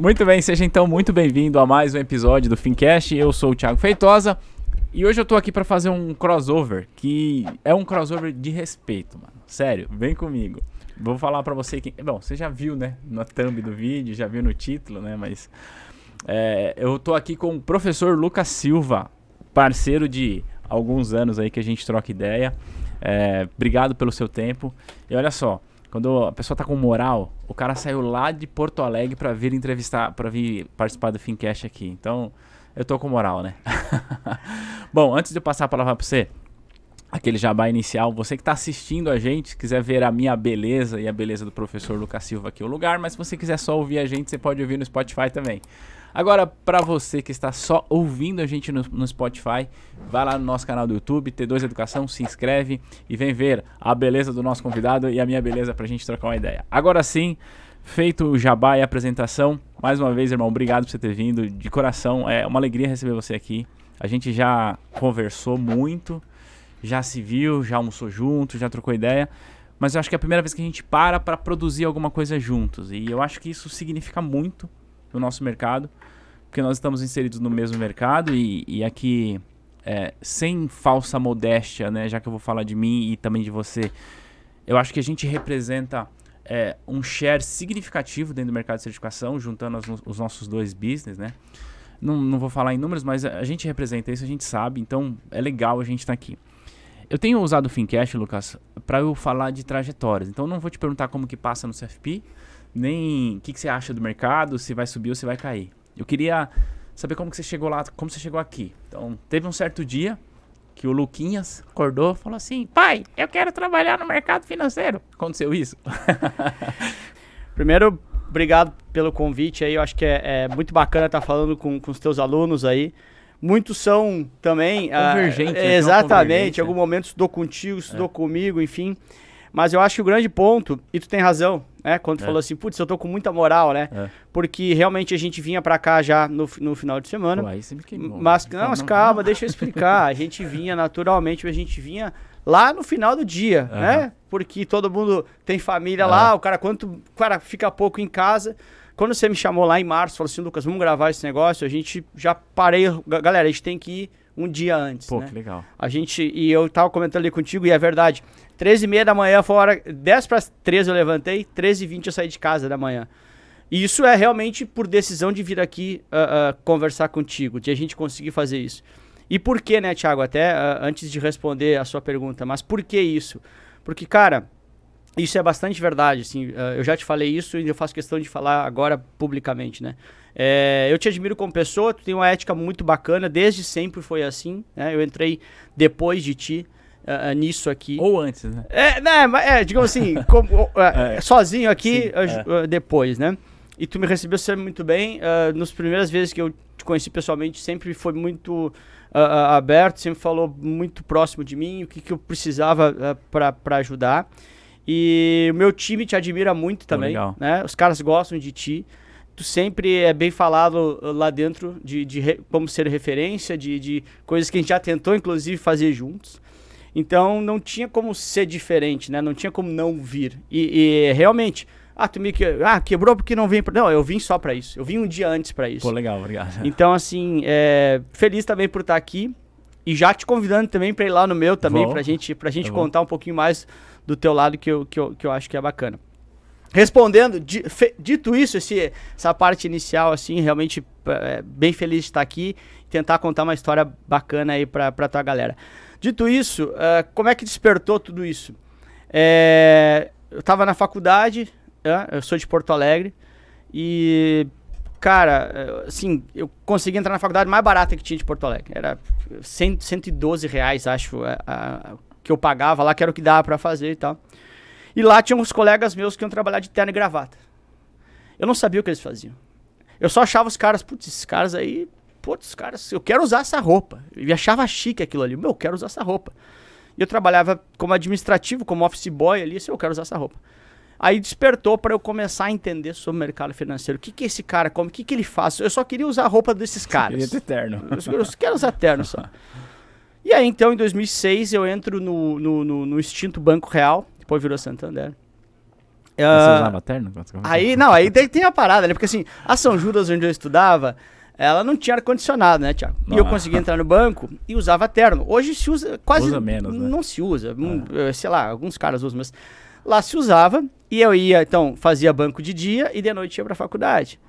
Muito bem, seja então muito bem-vindo a mais um episódio do Fincast. Eu sou o Thiago Feitosa e hoje eu tô aqui para fazer um crossover que é um crossover de respeito, mano. Sério, vem comigo. Vou falar para você que, bom, você já viu, né, na thumb do vídeo, já viu no título, né, mas é, eu tô aqui com o professor Lucas Silva, parceiro de alguns anos aí que a gente troca ideia. É, obrigado pelo seu tempo. E olha só, quando a pessoa tá com moral, o cara saiu lá de Porto Alegre para vir entrevistar, para vir participar do Fincast aqui. Então, eu tô com moral, né? Bom, antes de eu passar a palavra para você, aquele jabá inicial, você que está assistindo a gente, quiser ver a minha beleza e a beleza do professor Lucas Silva aqui, o lugar, mas se você quiser só ouvir a gente, você pode ouvir no Spotify também. Agora, para você que está só ouvindo a gente no, no, Spotify, vai lá no nosso canal do YouTube, T2 Educação, se inscreve e vem ver a beleza do nosso convidado e a minha beleza para a gente trocar uma ideia. Agora sim, feito o jabá e a apresentação, mais uma vez, irmão, obrigado por você ter vindo, de coração, é uma alegria receber você aqui. A gente já conversou muito, já se viu, já almoçou junto, já trocou ideia, mas eu acho que é a primeira vez que a gente para para produzir alguma coisa juntos. E eu acho que isso significa muito no nosso mercado, porque nós estamos inseridos no mesmo mercado e, e aqui, é, sem falsa modéstia, né, já que eu vou falar de mim e também de você, eu acho que a gente representa é, um share significativo dentro do mercado de certificação, juntando os, os nossos dois business, né? Não, não vou falar em números, mas a gente representa isso, a gente sabe, então é legal a gente estar tá aqui. Eu tenho usado o Fincast, Lucas, para eu falar de trajetórias. Então não vou te perguntar como que passa no CFP, nem o que, que você acha do mercado, se vai subir ou se vai cair. Eu queria saber como que você chegou lá, como você chegou aqui. Então, teve um certo dia que o Luquinhas acordou e falou assim: pai, eu quero trabalhar no mercado financeiro. Aconteceu isso? Primeiro, obrigado pelo convite aí. Eu acho que é, é muito bacana estar falando com, com os teus alunos aí. Muitos são também. Convergente. Ah, exatamente. Em algum momento estudou contigo, estudou é. comigo, enfim. Mas eu acho que o grande ponto, e tu tem razão, né? Quando tu é. falou assim, putz, eu tô com muita moral, né? É. Porque realmente a gente vinha pra cá já no, no final de semana. Pô, aí você me queimou. Mas, não, mas calma, deixa eu explicar. A gente vinha naturalmente, a gente vinha lá no final do dia, uhum. né? Porque todo mundo tem família uhum. lá, o cara, quando o cara fica pouco em casa. Quando você me chamou lá em março, falou assim, Lucas, vamos gravar esse negócio, a gente já parei. Galera, a gente tem que ir um dia antes. Pô, né? que legal. A gente, e eu tava comentando ali contigo, e é verdade. 13 e meia da manhã foi hora. 10 para 13 eu levantei, 13 e 20 eu saí de casa da manhã. E isso é realmente por decisão de vir aqui uh, uh, conversar contigo, de a gente conseguir fazer isso. E por que, né, Thiago? Até uh, antes de responder a sua pergunta, mas por que isso? Porque, cara, isso é bastante verdade. Assim, eu já te falei isso e eu faço questão de falar agora publicamente, né? É, eu te admiro como pessoa, tu tem uma ética muito bacana, desde sempre foi assim. Né? Eu entrei depois de ti uh, nisso aqui. Ou antes, né? É, né, é digamos assim, como, uh, é. sozinho aqui, Sim, é. depois, né? E tu me recebeu sempre muito bem. Uh, nas primeiras vezes que eu te conheci pessoalmente, sempre foi muito aberto, sempre falou muito próximo de mim, o que, que eu precisava uh, para ajudar. E o meu time te admira muito também, oh, né? Os caras gostam de ti tu sempre é bem falado lá dentro de, de como ser referência, de, de coisas que a gente já tentou, inclusive, fazer juntos. Então não tinha como ser diferente, né? Não tinha como não vir. E, e realmente, ah, tu me que... ah, quebrou porque não vem. Pra... Não, eu vim só para isso. Eu vim um dia antes para isso. Pô, legal, obrigado. Então, assim, é... feliz também por estar aqui. E já te convidando também para ir lá no meu também, para gente, pra gente contar um pouquinho mais do teu lado que eu, que eu, que eu acho que é bacana. Respondendo, dito isso, esse, essa parte inicial, assim, realmente é, bem feliz de estar aqui e tentar contar uma história bacana aí pra, pra tua galera. Dito isso, uh, como é que despertou tudo isso? É, eu estava na faculdade, eu sou de Porto Alegre, e, cara, assim, eu consegui entrar na faculdade mais barata que tinha de Porto Alegre. Era 100, 112 reais, acho, a, a, que eu pagava lá, que era o que dava para fazer e tal. E lá tinha uns colegas meus que iam trabalhar de terno e gravata. Eu não sabia o que eles faziam. Eu só achava os caras, putz, esses caras aí putz, cara, eu quero usar essa roupa. E achava chique aquilo ali. Meu, eu quero usar essa roupa. E eu trabalhava como administrativo, como office boy ali, assim, eu quero usar essa roupa. Aí despertou para eu começar a entender sobre o mercado financeiro. O que que esse cara come? O que que ele faz? Eu só queria usar a roupa desses caras. Queria ter terno. Eu, eu quero usar terno só. E aí, então, em 2006, eu entro no, no, no, no extinto Banco Real, depois virou Santander. Você usava terno? Aí, não, aí tem, tem a parada, né? Porque assim, a São Judas, onde eu estudava, ela não tinha ar-condicionado, né, Tiago? E eu conseguia entrar no banco e usava terno. Hoje se usa quase. Usa menos, né? Não se usa. É. Sei lá, alguns caras usam, mas lá se usava. E eu ia, então, fazia banco de dia e de noite ia pra faculdade.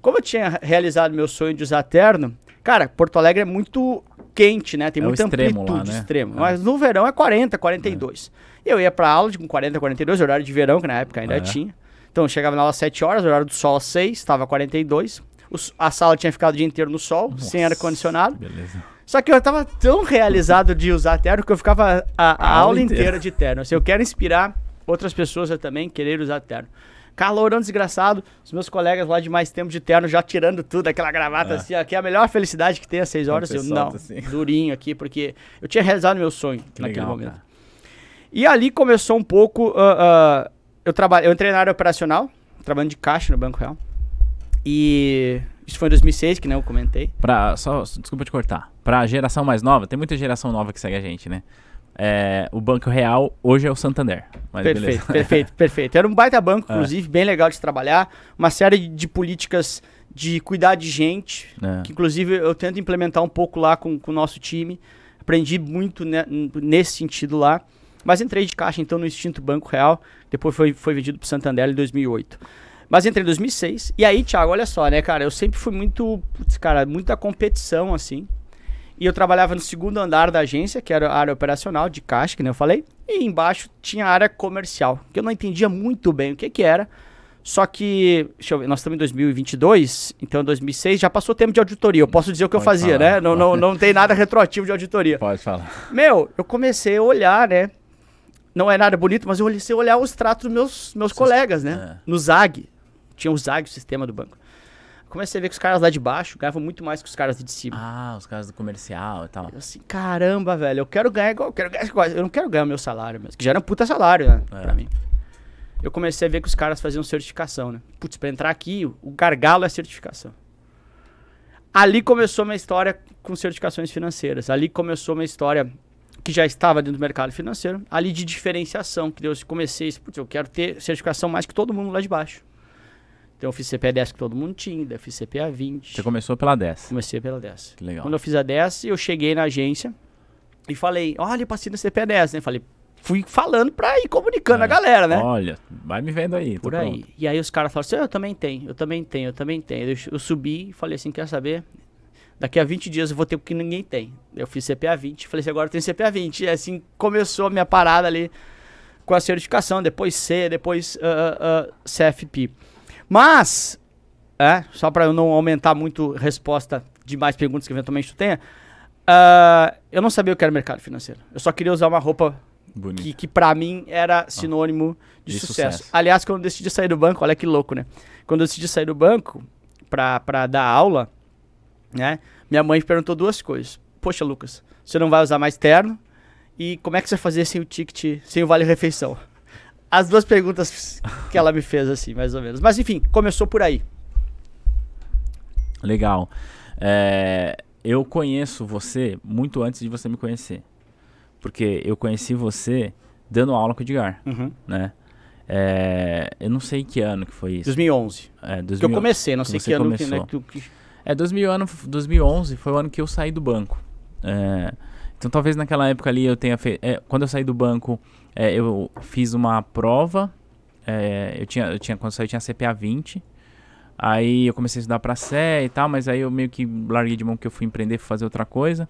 Como eu tinha realizado meu sonho de usar terno, cara, Porto Alegre é muito quente, né? Tem é muita amplitude lá, né? extremo. É. Mas no verão é 40, 42. É. Eu ia pra aula de com 40, 42, horário de verão, que na época ainda é. tinha. Então eu chegava na aula às 7 horas, horário do sol às 6, estava 42 a sala tinha ficado o dia inteiro no sol, Nossa, sem ar-condicionado. Beleza. Só que eu tava tão realizado de usar terno que eu ficava a, a, a aula inteira. inteira de terno. Se assim, eu quero inspirar outras pessoas a também querer usar terno. Calorão desgraçado, os meus colegas lá de mais tempo de terno já tirando tudo, aquela gravata é. assim, ó, que é a melhor felicidade que tem às 6 horas. Eu, não, assim. durinho aqui, porque eu tinha realizado meu sonho que naquele legal, momento. Cara. E ali começou um pouco. Uh, uh, eu, trabalho, eu entrei na área operacional, trabalhando de caixa no Banco Real. E isso foi em 2006, que nem eu comentei. Pra, só, desculpa te cortar. Pra geração mais nova, tem muita geração nova que segue a gente, né? É, o Banco Real hoje é o Santander. perfeito, beleza. perfeito, perfeito. Era um baita banco, é. inclusive, é. bem legal de trabalhar. Uma série de, políticas de cuidar de gente, é. que inclusive eu tento implementar um pouco lá com, com o nosso time. Aprendi muito ne, nesse sentido lá. Mas entrei de caixa então no Instinto Banco Real. Depois foi, foi vendido para o Santander em 2008. Mas entrei em 2006. E aí, Thiago, olha só, né, cara? Eu sempre fui muito, putz, cara, muita competição, assim. E eu trabalhava no segundo andar da agência, que era a área operacional de caixa, que nem eu falei. E embaixo tinha a área comercial, que eu não entendia muito bem o que que era. Só que, deixa eu ver, nós estamos em 2022, então em 2006 já passou tempo de auditoria. Eu posso dizer o que Pode eu fazia, falar. né? Não, não, não tem nada retroativo de auditoria. Pode falar. Meu, eu comecei a olhar, né? Não é nada bonito, mas eu comecei a olhar os tratos dos meus, meus colegas, né? É. No ZAG tinha o ZAG, o sistema do banco. Comecei a ver que os caras lá de baixo ganhavam muito mais que os caras de cima. Ah, os caras do comercial e tal. Eu assim, caramba, velho, eu quero ganhar igual, eu quero ganhar igual, eu não quero ganhar o meu salário mesmo, que já era um puta salário, né, é. pra mim. Eu comecei a ver que os caras faziam certificação, né? Putz, pra entrar aqui, o gargalo é certificação. Ali começou minha história com certificações financeiras. Ali começou minha história que já estava dentro do mercado financeiro. Ali de diferenciação, que eu comecei, putz, eu quero ter certificação mais que todo mundo lá de baixo. Então eu fiz CPA 10 que todo mundo tinha, daí eu fiz CPA 20. Você começou pela 10? Comecei pela 10. Que legal. Quando eu fiz a 10, eu cheguei na agência e falei, olha, eu passei no CPA 10, né? Falei, fui falando pra ir comunicando é. a galera, né? Olha, vai me vendo aí. Por aí. Pronto. E aí os caras falaram assim, eu também tenho, eu também tenho, eu também tenho. Eu, eu subi e falei assim, quer saber? Daqui a 20 dias eu vou ter o que ninguém tem. Eu fiz CPA 20, falei assim, agora eu tenho CPA 20. E assim começou a minha parada ali com a certificação, depois C, depois uh, uh, CFP. Mas é, só para eu não aumentar muito resposta de mais perguntas que eventualmente tu tenha, uh, eu não sabia o que era mercado financeiro. Eu só queria usar uma roupa Bonito. que, que para mim era sinônimo ah, de, de sucesso. sucesso. Aliás, quando eu decidi sair do banco, olha que louco, né? Quando eu decidi sair do banco para dar aula, né? Minha mãe perguntou duas coisas. Poxa, Lucas, você não vai usar mais terno? E como é que você vai fazer sem o ticket, sem o vale-refeição? As duas perguntas que ela me fez, assim, mais ou menos. Mas enfim, começou por aí. Legal. É, eu conheço você muito antes de você me conhecer. Porque eu conheci você dando aula com o Edgar, uhum. né? É, eu não sei que ano que foi isso. 2011. É, 2000, que eu comecei, não sei que ano que, né, que, É, 2000, ano, 2011 foi o ano que eu saí do banco. É, então talvez naquela época ali eu tenha feito... É, quando eu saí do banco, é, eu fiz uma prova. É, eu, tinha, eu tinha, quando eu saí eu tinha CPA 20. Aí eu comecei a estudar pra Sé e tal, mas aí eu meio que larguei de mão que eu fui empreender, fui fazer outra coisa.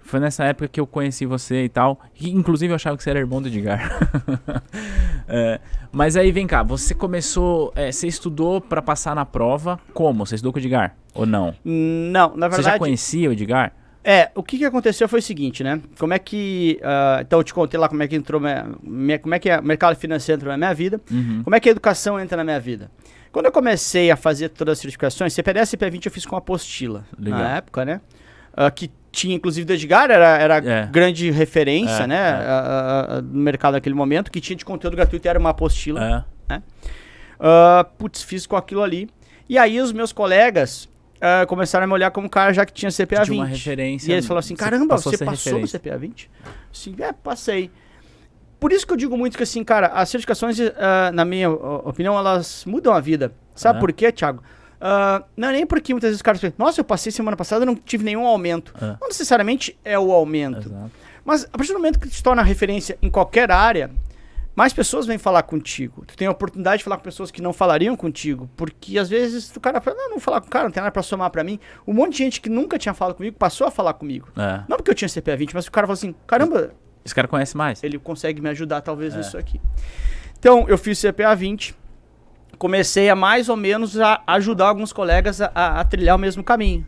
Foi nessa época que eu conheci você e tal. E, inclusive eu achava que você era irmão do Edgar. é, mas aí vem cá, você começou. É, você estudou para passar na prova. Como? Você estudou com o Edgar? Ou não? Não, na verdade. Você já conhecia o Edgar? É, o que, que aconteceu foi o seguinte, né? Como é que. Uh, então eu te contei lá como é que entrou. Minha, minha, como é que o mercado financeiro entrou na minha vida. Uhum. Como é que a educação entra na minha vida. Quando eu comecei a fazer todas as certificações, CPD e CP20 eu fiz com apostila Legal. na época, né? Uh, que tinha, inclusive, do Edgar, era, era é. grande referência, é, né? É. Uh, uh, no mercado naquele momento, que tinha de conteúdo gratuito e era uma apostila. É. Né? putz, fiz com aquilo ali. E aí os meus colegas começaram a me olhar como um cara já que tinha CPA 20. Tinha uma referência. E eles falaram assim: caramba, você passou no CPA 20? Sim, é, passei. por isso que eu digo muito que, assim, cara, as certificações, uh, na minha opinião, elas mudam a vida. Sabe é. por quê, Thiago? Uh, não é nem porque muitas vezes os caras pensam, nossa, eu passei semana passada e não tive nenhum aumento. É. Não necessariamente é o aumento. Exato. Mas a partir do momento que tu se torna referência em qualquer área, mais pessoas vêm falar contigo. Tu tem a oportunidade de falar com pessoas que não falariam contigo. Porque às vezes o cara fala, não, não vou falar com o cara, não tem nada pra somar pra mim. Um monte de gente que nunca tinha falado comigo passou a falar comigo. É. Não porque eu tinha CPA 20, mas o cara falou assim, caramba. Esse cara conhece mais. Ele consegue me ajudar talvez é. nisso aqui. Então, eu fiz CPA 20 comecei a mais ou menos a ajudar alguns colegas a, a, a trilhar o mesmo caminho.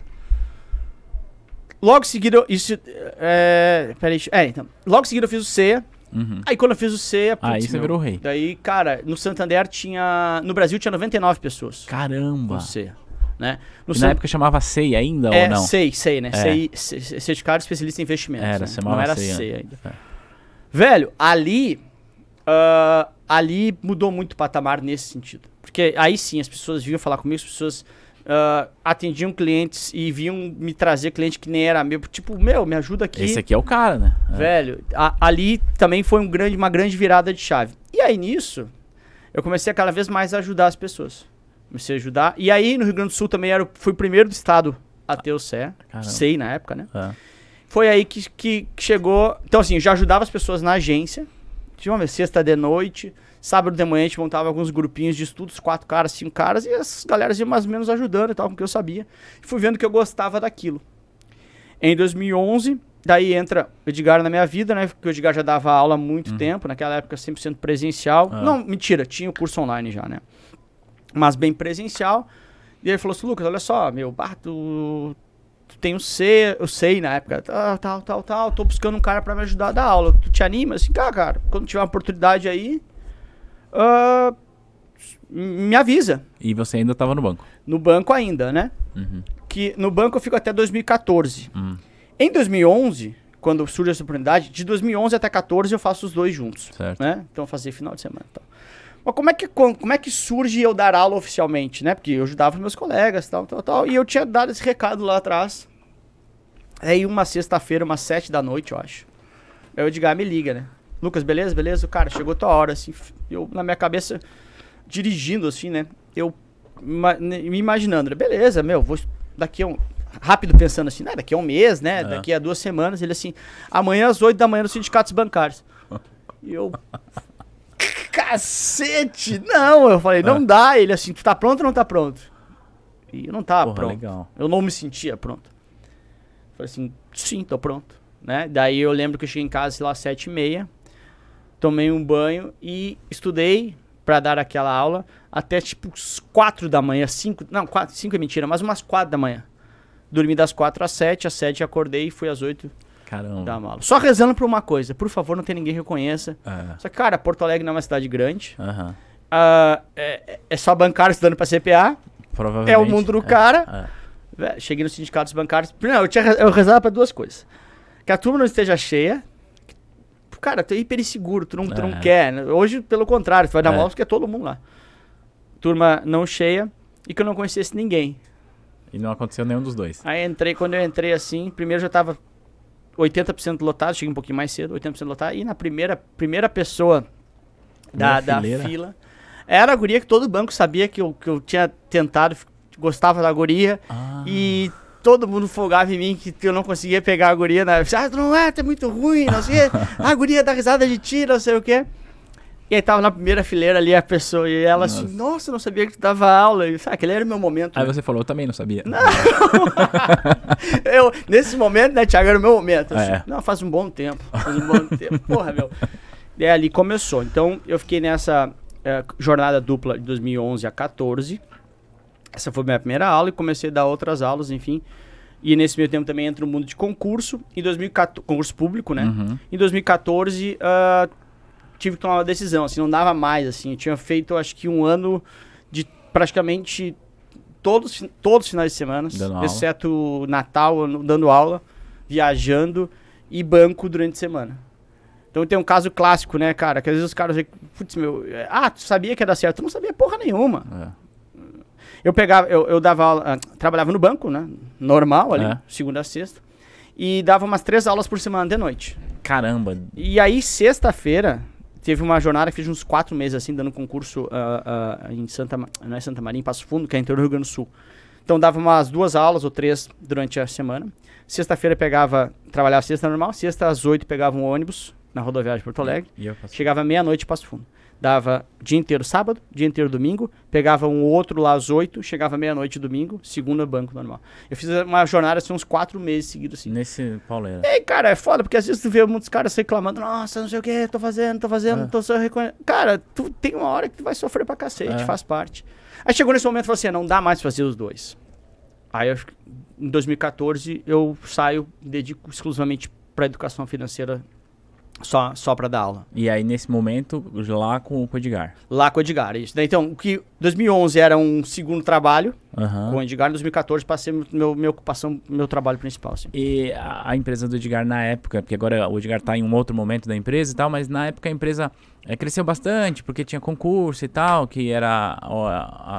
Logo em seguida, isso. É, peraí, é, então. Logo em seguida eu fiz o CEA. Uhum. Aí quando eu fiz o CEA. Putz, aí você meu, virou rei. Daí, cara, no Santander tinha. No Brasil tinha 99 pessoas. Caramba! No CEA. Né? No na época chamava SEI ainda é, ou não? SEI, SEI, né? É. SEI, Certificado Especialista em Investimentos. Era, né? Não era SEI, SEI ainda. É. Velho, ali. Uh, ali mudou muito o patamar nesse sentido. Porque aí sim, as pessoas vinham falar comigo, as pessoas uh, atendiam clientes e vinham me trazer cliente que nem era meu. Tipo, meu, me ajuda aqui. Esse aqui é o cara, né? É. Velho, a, ali também foi um grande, uma grande virada de chave. E aí nisso, eu comecei a cada vez mais a ajudar as pessoas. Comecei a ajudar. E aí no Rio Grande do Sul também era, fui o primeiro do estado a ter o CE. SEI na época, né? É. Foi aí que, que chegou. Então, assim, eu já ajudava as pessoas na agência. Tinha uma sexta de noite. Sábado de manhã a gente montava alguns grupinhos de estudos, quatro caras, cinco caras, e as galeras iam mais ou menos ajudando e tal, porque eu sabia. E fui vendo que eu gostava daquilo. Em 2011, daí entra o Edgar na minha vida, né? Porque o Edgar já dava aula há muito uhum. tempo, naquela época 100% presencial. Ah. Não, mentira, tinha o curso online já, né? Mas bem presencial. E ele falou assim, Lucas, olha só, meu, bah, tu, tu tem o C, eu sei na época, tal, tal, tal, tal, tô buscando um cara para me ajudar a dar aula. Tu te anima? Assim, cara, cara, quando tiver uma oportunidade aí, uh, me avisa. E você ainda estava no banco? No banco ainda, né? Uhum. Que no banco eu fico até 2014. Uhum. Em 2011, quando surge essa oportunidade, de 2011 até 14 eu faço os dois juntos. Certo. Né? Então fazer final de semana. Então. Mas como é, que, como é que surge eu dar aula oficialmente, né? Porque eu ajudava meus colegas, tal, tal, tal. E eu tinha dado esse recado lá atrás. Aí uma sexta-feira, umas sete da noite, eu acho. Aí o Edgar me liga, né? Lucas, beleza? Beleza? Cara, chegou tua hora, assim. Eu, na minha cabeça, dirigindo, assim, né? Eu me imaginando, beleza, meu, vou daqui a um. Rápido pensando assim, né? Daqui a um mês, né? É. Daqui a duas semanas, ele assim, amanhã às oito da manhã nos sindicatos bancários. E eu. Cacete! Não! Eu falei, não é. dá. Ele assim, tu tá pronto ou não tá pronto? E eu não tava Porra, pronto. Legal. Eu não me sentia pronto. falei assim, sim, tô pronto. Né? Daí eu lembro que eu cheguei em casa, sei lá, sete e meia tomei um banho e estudei para dar aquela aula até tipo 4 da manhã, 5, não, 4, 5 é mentira, mas umas 4 da manhã. Dormi das 4 às 7, às 7 acordei e fui às 8 Caramba. da aula. Só rezando por uma coisa, por favor, não tem ninguém que reconheça. É. Só que, cara, Porto Alegre não é uma cidade grande. Uhum. Uh, é, é, só bancário estudando para CPA. Provavelmente. É o mundo do é, cara. É. Cheguei nos sindicatos bancários. Não, eu, tinha, eu rezava para duas coisas. Que a turma não esteja cheia cara, tu é hiper inseguro, tu não, tu não é. quer. Hoje, pelo contrário, tu vai dar é. mouse porque é todo mundo lá. Turma não cheia e que eu não conhecesse ninguém. E não aconteceu nenhum dos dois. Aí entrei, quando eu entrei assim, primeiro já tava 80% lotado, cheguei um pouquinho mais cedo, 80% lotado. E na primeira, primeira pessoa da, da fila, era a guria que todo banco sabia que eu, que eu tinha tentado, gostava da guria. Ah. E todo mundo folgava em mim que, eu não conseguia pegar a guria. Né? Ah, tu não é, tu é muito ruim, não sei o quê. A guria dá risada de ti, não sei o quê. E aí tava na primeira fileira ali a pessoa, e ela assim, nossa. assim, nossa, não sabia que tu dava aula. E, sabe, aquele era o meu momento. Aí né? você falou, eu também não sabia. Não! eu, nesse momento, né, Thiago, era o meu momento. Assim, é. Não, faz um bom tempo, faz um bom tempo. Porra, meu. E ali começou. Então, eu fiquei nessa é, jornada dupla de 2011 a 14 essa foi a minha primeira aula e comecei a dar outras aulas, enfim. E nesse meio tempo também entra o mundo de concurso. Em 2014, concurso público, né? Uhum. Em 2014, uh, tive que tomar uma decisão, assim, não dava mais, assim. Eu tinha feito, acho que um ano de praticamente todos, todos os finais de semana, exceto Natal, dando aula, viajando e banco durante a semana. Então tem um caso clássico, né, cara? Que às vezes os caras putz, meu, é, ah, tu sabia que ia dar certo? Tu não sabia porra nenhuma. É. Eu pegava, eu, eu dava aula, ah, trabalhava no banco, né? Normal ali, é. segunda a sexta. E dava umas três aulas por semana de noite. Caramba. E aí, sexta-feira, teve uma jornada que fiz uns quatro meses, assim, dando concurso uh, uh, em Santa, não é Santa Maria, em Passo Fundo, que é interior do Rio Grande do Sul. Então dava umas duas aulas ou três durante a semana. Sexta-feira pegava, trabalhava sexta normal, sexta às oito pegava um ônibus na rodoviária de Porto Alegre. Chegava meia-noite em Passo Fundo. Dava dia inteiro sábado, dia inteiro domingo, pegava um outro lá às oito, chegava meia-noite domingo, segunda banco normal. Eu fiz uma jornada assim uns quatro meses seguidos assim. Nesse pauleiro. E cara, é foda, porque às vezes tu vê muitos caras reclamando, nossa, não sei o que, tô fazendo, tô fazendo, é. tô só reconhecendo. Cara, tu tem uma hora que tu vai sofrer pra cacete, é. faz parte. Aí chegou nesse momento e falou assim, não dá mais fazer os dois. Aí eu, em 2014 eu saio, dedico exclusivamente pra educação financeira só, só para dar aula. E aí, nesse momento, lá com o Edgar? Lá com o Edgar, isso. Então, o que 2011 era um segundo trabalho uhum. com o Edgar, em 2014 passei meu, minha ocupação, meu trabalho principal. Assim. E a, a, empresa do Edgar na época, porque agora o Edgar está em um outro momento da empresa e tal, mas na época a empresa é, cresceu bastante, porque tinha concurso e tal, que era ó,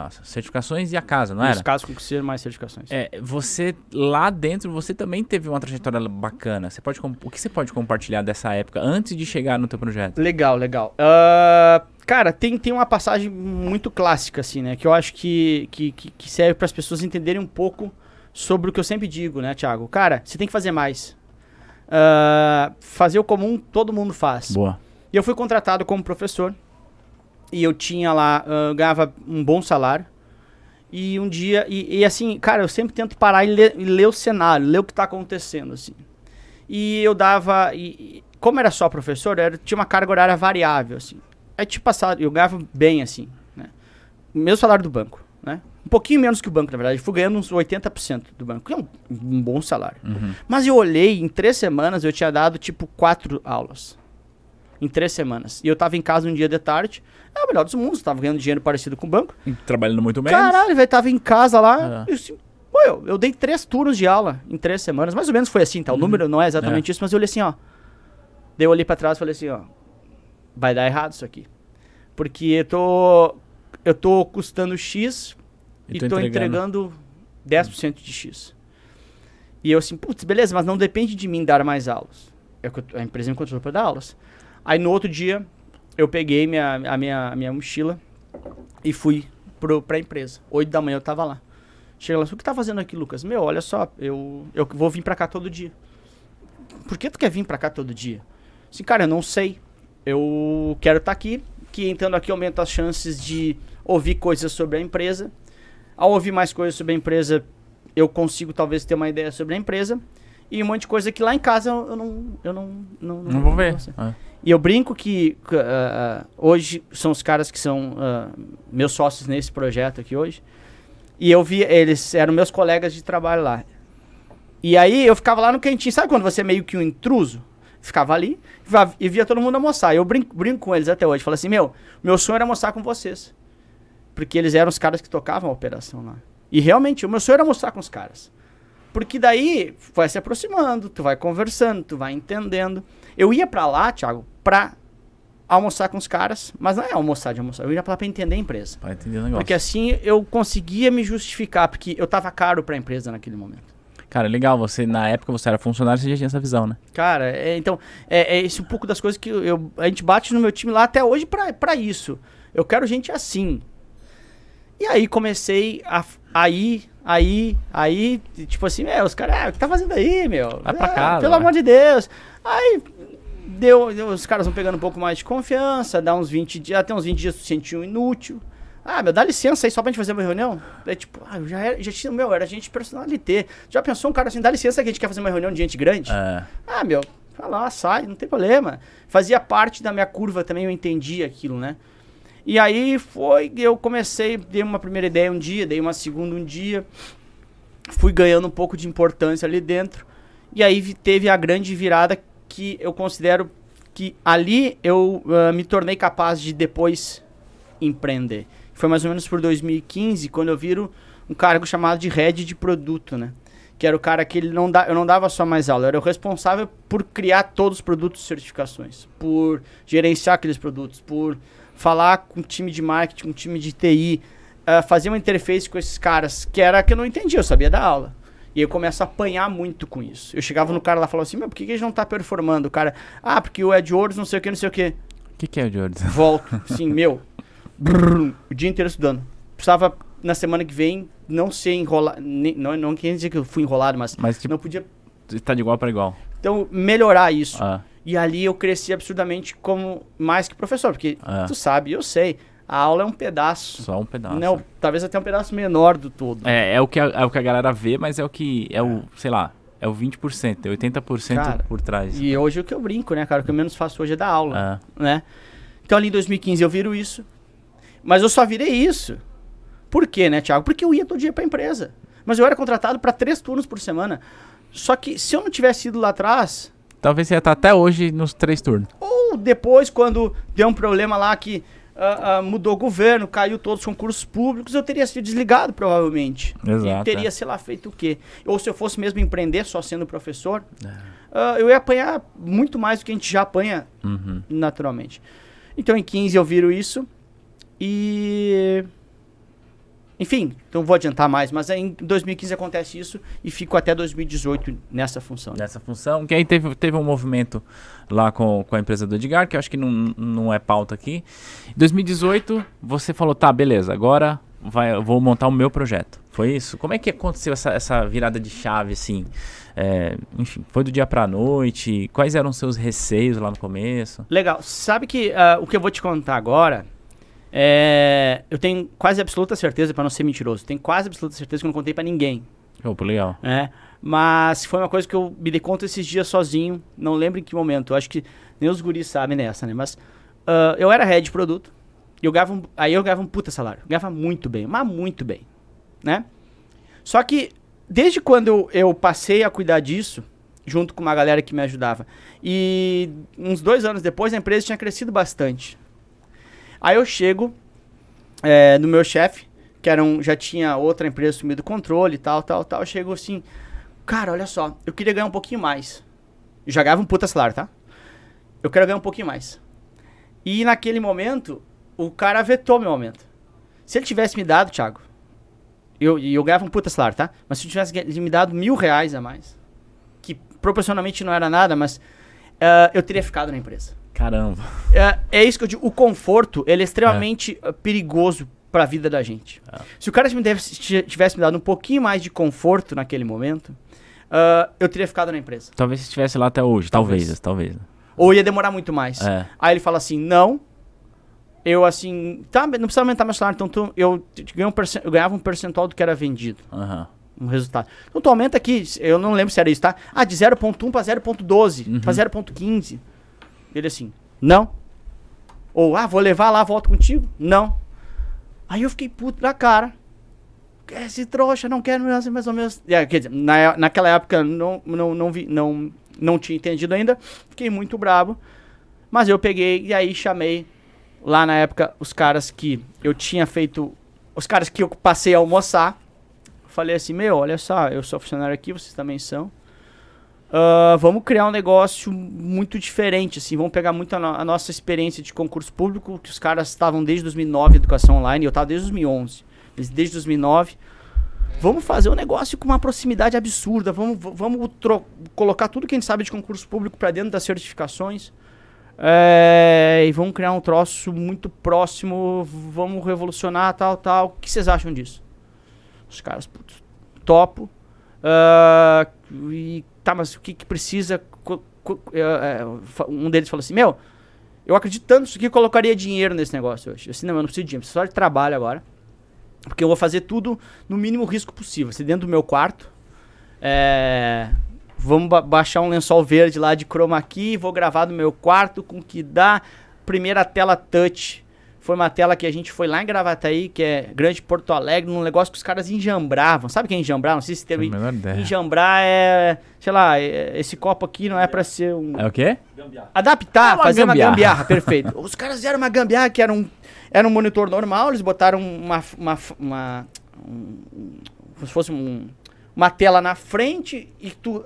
as certificações e a casa, não Nos era? Nos casos, concurso mais certificações. É, você, lá dentro, você também teve uma trajetória bacana. Você pode, o que você pode compartilhar dessa época, antes de chegar no teu projeto? Legal, legal. Uh, cara, tem, tem uma passagem muito clássica, assim, né? Que eu acho que, que, que serve para as pessoas entenderem um pouco sobre o que eu sempre digo, né, Thiago? Cara, você tem que fazer mais. Uh, fazer o comum, todo mundo faz. Boa. E eu fui contratado como professor. E eu tinha lá, uh, ganhava um bom salário. E um dia, e, e, assim, cara, eu sempre tento parar e ler, e ler, o cenário, ler o que está acontecendo, assim. E eu dava, e, como era só professor, era, tinha uma carga horária variável, assim. Aí, tipo, passado, eu ganhava bem, assim, né? O meu salário do banco, né? Um pouquinho menos que o banco, na verdade. Eu fui ganhando uns 80% do banco, que é um, um bom salário. Uhum. Mas eu olhei, em três semanas, eu tinha dado, tipo, quatro aulas em três semanas. E eu tava em casa um dia de tarde. É o melhor dos mundos, tava ganhando dinheiro parecido com o banco. Trabalhando muito menos. Caralho, velho, tava em casa lá. É. Eu, assim, pô, eu, eu, dei três turnos de aula em três semanas. Mais ou menos foi assim, tá? O uhum. número não é exatamente é. isso, mas eu olhei assim, ó. Daí eu olhei pra trás e falei assim, ó. Vai dar errado isso aqui. Porque eu tô. Eu tô custando X e, e tô, tô entregando, entregando 10% de X. E eu assim, putz, beleza, mas não depende de mim dar mais aulas. É a empresa me contratou para dar aulas. Aí no outro dia, eu peguei minha, a, minha, a minha mochila e fui pro, pra empresa. Oito da manhã eu tava lá. Chega lá, o que tá fazendo aqui, Lucas? Meu, olha só, eu, eu vou vir pra cá todo dia. Por que tu quer vir pra cá todo dia? Assim, cara, eu não sei. Eu quero estar tá aqui, que entrando aqui aumenta as chances de ouvir coisas sobre a empresa. Ao ouvir mais coisas sobre a empresa, eu consigo talvez ter uma ideia sobre a empresa. E um monte de coisa que lá em casa eu, não. Eu não, não, não, não vou ver. Não e eu brinco que uh, hoje são os caras que são uh, meus sócios nesse projeto aqui hoje. E eu vi, eles eram meus colegas de trabalho lá. E aí eu ficava lá no cantinho. Sabe quando você é meio que um intruso? Ficava ali e via todo mundo almoçar. Eu brinco, brinco com eles até hoje. Falei assim: meu, meu sonho era almoçar com vocês. Porque eles eram os caras que tocavam a operação lá. E realmente, o meu sonho era almoçar com os caras. Porque daí vai se aproximando, tu vai conversando, tu vai entendendo. Eu ia para lá, Thiago, pra almoçar com os caras, mas não é almoçar de almoçar, eu ia pra lá pra entender a empresa. Pra entender o negócio. Porque assim eu conseguia me justificar, porque eu tava caro pra empresa naquele momento. Cara, legal, você na época você era funcionário, você já tinha essa visão, né? Cara, é, então, é, é esse um pouco das coisas que eu, a gente bate no meu time lá até hoje pra, pra isso. Eu quero gente assim. E aí comecei a, a ir, aí, aí, tipo assim, meu, os caras, ah, o que tá fazendo aí, meu? Vai pra casa. Pelo amor de Deus. Aí deu, deu, os caras vão pegando um pouco mais de confiança, dá uns 20 dias, até uns 20 dias tu sentiu inútil. Ah, meu, dá licença aí só pra gente fazer uma reunião? É tipo, ah, eu já, era, já tinha, meu, era gente personalité. Já pensou um cara assim, dá licença que a gente quer fazer uma reunião de gente grande? É. Ah, meu, vai lá, sai, não tem problema. Fazia parte da minha curva também, eu entendi aquilo, né? E aí foi, eu comecei, dei uma primeira ideia um dia, dei uma segunda um dia, fui ganhando um pouco de importância ali dentro. E aí teve a grande virada que eu considero que ali eu uh, me tornei capaz de depois empreender. Foi mais ou menos por 2015, quando eu viro um cargo chamado de head de produto, né? Que era o cara que ele não dá, eu não dava só mais aula, eu era o responsável por criar todos os produtos e certificações, por gerenciar aqueles produtos, por falar com o time de marketing, com o time de TI, uh, ah, fazer uma interface com esses caras, que era que eu não entendia, eu sabia da aula. E eu começo a apanhar muito com isso. Eu chegava no cara lá e falava assim, meu, por que, que a gente não tá performando? O cara, ah, porque o AdWords não sei o que, não sei o que. que, que é o ouro? Volto, sim, meu. brrr, o dia inteiro estudando. Precisava, na semana que vem, não ser enrolado. Não, não quer dizer que eu fui enrolado, mas, Mas, tipo, não podia. tá de igual pra igual. Então, melhorar isso. Ah, E ali eu cresci absurdamente como mais que professor, porque Ah. tu sabe, eu sei, a aula é um pedaço. só um pedaço. Não, talvez até um pedaço menor do todo. É, é o, que a, é o que a galera vê, mas é o que. É o, sei lá, é o 20%, é 80% Cara, por trás. E hoje o que eu brinco, né, cara? O que eu menos faço hoje é dar aula, Ah, né? Então ali em 2015 eu viro isso. Mas eu só virei isso. Por quê, né, Thiago? Porque eu ia todo dia pra empresa. Mas eu era contratado para três turnos por semana. Só que se eu não tivesse ido lá atrás, talvez você ia estar até hoje nos três turnos. ou depois, quando deu um problema lá que ah, ah, mudou o governo, caiu todos os concursos públicos, eu teria sido desligado, provavelmente. Exato, E teria, é. sei lá, feito o quê? Ou se eu fosse mesmo empreender só sendo professor, ah, eu ia apanhar muito mais do que a gente já apanha Uhum. naturalmente. Então em 15 eu viro isso e. Enfim, não vou adiantar mais, mas em 2015 acontece isso e fico até 2018 nessa função. Nessa função, que aí teve, teve um movimento lá com, com a empresa do Edgar, que eu acho que não, não é pauta aqui. Em 2018, você falou, tá, beleza, agora vai, eu vou montar o meu projeto. Foi isso? Como é que aconteceu essa, essa virada de chave, assim? É, enfim, foi do dia pra noite? Quais eram os seus receios lá no começo? Legal. Sabe que ah, o que eu vou te contar agora é. Eu tenho quase absoluta certeza, para não ser mentiroso, tenho quase absoluta certeza que eu não contei para ninguém. Opa, legal. né? Mas foi uma coisa que eu me dei conta esses dias sozinho, não lembro em que momento. Eu acho que nem os guris sabem nessa, né? Mas ah, eu era head de produto. E eu ganhava um, aí eu ganhava um puta salário. Eu ganhava muito bem, mas muito bem, né? Só que desde quando eu, eu passei a cuidar disso, junto com uma galera que me ajudava, e uns dois anos depois a empresa tinha crescido bastante. Aí eu chego é, no meu chefe, que era um, já tinha outra empresa assumido o controle e tal, tal, tal. Eu chego assim, cara, olha só, eu queria ganhar um pouquinho mais. Eu já ganhava um puta salário, tá? Eu quero ganhar um pouquinho mais. E naquele momento, o cara vetou meu aumento. Se ele tivesse me dado, Thiago, eu, eu ganhava um puta salário, tá? Mas se ele tivesse me dado mil reais a mais, que proporcionalmente não era nada, mas ah, eu teria ficado na empresa. Caramba. É, é isso que eu digo. O conforto, ele é extremamente eh, perigoso pra vida da gente. É. Se o cara me desse- tivesse me dado um pouquinho mais de conforto naquele momento, ah, eu teria ficado na empresa. Talvez você estivesse lá até hoje. Talvez, talvez. Ou ia demorar muito mais. É. Aí ele fala assim, não. Eu assim, tá, não precisa aumentar meu salário, então tu- eu, um eu ganhava um percentual do que era vendido, Aham. um resultado. Então tu aumenta aqui, eu não lembro se era isso, tá? Ah, de 0.1 pra 0.12, Uhum. pra 0.15. Ele assim, não. Ou, ah, vou levar lá, volto contigo? Não. Aí eu fiquei puto da cara. Esse trouxa, não quero mais ou menos. É, quer dizer, na, naquela época não, não, não, vi, não, não tinha entendido ainda. Fiquei muito bravo. Mas eu peguei e aí chamei lá na época os caras que eu tinha feito. Os caras que eu passei a almoçar. Falei assim, meu, olha só, eu sou funcionário aqui, vocês também são. Ah, vamos criar um negócio muito diferente, assim, vamos pegar muito a, no- a nossa experiência de concurso público, que os caras estavam desde 2009 educação online, eu estava desde 2011, eles desde 2009. Vamos fazer um negócio com uma proximidade absurda, vamos, vamos colocar tudo que a gente sabe de concurso público para dentro das certificações. É, e vamos criar um troço muito próximo, vamos revolucionar, tal, tal. O que vocês acham disso? Os caras, putz, topo. Ah, e tá, mas o que, que precisa? É, um deles falou assim: Meu, eu acredito tanto que eu colocaria dinheiro nesse negócio hoje. Eu disse: Não, eu não preciso de dinheiro, preciso só de trabalho agora. Porque eu vou fazer tudo no mínimo risco possível. Se dentro do meu quarto, é, vamos ba- baixar um lençol verde lá de chroma key, vou gravar no meu quarto com o que dá. Primeira tela touch. Foi uma tela que a gente foi lá em Gravataí, que é Grande Porto Alegre, num negócio que os caras enjambravam. Sabe o que é enjambrar? Não sei se teve. Enjambrar é, sei lá, é- esse copo aqui não é pra ser um. É o quê? Adaptar, É uma fazer uma gambiarra. gambiarra, perfeito. Os caras fizeram uma gambiarra que era um, era um monitor normal, eles botaram uma. uma, uma um- como se fosse um- uma tela na frente e tu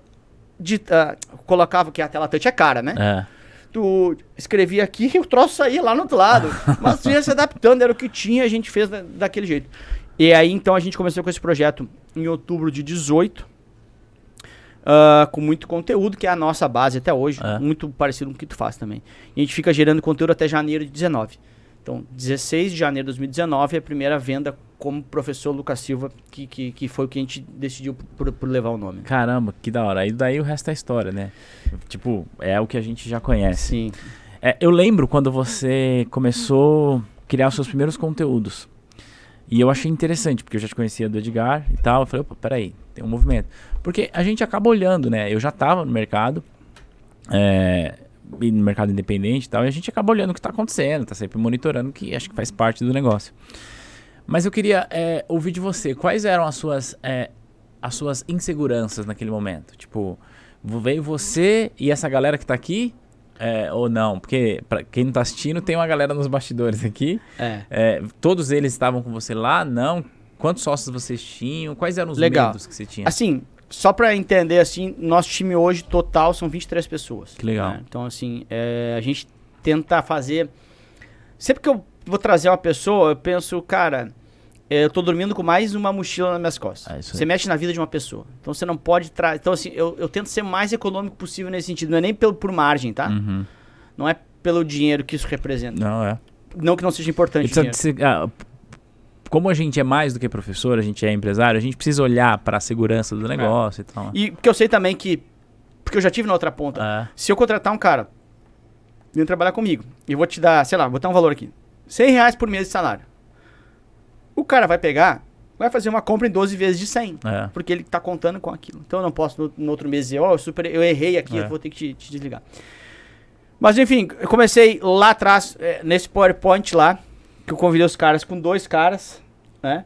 dita- colocava que a tela touch é cara, né? É. tu escrevia aqui e o troço saía lá no outro lado. Mas tu ia se adaptando, era o que tinha, a gente fez da- daquele jeito. E aí então a gente começou com esse projeto em outubro de 18. uh, com muito conteúdo, que é a nossa base até hoje, é. muito parecido com o que tu faz também. E a gente fica gerando conteúdo até janeiro de 19. Então, 16 de janeiro de 2019 é a primeira venda como professor Lucas Silva, que, que, que foi o que a gente decidiu por, por levar o nome. Caramba, que da hora. Aí daí o resto é história, né? Tipo, é o que a gente já conhece. Sim. É, eu lembro quando você começou a criar os seus primeiros conteúdos. E eu achei interessante, porque eu já te conhecia do Edgar e tal. Eu falei, opa, peraí, tem um movimento. Porque a gente acaba olhando, né? Eu já estava no mercado, é, no mercado independente e tal, e a gente acaba olhando o que está acontecendo, está sempre monitorando, que acho que faz parte do negócio. Mas eu queria é, ouvir de você, quais eram as suas, é, as suas inseguranças naquele momento? Tipo, veio você e essa galera que está aqui, é, ou não? Porque, para quem não está assistindo, tem uma galera nos bastidores aqui. É. É, todos eles estavam com você lá? Não? Quantos sócios vocês tinham? Quais eram os Legal. medos que você tinha? Assim, só para entender, assim, nosso time hoje total são 23 pessoas. Que legal. Né? Então, assim, é, a gente tenta fazer... Sempre que eu vou trazer uma pessoa, eu penso, cara, é, eu tô dormindo com mais uma mochila nas minhas costas. É você mexe na vida de uma pessoa. Então você não pode trazer. Então, assim, eu, eu tento ser mais econômico possível nesse sentido. Não é nem pelo, por margem, tá? Uhum. Não é pelo dinheiro que isso representa. Não, é. Não que não seja importante. Ser, ah, como a gente é mais do que professor, a gente é empresário, a gente precisa olhar para a segurança do negócio é. e tal. E porque eu sei também que. Porque eu já tive na outra ponta. É. Se eu contratar um cara, vem trabalhar comigo, e vou te dar, sei lá, vou botar um valor aqui: 100 reais por mês de salário. O cara vai pegar, vai fazer uma compra em 12 vezes de 100. É. Porque ele tá contando com aquilo. Então eu não posso no, no outro mês dizer, ó, oh, eu, eu errei aqui, É. eu vou ter que te, te desligar. Mas enfim, eu comecei lá atrás, é, nesse PowerPoint lá, que eu convidei os caras com dois caras, né?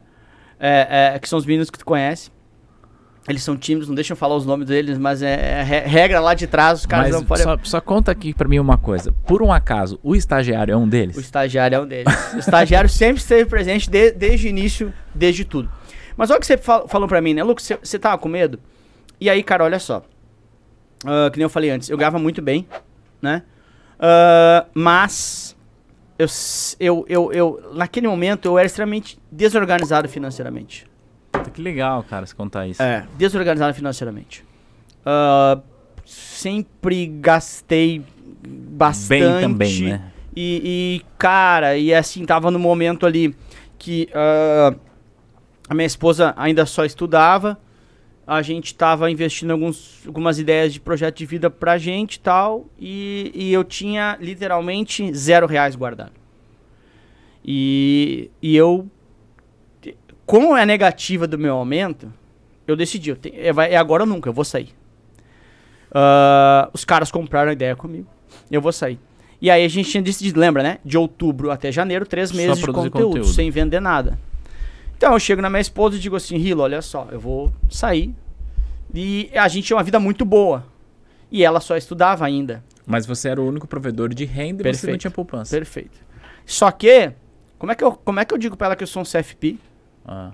É, é, que são os meninos que tu conhece. Eles são tímidos, não deixam eu falar os nomes deles, mas é, é re- regra lá de trás, os caras Mas não podem. só, só conta aqui para mim uma coisa. Por um acaso, o estagiário é um deles? O estagiário é um deles. o estagiário sempre esteve presente de- desde o início, desde tudo. Mas olha o que você fal- falou pra mim, né? Lucas, você- você tava com medo? E aí, cara, olha só. Ah, que nem eu falei antes, eu ganhava muito bem, né? Ah, mas eu, eu, eu, eu, naquele momento, eu era extremamente desorganizado financeiramente. Que legal, cara, você contar isso. É, desorganizado financeiramente. Ah, sempre gastei bastante. Bem também, né? E, e, cara, e assim, tava no momento ali que ah, a minha esposa ainda só estudava. A gente tava investindo alguns, algumas ideias de projeto de vida pra gente e tal. E, e eu tinha literalmente zero reais guardado. E, e eu, como é negativa do meu aumento, eu decidi, eu te- é, vai- é agora ou nunca, eu vou sair. Ah, os caras compraram a ideia comigo, eu vou sair. E aí a gente tinha decidido, lembra, né? De outubro até janeiro, três meses de conteúdo, conteúdo. sem vender nada. Então eu chego na minha esposa e digo assim, Rilo, olha só, eu vou sair. E a gente tinha uma vida muito boa. E ela só estudava ainda. Mas você era o único provedor de renda e você não Perfeito. tinha poupança. Perfeito. Só que, como é que eu, como é que eu digo pra ela que eu sou um CFP? Ah.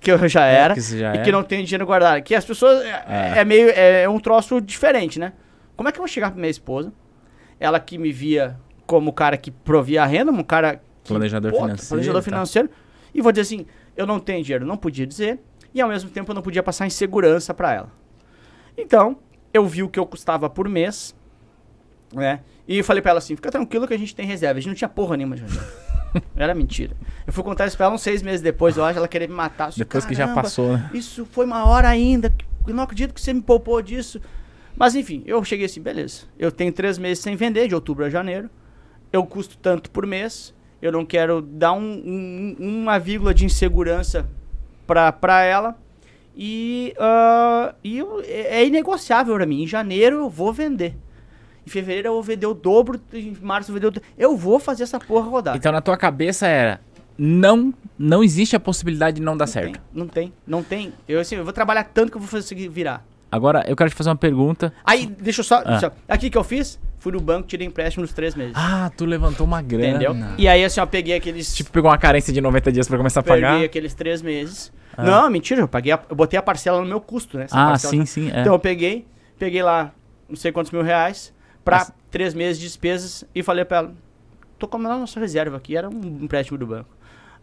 Que eu já era. que você já e era. que não tenho dinheiro guardado. Que as pessoas. É, é meio. É um troço diferente, né? Como é que eu vou chegar pra minha esposa? Ela que me via como o cara que provia a renda, um cara. Que, Planejador pô, financeiro, Planejador tá. financeiro. E vou dizer assim: eu não tenho dinheiro. Não podia dizer. E ao mesmo tempo eu não podia passar insegurança pra ela. Então, eu vi o que eu custava por mês. Né? E falei pra ela assim: fica tranquilo que a gente tem reserva. A gente não tinha porra nenhuma de reserva. Era mentira. Eu fui contar isso pra ela uns seis meses depois, eu acho, ela queria me matar. Disse, Depois que já "Caramba, passou, né? Isso foi uma hora ainda. Eu não acredito que você me poupou disso. Mas enfim, eu cheguei assim, beleza. Eu tenho três meses sem vender, de outubro a janeiro. Eu custo tanto por mês. Eu não quero dar um, um- uma vírgula de insegurança pra, pra ela. E, ah, e eu- é é inegociável pra mim. Em janeiro eu vou vender. Em fevereiro eu vou vender o dobro. Em março eu vou vender o dobro. Eu vou fazer essa porra rodar. Então na tua cabeça era não não existe a possibilidade de não dar não certo. Tem, não tem, não tem. Eu, assim, eu vou trabalhar tanto que eu vou fazer isso aqui virar. Agora eu quero te fazer uma pergunta. Aí, deixa eu só. Ah. só- Aqui que eu fiz, fui no banco, tirei empréstimo nos três meses. Ah, tu levantou uma grana. entendeu? E aí, assim, ó, peguei aqueles. Tipo, pegou uma carência de 90 dias pra começar a peguei pagar. aqueles três meses. Ah. Não, mentira, eu paguei. a- eu botei a parcela no meu custo, né? Ah, parcela- sim, sim. É. Então eu peguei, peguei lá não sei quantos mil reais pra Mas- três meses de despesas e falei pra ela: tô comendo a nossa reserva aqui, era um empréstimo do banco.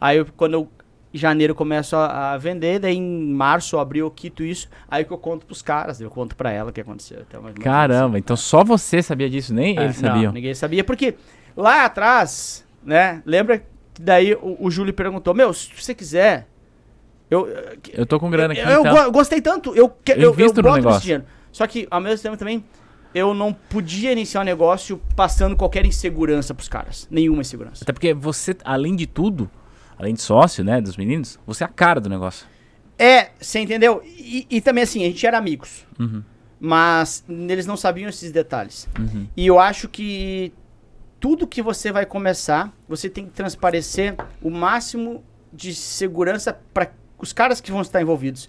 Aí eu- quando eu janeiro eu começo a, a, vender, daí em março, abril eu quito isso, aí que eu conto pros caras, eu conto pra ela o que aconteceu. Então, Caramba, então só você sabia disso, nem é, eles sabiam? Não, ninguém sabia, porque lá atrás, né, lembra que daí o, o Júlio perguntou, meu, se você quiser, eu... Eu tô com grana aqui, Eu, então. eu gostei tanto, eu, eu, eu, eu boto esse dinheiro. Só que, ao mesmo tempo também, eu não podia iniciar um negócio passando qualquer insegurança pros caras. Nenhuma insegurança. Até porque você, além de tudo, além de sócio, né, dos meninos, você é a cara do negócio. É, você entendeu? E, e também assim, a gente era amigos. Uhum. Mas eles não sabiam esses detalhes. Uhum. E eu acho que tudo que você vai começar, você tem que transparecer o máximo de segurança para os caras que vão estar envolvidos.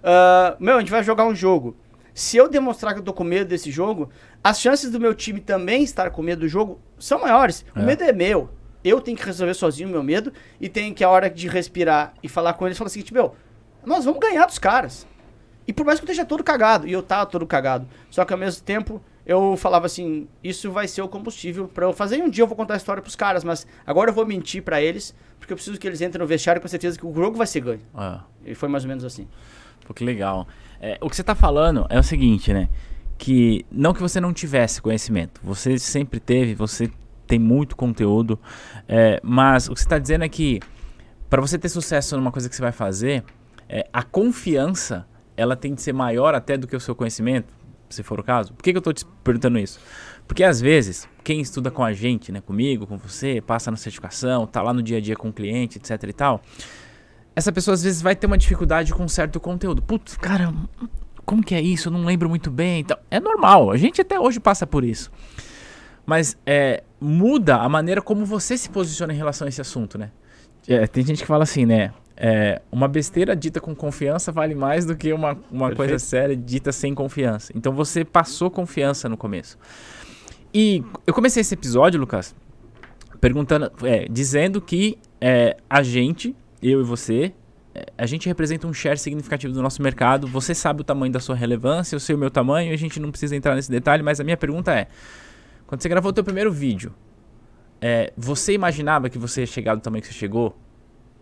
Uh, meu, a gente vai jogar um jogo. Se eu demonstrar que eu tô com medo desse jogo, as chances do meu time também estar com medo do jogo são maiores. É. O medo é meu. Eu tenho que resolver sozinho o meu medo e tenho que, a hora de respirar e falar com eles, falar o seguinte: meu, nós vamos ganhar dos caras. E por mais que eu esteja todo cagado, e eu tava todo cagado, só que ao mesmo tempo eu falava assim: isso vai ser o combustível para eu fazer. E um dia eu vou contar a história pros caras, mas agora eu vou mentir para eles, porque eu preciso que eles entrem no vestiário com certeza que o jogo vai ser ganho. É. E foi mais ou menos assim. Pô, que legal. É, o que você está falando é o seguinte, né? Que não que você não tivesse conhecimento, você sempre teve, você tem muito conteúdo, é, mas o que você está dizendo é que para você ter sucesso numa coisa que você vai fazer, é, a confiança ela tem de ser maior até do que o seu conhecimento, se for o caso. Por que, que eu estou te perguntando isso? Porque às vezes, quem estuda com a gente, né, comigo, com você, passa na certificação, tá lá no dia a dia com o cliente, etc e tal, essa pessoa às vezes vai ter uma dificuldade com certo conteúdo. Putz, cara, como que é isso? Eu não lembro muito bem. Então, é normal, a gente até hoje passa por isso. Mas é, muda a maneira como você se posiciona em relação a esse assunto, né? É, tem gente que fala assim, né? É, uma besteira dita com confiança vale mais do que uma, uma coisa séria dita sem confiança. Então você passou confiança no começo. E eu comecei esse episódio, Lucas, perguntando, é, dizendo que é, a gente eu e você, é, a gente representa um share significativo do nosso mercado. Você sabe o tamanho da sua relevância, eu sei o meu tamanho, a gente não precisa entrar nesse detalhe, mas a minha pergunta é: quando você gravou o teu primeiro vídeo, é, você imaginava que você ia chegar do tamanho que você chegou?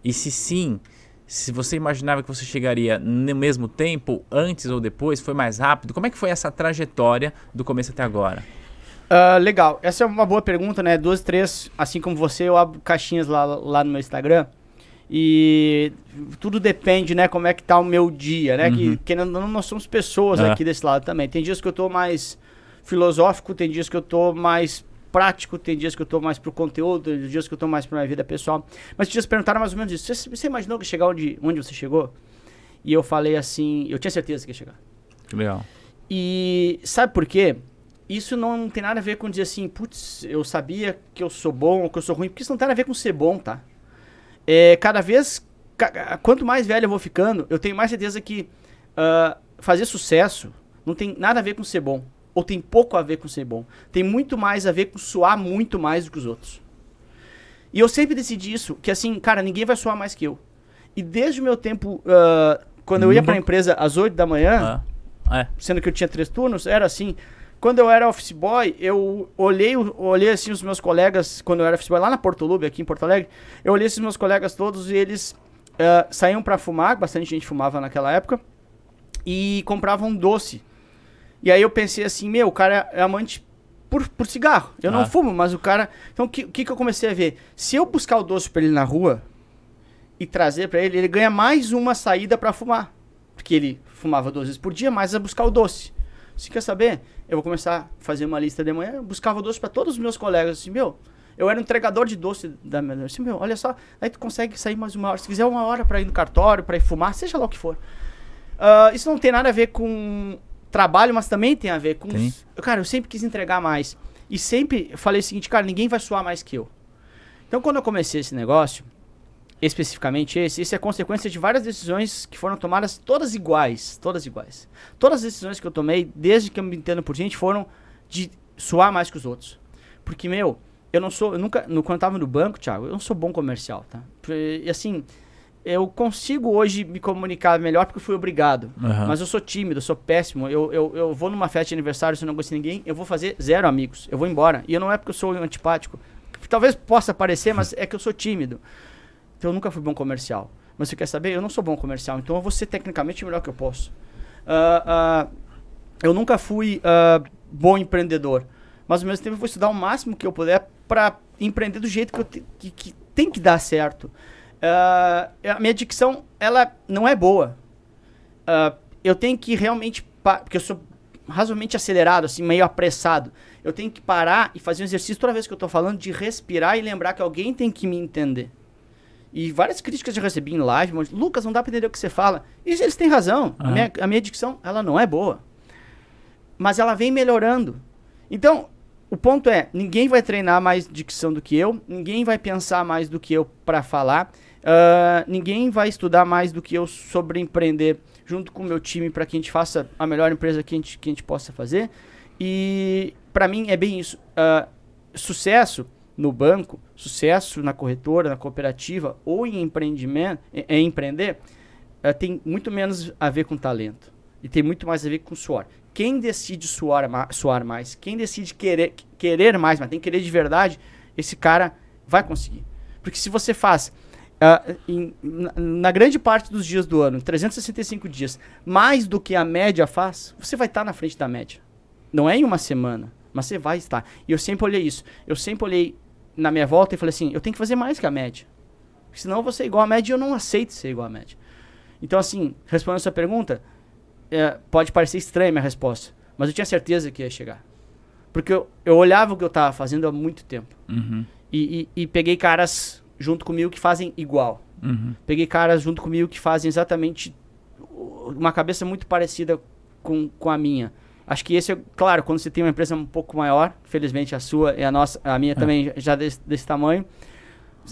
E se sim, se você imaginava que você chegaria no mesmo tempo, antes ou depois, foi mais rápido? Como é que foi essa trajetória do começo até agora? Uh, legal, essa é uma boa pergunta, né? Duas, três, assim como você, eu abro caixinhas lá, lá no meu Instagram. E tudo depende, né, como é que tá o meu dia, né? Uhum. Que, não, nós somos pessoas é. aqui desse lado também. Tem dias que eu tô mais filosófico, tem dias que eu tô mais prático, tem dias que eu tô mais pro conteúdo, tem dias que eu tô mais pra minha vida pessoal. Mas dias perguntaram mais ou menos isso. Você, você imaginou que chegar onde, onde você chegou? E eu falei assim, eu tinha certeza que ia chegar. Que legal. E sabe por quê? Isso não tem nada a ver com dizer assim, putz, eu sabia que eu sou bom ou que eu sou ruim, porque isso não tem nada a ver com ser bom, tá? é, cada vez, quanto mais velho eu vou ficando, eu tenho mais certeza que uh, fazer sucesso não tem nada a ver com ser bom. Ou tem pouco a ver com ser bom. Tem muito mais a ver com suar muito mais do que os outros. E eu sempre decidi isso, que assim, cara, ninguém vai suar mais que eu. E desde o meu tempo, uh, quando eu ia pra empresa às 8 da manhã, ah, é. sendo que eu tinha três turnos, era assim. Quando eu era office boy, eu olhei, olhei assim os meus colegas, quando eu era office boy lá na Porto Lube, aqui em Porto Alegre, eu olhei esses meus colegas todos e eles uh, saíam para fumar, bastante gente fumava naquela época, e compravam doce. E aí eu pensei assim, meu, o cara é amante por, por cigarro. Eu ah. não fumo, mas o cara. Então o que, que, que eu comecei a ver? Se eu buscar o doce pra ele na rua e trazer para ele, ele ganha mais uma saída para fumar. Porque ele fumava duas vezes por dia, mais a buscar o doce. Você quer saber? Eu vou começar a fazer uma lista de manhã, buscava doce para todos os meus colegas, assim, meu, eu era um entregador de doce da minha, assim, meu, olha só, aí tu consegue sair mais uma hora, se quiser uma hora para ir no cartório, para ir fumar, seja lá o que for. Uh, isso não tem nada a ver com trabalho, mas também tem a ver com... Os, cara, eu sempre quis entregar mais. E sempre falei o seguinte, cara, ninguém vai suar mais que eu. Então, quando eu comecei esse negócio, especificamente esse, isso é consequência de várias decisões que foram tomadas todas iguais, todas iguais. Todas as decisões que eu tomei, desde que eu me entendo por gente, foram de suar mais que os outros. Porque, meu, eu não sou, eu nunca, no, quando eu tava no banco, Thiago, eu não sou bom comercial, tá? E assim, eu consigo hoje me comunicar melhor porque fui obrigado. Uhum. Mas eu sou tímido, eu sou péssimo. Eu, eu, eu vou numa festa de aniversário, se eu não gosto de ninguém, eu vou fazer zero amigos. Eu vou embora. E eu não é porque eu sou antipático. Talvez possa parecer, mas é que eu sou tímido. Então eu nunca fui bom comercial. Mas você quer saber? Eu não sou bom comercial, então eu vou ser tecnicamente o melhor que eu posso. Uh, uh, eu nunca fui uh, bom empreendedor, mas ao mesmo tempo eu vou estudar o máximo que eu puder para empreender do jeito que, eu te, que, que, tem que dar certo. A minha dicção, ela não é boa. eu tenho que realmente, porque eu sou razoavelmente acelerado, assim, meio apressado. Eu tenho que parar e fazer um exercício toda vez que eu estou falando de respirar e lembrar que alguém tem que me entender. E várias críticas eu recebi em live, mas, Lucas, não dá para entender o que você fala. E eles têm razão. Uhum. A, minha, a minha dicção, ela não é boa. Mas ela vem melhorando. Então, o ponto é, ninguém vai treinar mais dicção do que eu, ninguém vai pensar mais do que eu para falar, uh, ninguém vai estudar mais do que eu sobre empreender junto com o meu time para que a gente faça a melhor empresa que a gente, que a gente possa fazer. E para mim é bem isso. Uh, sucesso no banco, sucesso na corretora, na cooperativa ou em empreendimento, em, em empreender, uh, tem muito menos a ver com talento e tem muito mais a ver com suor. Quem decide suar, suar mais, quem decide querer, querer mais, mas tem que querer de verdade, esse cara vai conseguir. Porque se você faz uh, em, na, na, grande parte dos dias do ano, 365 dias, mais do que a média faz, você vai estar tá na frente da média. Não é em uma semana, mas você vai estar. E eu sempre olhei isso. Eu sempre olhei na minha volta e falei assim: eu tenho que fazer mais que a média. Senão eu vou ser igual à média e eu não aceito ser igual à média. Então, assim, respondendo a sua pergunta, é, pode parecer estranha a minha resposta, mas eu tinha certeza que ia chegar. Porque eu, eu olhava o que eu estava fazendo há muito tempo. Uhum. E, e, e, peguei caras junto comigo que fazem igual. Uhum. Peguei caras junto comigo que fazem exatamente uma cabeça muito parecida com, com a minha. Acho que esse é, claro, quando você tem uma empresa um pouco maior, felizmente a sua e a nossa, a minha é. também já desse, desse, tamanho,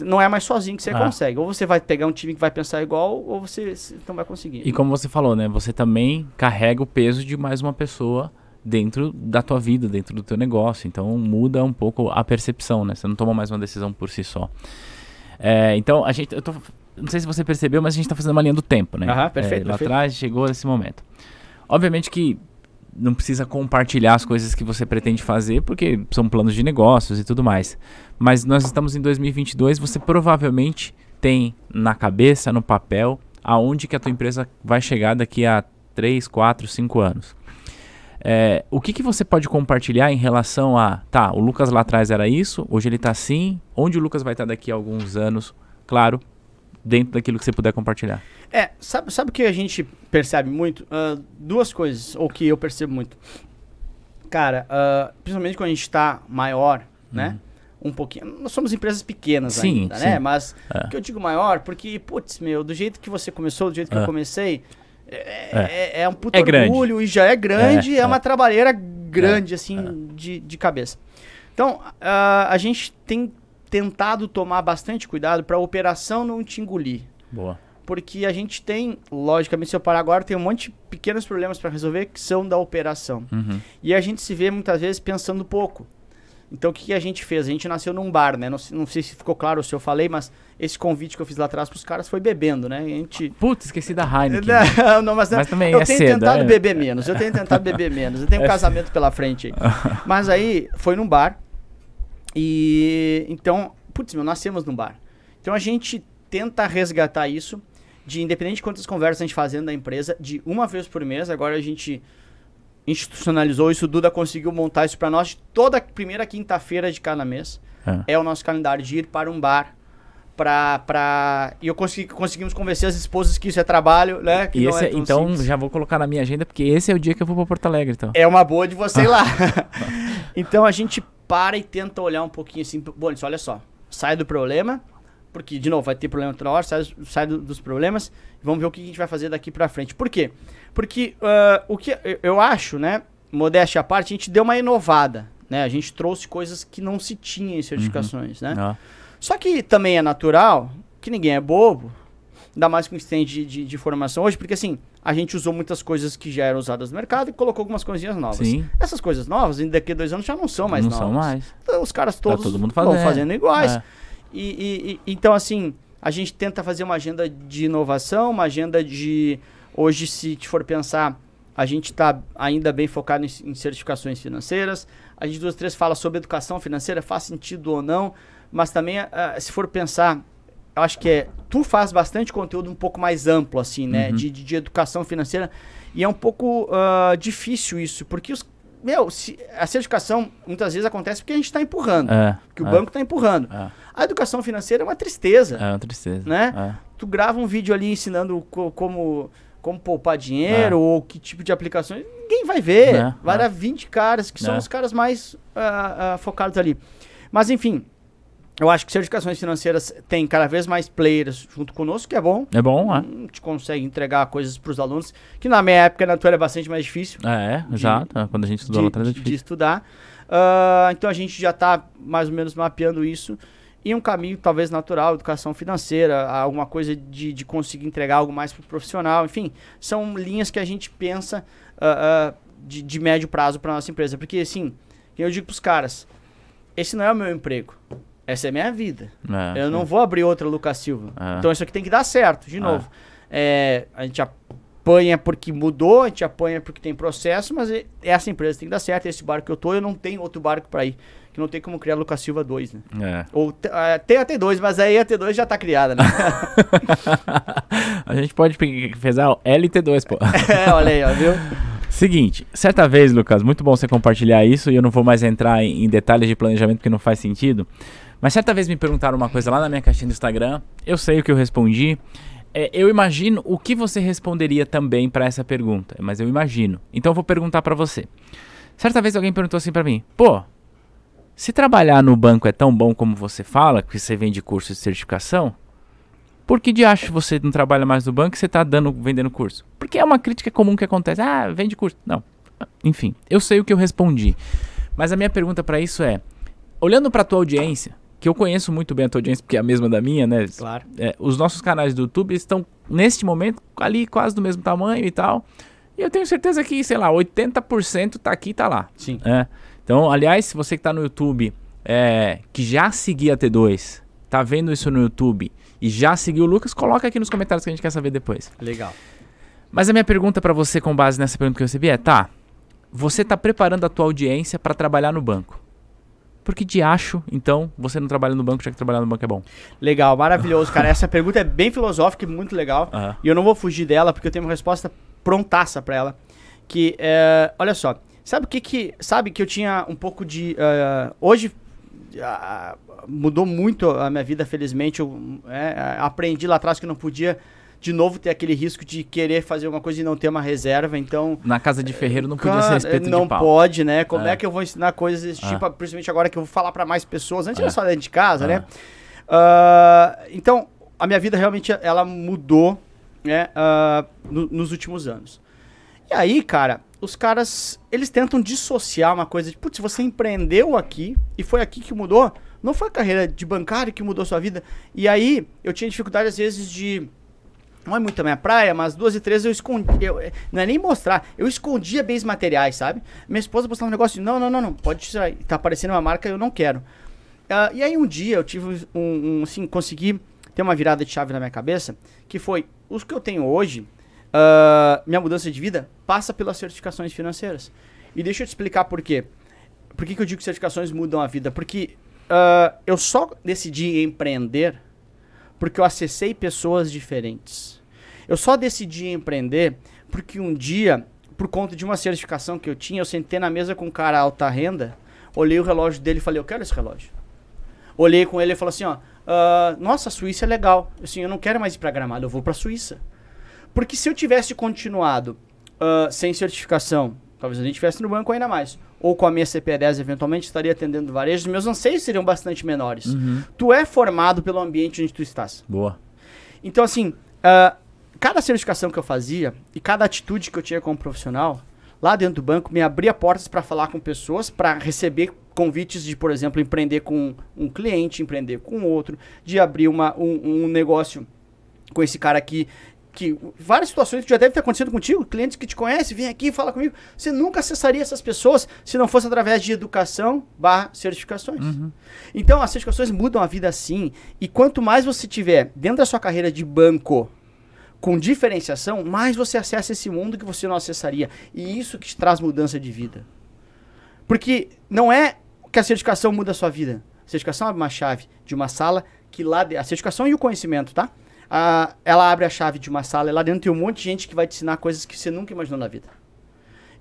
não é mais sozinho que você ah. consegue. Ou você vai pegar um time que vai pensar igual, ou você não vai conseguir. E como você falou, né? Você também carrega o peso de mais uma pessoa dentro da tua vida, dentro do teu negócio. Então muda um pouco a percepção, né? Você não toma mais uma decisão por si só. É, então a gente, eu tô, não sei se você percebeu, mas a gente está fazendo uma linha do tempo, né? Aham, perfeito. É, lá perfeito. atrás chegou esse momento. Obviamente que não precisa compartilhar as coisas que você pretende fazer, porque são planos de negócios e tudo mais. Mas nós estamos em 2022, você provavelmente tem na cabeça, no papel, aonde que a tua empresa vai chegar daqui a 3, 4, 5 anos. É, o que, que você pode compartilhar em relação a, tá, o Lucas lá atrás era isso, hoje ele está assim, onde o Lucas vai estar tá daqui a alguns anos, claro, dentro daquilo que você puder compartilhar. É, sabe, sabe o que a gente percebe muito? Uh, duas coisas, ou que eu percebo muito. Cara, uh, principalmente quando a gente está maior, né? Uhum. Um pouquinho. Nós somos empresas pequenas sim, ainda, sim. né? Mas é. que eu digo maior, porque, putz, meu, do jeito que você começou, do jeito que é. eu comecei, é, é, é, é um puto é orgulho grande. e já é grande, é, é uma trabalheira grande, assim, De, de cabeça. Então, uh, a gente tem tentado tomar bastante cuidado para a operação não te engolir. Boa. Porque a gente tem, logicamente, se eu parar agora, tem um monte de pequenos problemas para resolver que são da operação. Uhum. E a gente se vê muitas vezes pensando pouco. Então o que, que, a gente fez? A gente nasceu num bar, né? Não, não, sei se ficou claro se eu falei, mas esse convite que eu fiz lá atrás pros caras foi bebendo, né? A gente... Putz, esqueci da Heineken. não, não, mas, mas também eu é tenho cedo, tentado é... beber menos, eu tenho tentado beber menos. Eu tenho um é casamento pela frente aí. mas aí foi num bar. E então putz, meu, nascemos num bar. Então a gente tenta resgatar isso, de independente de quantas conversas a gente fazendo da empresa, de uma vez por mês, agora a gente institucionalizou isso, o Duda conseguiu montar isso para nós toda primeira quinta-feira de cada mês. É. é. o nosso calendário de ir para um bar pra, pra... E eu consegui, conseguimos convencer as esposas que isso é trabalho, né? e esse, é, é então simples. já vou colocar na minha agenda, porque esse é o dia que eu vou para Porto Alegre, então. É uma boa de você ir lá. então a gente para e tenta olhar um pouquinho assim, bom, olha só, sai do problema, porque, de novo, vai ter problema outra hora, sai, sai do, dos problemas, e vamos ver o que a gente vai fazer daqui pra frente. Por quê? Porque uh, o que eu acho, né, modéstia à parte, a gente deu uma inovada, né, a gente trouxe coisas que não se tinha em certificações, uhum. né. Ah. Só que também é natural que ninguém é bobo, ainda mais com o stand de, de, de, formação hoje, porque assim, a gente usou muitas coisas que já eram usadas no mercado e colocou algumas coisinhas novas. Sim. Essas coisas novas, daqui a dois anos, já não são mais não novas. Não são mais. Então, os caras todos tá todo mundo fazendo. fazendo iguais. É. E, e, e, então, assim, a gente tenta fazer uma agenda de inovação, uma agenda de... Hoje, se for pensar, a gente está ainda bem focado em, em, certificações financeiras. A gente, duas, três, fala sobre educação financeira, faz sentido ou não. Mas também, uh, se for pensar eu acho que é. Tu faz bastante conteúdo um pouco mais amplo, assim, né? Uhum. De, de, de educação financeira. E é um pouco ah, difícil isso, porque os. Meu, se, a certificação muitas vezes acontece porque a gente está empurrando. É. Porque o é, banco está empurrando. É, A educação financeira é uma tristeza. é uma tristeza. Né? É. Tu grava um vídeo ali ensinando co- como, como poupar dinheiro ou que tipo de aplicações. Ninguém vai ver. É, vai é. dar 20 caras, que são É. os caras mais ah, ah, focados ali. Mas enfim, eu acho que certificações financeiras tem cada vez mais players junto conosco, que é bom. É bom, é. A gente consegue entregar coisas para os alunos, que na minha época na tua era bastante mais difícil É, exato. é, Quando a gente estudou lá de, atrás é de- de difícil. estudar. Ah, então a gente já está mais ou menos mapeando isso. E um caminho talvez natural, educação financeira, alguma coisa de, de conseguir entregar algo mais pro profissional. Enfim, são linhas que a gente pensa ah, ah, de, de médio prazo para nossa empresa. Porque assim, eu digo pros caras, esse não é o meu emprego. Essa é minha vida. É, Eu não vou abrir outra Lucas Silva. É. Então isso aqui tem que dar certo, de É. novo. É, a gente apanha porque mudou, a gente apanha porque tem processo, mas e- essa empresa tem que dar certo. Esse barco que eu tô, eu não tenho outro barco pra ir. Que não tem como criar Lucas Silva 2, né? É. Ou ah, tem a T2, mas aí a T2 já tá criada, né? a gente pode pe- fazer o LT2, pô. é, olha aí, ó, viu? Seguinte, certa vez, Lucas, muito bom você compartilhar isso e eu não vou mais entrar em, em detalhes de planejamento porque não faz sentido. Mas certa vez me perguntaram uma coisa lá na minha caixinha do Instagram, eu sei o que eu respondi. É, eu imagino o que você responderia também para essa pergunta, mas eu imagino. Então eu vou perguntar para você. Certa vez alguém perguntou assim para mim: pô, se trabalhar no banco é tão bom como você fala, que você vende curso de certificação, por que de acho você não trabalha mais no banco e você está dando, vendendo curso? Porque é uma crítica comum que acontece. Ah, vende curso. Não. Enfim, eu sei o que eu respondi. Mas a minha pergunta para isso é: olhando para tua audiência, que eu conheço muito bem a tua audiência, porque é a mesma da minha, né? Claro. É, os nossos canais do YouTube estão, neste momento, ali quase do mesmo tamanho e tal. E eu tenho certeza que, sei lá, 80% tá aqui e tá lá. Sim. É. Então, aliás, se você que tá no YouTube, é, que já seguia a T2, tá vendo isso no YouTube e já seguiu o Lucas, coloca aqui nos comentários que a gente quer saber depois. Legal. Mas a minha pergunta pra você, com base nessa pergunta que eu recebi, é: tá, você tá preparando a tua audiência pra trabalhar no banco. Por que de acho, então, você não trabalha no banco, já que trabalhar no banco é bom? Legal, maravilhoso, cara. Essa pergunta é bem filosófica e muito legal. E eu não vou fugir dela, porque eu tenho uma resposta prontaça pra ela. Que é. Olha só. Sabe o que que. Sabe que eu tinha um pouco de. eh, hoje. ah, mudou muito a minha vida, felizmente. Eu é, aprendi lá atrás que eu não podia. De novo, ter aquele risco de querer fazer alguma coisa e não ter uma reserva. Então, Na casa de ferreiro não podia ser espeto não pode, né? Como é. É. que eu vou ensinar coisas desse É. tipo, principalmente agora que eu vou falar pra mais pessoas? Antes era É. só dentro de casa, É. né? Ah, então, a minha vida realmente ela mudou, né? ah, no- nos últimos anos. E aí, cara, os caras, eles tentam dissociar uma coisa de, putz, você empreendeu aqui e foi aqui que mudou. Não foi a carreira de bancário que mudou sua vida. E aí, eu tinha dificuldade às vezes de não é muito a minha praia, mas duas e três eu escondi. Eu, eh, não é nem mostrar, eu escondia bens materiais, sabe? Minha esposa postava um negócio não, não, não, não, pode tirar. Tá aparecendo uma marca, eu não quero. Ah, e aí um dia eu tive um, um, assim, consegui ter uma virada de chave na minha cabeça, que foi, os que eu tenho hoje, ah, minha mudança de vida passa pelas certificações financeiras. E deixa eu te explicar por quê. Por que, que eu digo que certificações mudam a vida? Porque ah, eu só decidi empreender porque eu acessei pessoas diferentes. Eu só decidi empreender porque um dia, por conta de uma certificação que eu tinha, eu sentei na mesa com um cara alta renda, olhei o relógio dele e falei, eu quero esse relógio. Olhei com ele e falei assim, ó, "Ah, nossa, a Suíça é legal. Assim, eu não quero mais ir pra Gramado, eu vou pra Suíça. Porque se eu tivesse continuado ah, sem certificação, talvez a gente estivesse no banco ainda mais. Ou com a minha CP10, eventualmente, estaria atendendo varejos, meus anseios seriam bastante menores. Uhum. Tu é formado pelo ambiente onde tu estás. Boa. Então, assim, ah, cada certificação que eu fazia e cada atitude que eu tinha como profissional, lá dentro do banco, me abria portas para falar com pessoas, para receber convites de, por exemplo, empreender com um cliente, empreender com outro, de abrir uma, um, um negócio com esse cara aqui. Que várias situações que já deve ter acontecido contigo, clientes que te conhecem, vem aqui, fala comigo. Você nunca acessaria essas pessoas se não fosse através de educação barra certificações. Então, as certificações mudam a vida sim. E quanto mais você tiver dentro da sua carreira de banco com diferenciação, mais você acessa esse mundo que você não acessaria. E isso que te traz mudança de vida. Porque não é que a certificação muda a sua vida. A certificação abre uma chave de uma sala que lá de, a certificação e o conhecimento, tá? Ah, ela abre a chave de uma sala e lá dentro tem um monte de gente que vai te ensinar coisas que você nunca imaginou na vida.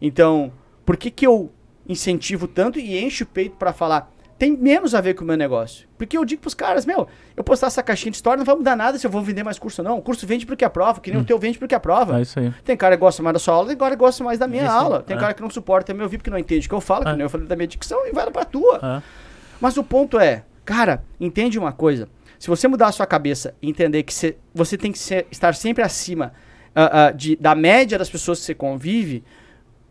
Então, por que que eu incentivo tanto e encho o peito para falar? Tem menos a ver com o meu negócio. Porque eu digo pros caras, meu, eu postar essa caixinha de história não vai mudar nada se eu vou vender mais curso ou não. O curso vende porque aprova, que nem Hum. o teu vende porque aprova. É isso aí. Tem cara que gosta mais da sua aula, tem cara que gosta mais da minha Isso, aula. Tem é. cara que não suporta me ouvir porque não entende o que eu falo, É. que nem eu falei da minha dicção, e vai pra tua. É. Mas o ponto é, cara, entende uma coisa. Se você mudar a sua cabeça e entender que cê- você tem que ser- estar sempre acima ah, ah, de, da média das pessoas que você convive,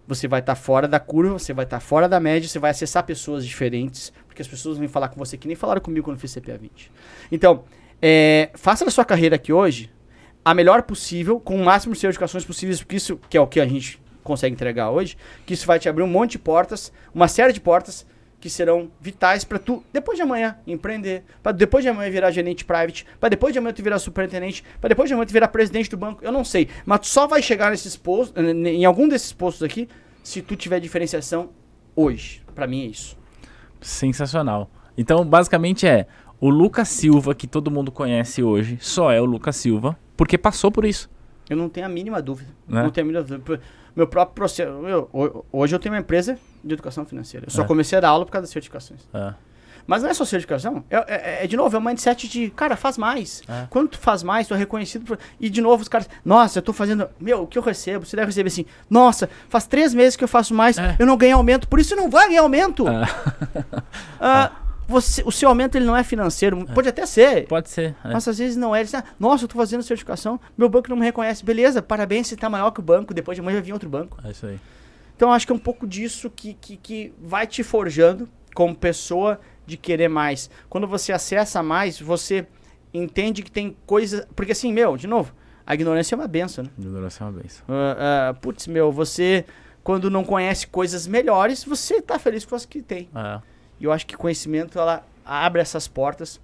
você vai estar fora da curva, você vai estar fora da média, você vai acessar pessoas diferentes, porque as pessoas vêm falar com você que nem falaram comigo quando eu fiz CPA 20. Então, é, faça da sua carreira aqui hoje a melhor possível, com o máximo de certificações possíveis, porque isso que é o que a gente consegue entregar hoje, que isso vai te abrir um monte de portas, uma série de portas que serão vitais para tu, depois de amanhã, empreender, para depois de amanhã virar gerente private, para depois de amanhã tu virar superintendente, para depois de amanhã tu virar presidente do banco, eu não sei, mas tu só vai chegar nesses postos, em algum desses postos aqui, se tu tiver diferenciação hoje. Para mim é isso. Sensacional. Então, basicamente é o Lucas Silva, que todo mundo conhece hoje, só é o Lucas Silva, porque passou por isso. Eu não tenho a mínima dúvida. Né? Não tenho a mínima dúvida. Meu próprio processo. eu- ho- hoje eu tenho uma empresa de educação financeira. Eu só É. comecei a dar aula por causa das certificações. É. Mas não é só certificação. É, é- é, de novo, é um mindset de, cara, faz mais. É. Quando tu faz mais, tu é reconhecido. Por... E de novo, os caras, nossa, eu tô fazendo. Meu, o que eu recebo? Você deve receber assim, nossa, faz três meses que eu faço mais, É. eu não ganhei aumento, por isso não vai ganhar aumento. É. Ah, você, o seu aumento ele não é financeiro, pode até ser. Pode ser. é. Mas às vezes não é. Diz, ah, Nossa, eu tô fazendo certificação, meu banco não me reconhece. Beleza, parabéns, você tá maior que o banco, depois de amanhã vai vir outro banco. É isso aí. Então acho que é um pouco disso que, que, que vai te forjando como pessoa de querer mais. Quando você acessa mais, você entende que tem coisas. Porque assim, meu, de novo, a ignorância é uma benção, né? Ignorância é uma benção. Ah, ah, putz, meu, você, quando não conhece coisas melhores, você tá feliz com as que tem. É. E eu acho que conhecimento, ela abre essas portas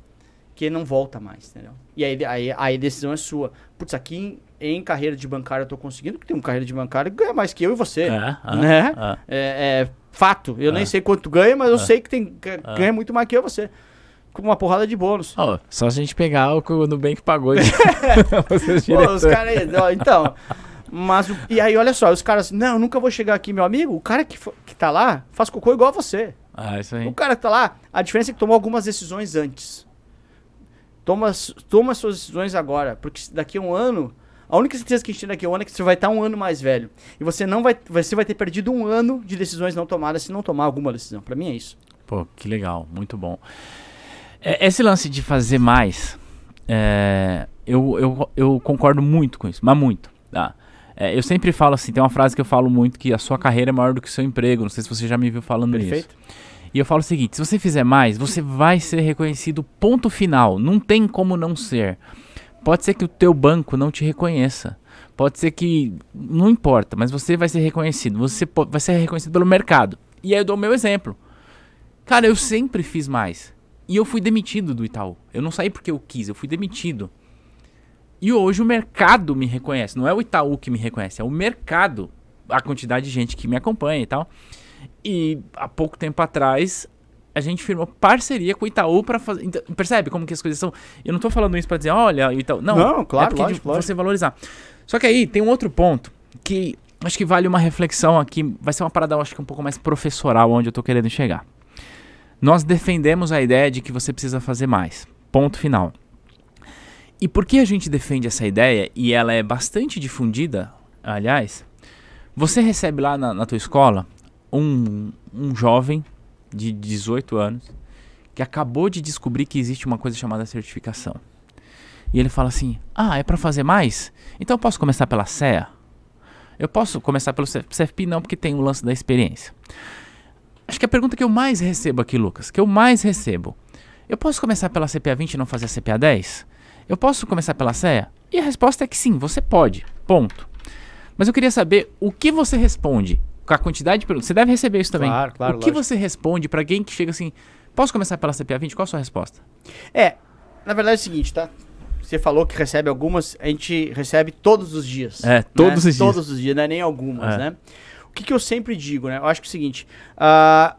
que não volta mais, entendeu? E aí, aí, aí a decisão é sua. Putz, aqui em, carreira de bancário eu tô conseguindo, porque tem um carreira de bancário que ganha mais que eu e você. É, é, Né? é. É, é fato. Eu É. nem sei quanto ganha, mas eu É. sei que tem, ga- É. ganha muito mais que eu e você. Com uma porrada de bônus. Ó, só a gente pegar o que o Nubank pagou. de- Pô, os caras então. Mas, e aí, olha só, os caras, não, eu nunca vou chegar aqui, meu amigo. O cara que, que tá lá faz cocô igual a você. Ah, isso aí. O cara que tá lá, a diferença é que tomou algumas decisões antes. Toma, toma suas decisões agora, porque se daqui a um ano, a única certeza que a gente tem daqui a um ano é que você vai estar um ano mais velho. E você não vai, você vai ter perdido um ano de decisões não tomadas se não tomar alguma decisão. Pra mim é isso. Pô, que legal, muito bom. É, Esse lance de fazer mais, é, eu, eu, eu concordo muito com isso, mas muito. Tá? É, eu sempre falo assim, tem uma frase que eu falo muito, que a sua carreira é maior do que o seu emprego. Não sei se você já me viu falando Perfeito? isso. E eu falo o seguinte, se você fizer mais, você vai ser reconhecido ponto final. Não tem como não ser. Pode ser que o teu banco não te reconheça. Pode ser que. Não importa, mas você vai ser reconhecido. Você vai ser reconhecido pelo mercado. E aí eu dou o meu exemplo. Cara, eu sempre fiz mais. E eu fui demitido do Itaú. Eu não saí porque eu quis, eu fui demitido. E hoje o mercado me reconhece. Não é o Itaú que me reconhece, é o mercado. A quantidade de gente que me acompanha e tal. E há pouco tempo atrás, a gente firmou parceria com o Itaú para fazer. Então, percebe como que as coisas são? Eu não tô falando isso para dizer, olha, o Itaú. Não, Não, claro, é porque lógico, lógico. você valorizar. Só que aí tem um outro ponto que acho que vale uma reflexão aqui. Vai ser uma parada, eu acho que um pouco mais professoral, onde eu tô querendo chegar. Nós defendemos a ideia de que você precisa fazer mais. Ponto final. E por que a gente defende essa ideia, e ela é bastante difundida, aliás, você recebe lá na, na tua escola um, um jovem de 18 anos que acabou de descobrir que existe uma coisa chamada certificação. E ele fala assim: Ah, é para fazer mais? Então eu posso começar pela CEA? Eu posso começar pelo CFP? Não, porque tem o lance da experiência. Acho que a pergunta que eu mais recebo aqui, Lucas, que eu mais recebo: Eu posso começar pela CPA 20 e não fazer a CPA 10? Eu posso começar pela CEA? E a resposta é que sim, você pode. Ponto. Mas eu queria saber o que você responde com a quantidade de perguntas. Você deve receber isso também. Claro, claro, O que lógico. você responde para alguém que chega assim: Posso começar pela CPA 20? Qual a sua resposta? É, na verdade é o seguinte, tá? Você falou que recebe algumas, a gente recebe todos os dias. É, todos né? os dias. Todos os dias, não é nem algumas, É. né? O que, que eu sempre digo, né? Eu acho que é o seguinte, ah,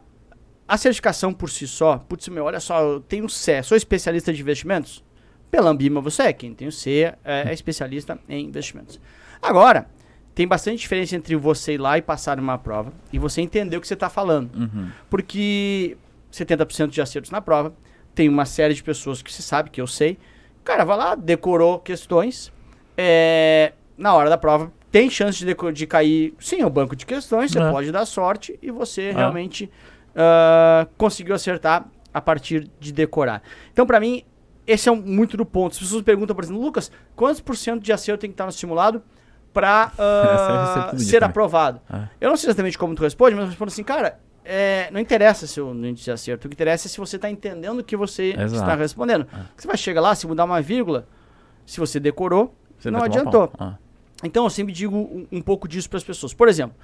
a certificação por si só, putz, meu, olha só, eu tenho CE, sou especialista de investimentos, Pela Ambima você é, quem tem o C é, é especialista em investimentos. Agora, tem bastante diferença entre você ir lá e passar uma prova e você entender o que você está falando. Uhum. Porque 70% de acertos na prova, tem uma série de pessoas que você sabe, que eu sei. O cara vai lá, decorou questões, é, na hora da prova tem chance de, de cair, sim, o banco de questões, você É. pode dar sorte e você É. realmente ah, conseguiu acertar a partir de decorar. Então, para mim, esse é um, muito do ponto. As pessoas perguntam, por exemplo, Lucas, quantos por cento de acerto tem que estar no simulado para Essa é ser também. aprovado? É. Eu não sei exatamente como tu responde, mas eu respondo assim, cara, é, não interessa se o índice de acerto. O que interessa é se você está entendendo o que você Exato. está respondendo. É. Você vai chegar lá, se mudar uma vírgula, se você decorou, Você não adiantou. Ah. Então eu sempre digo um, um pouco disso para as pessoas. Por exemplo,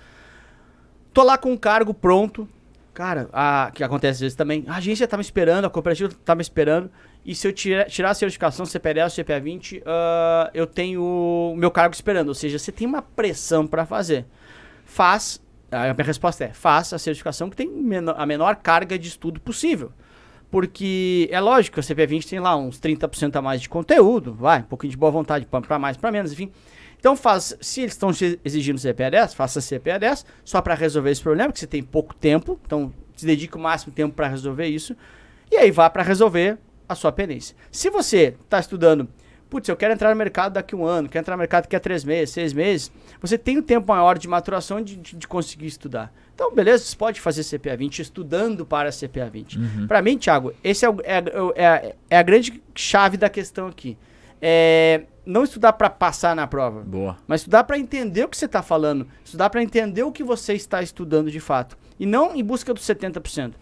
tô lá com um cargo pronto. Cara, a, que acontece às vezes também. A agência tá me esperando, a cooperativa tá me esperando. E se eu tira, tirar a certificação CPDS, CPA 20, ah, eu tenho o meu cargo esperando. Ou seja, você tem uma pressão para fazer. Faz. A minha resposta é: faça a certificação que tem meno- a menor carga de estudo possível. Porque é lógico que o CPA 20 tem lá uns 30% a mais de conteúdo, vai, um pouquinho de boa vontade para mais, para menos, enfim. Então faz, se eles estão exigindo CPA 10, faça CPA 10 só para resolver esse problema, porque você tem pouco tempo, então se dedica o máximo tempo para resolver isso. E aí vá para resolver a sua pendência. Se você está estudando, putz, eu quero entrar no mercado daqui a um ano, quero entrar no mercado daqui a três meses, seis meses, você tem um tempo maior de maturação de, de, de conseguir estudar. Então, beleza, você pode fazer CPA 20 estudando para CPA 20. Uhum. Para mim, Thiago, esse é, o- é, é, é- é a grande chave da questão aqui. É não estudar para passar na prova, Boa. mas estudar para entender o que você está falando, estudar para entender o que você está estudando de fato, e não em busca dos 70%.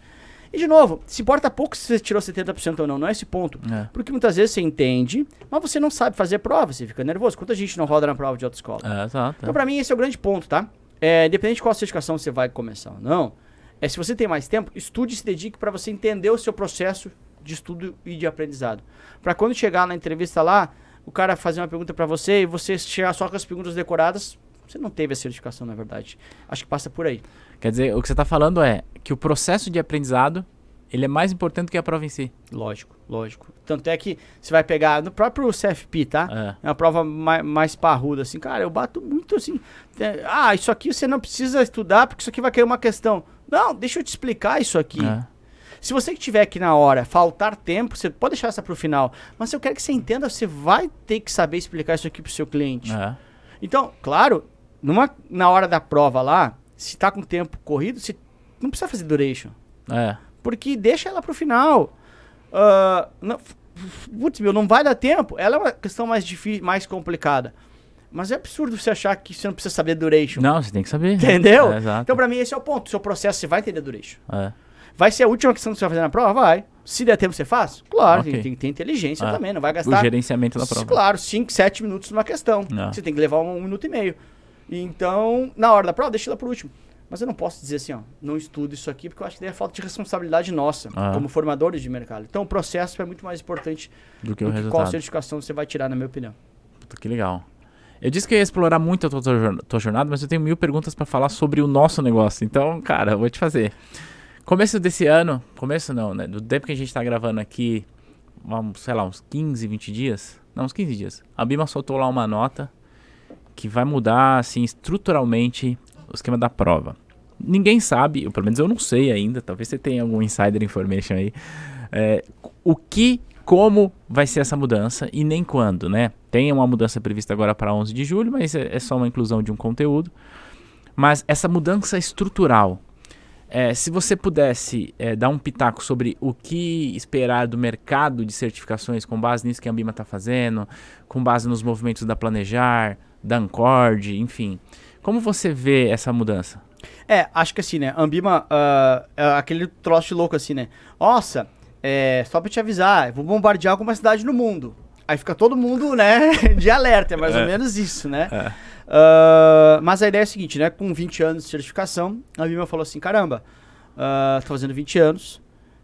E de novo, se importa pouco se você tirou 70% ou não, não é esse ponto. É. Porque muitas vezes você entende, mas você não sabe fazer prova, você fica nervoso. Quanta gente não roda na prova de autoescola? É, exato. Então, pra mim, esse é o grande ponto, tá? É, independente de qual certificação você vai começar ou não, é, se você tem mais tempo, estude e se dedique para você entender o seu processo de estudo e de aprendizado. Para quando chegar na entrevista lá, o cara fazer uma pergunta para você e você chegar só com as perguntas decoradas, você não teve a certificação, na verdade. Acho que passa por aí. Quer dizer, o que você está falando é que o processo de aprendizado ele é mais importante que a prova em si. Lógico, lógico. Tanto é que você vai pegar no próprio CFP, tá? É. É uma prova mais, mais parruda, assim. Cara, eu bato muito assim. é, Ah, isso aqui você não precisa estudar porque isso aqui vai cair uma questão. Não, deixa eu te explicar isso aqui. É. Se você que tiver aqui na hora faltar tempo, você pode deixar essa pro final. Mas se eu quero que você entenda, você vai ter que saber explicar isso aqui pro seu cliente. É. Então, claro, numa, na hora da prova lá, se tá com tempo corrido, você não precisa fazer duration. É. Porque deixa ela pro final. Ah, não- putz, meu, não vai dar tempo. Ela é uma questão mais difícil, mais complicada. Mas é absurdo você achar que você não precisa saber duration. Não, você tem que saber. Entendeu? É. Então, pra mim, esse é o ponto. Seu processo, você vai entender duration. É. Vai ser a última questão que você vai fazer na prova? Vai. Se der tempo, você faz? Claro, Ok. tem, que ter inteligência Ah, também. Não vai O gastar. gerenciamento da prova. Claro, 5, 7 minutos numa questão. Ah. Você tem que levar um, um minuto e meio. Então, na hora da prova, deixa ela por último. Mas eu não posso dizer assim, ó, não estudo isso aqui, porque eu acho que daí é falta de responsabilidade nossa, Ah. como formadores de mercado. Então, o processo é muito mais importante Do que do o que qual certificação você vai tirar, na minha opinião. Puta, que legal. Eu disse que ia explorar muito a tua, tua jor- tua jornada, mas eu tenho mil perguntas pra falar sobre o nosso negócio. Então, cara, eu vou te fazer. Começo desse ano, começo não, né? Do tempo que a gente tá gravando aqui, vamos, sei lá, uns 15, 20 dias. Não, uns 15 dias. A Bima soltou lá uma nota que vai mudar, assim, estruturalmente o esquema da prova. Ninguém sabe, pelo menos eu não sei ainda, talvez você tenha algum insider information aí, é, o que, como vai ser essa mudança e nem quando, né? Tem uma mudança prevista agora para 11 de julho, mas é, é só uma inclusão de um conteúdo. Mas essa mudança estrutural, é, se você pudesse é, dar um pitaco sobre o que esperar do mercado de certificações com base nisso que a Ambima está fazendo, com base nos movimentos da Planejar, da Ancord, enfim. Como você vê essa mudança? É, acho que assim, né? Ambima, ah, é aquele troço louco assim, né? Nossa, é, só pra te avisar, eu vou bombardear alguma cidade no mundo. Aí fica todo mundo, né, de alerta, é mais ou É. menos isso, né? É. Ah, mas a ideia é a seguinte, né? Com 20 anos de certificação, a Ambima falou assim, caramba, ah, tô fazendo 20 anos,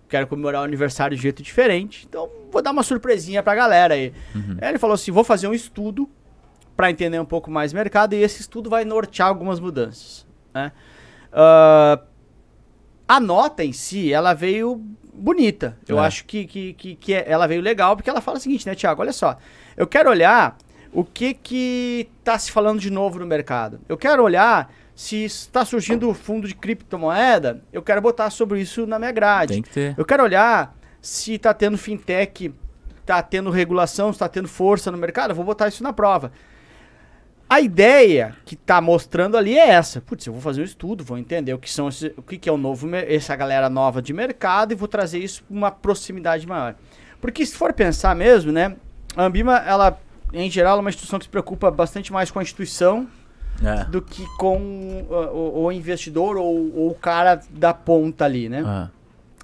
quero comemorar o aniversário de um jeito diferente, então vou dar uma surpresinha pra galera aí. Aí ele falou assim, vou fazer um estudo para entender um pouco mais o mercado e esse estudo vai nortear algumas mudanças. Né? Ah, a nota em si, ela veio bonita. Eu é. acho que, que, que, que, ela veio legal, porque ela fala o seguinte, né, Tiago? Olha só, eu quero olhar o que que está se falando de novo no mercado. Eu quero olhar se está surgindo o fundo de criptomoeda, eu quero botar sobre isso na minha grade. Tem que ter. Eu quero olhar se está tendo fintech, está tendo regulação, está tendo força no mercado, eu vou botar isso na prova. A ideia que está mostrando ali é essa. Putz, eu vou fazer um estudo, vou entender o que são esse, o que, que é o novo, essa galera nova de mercado e vou trazer isso para uma proximidade maior. Porque se for pensar mesmo, né, a Ambima, ela em geral é uma instituição que se preocupa bastante mais com a instituição é. do que com uh, o, o, investidor ou, ou, o cara da ponta ali, né?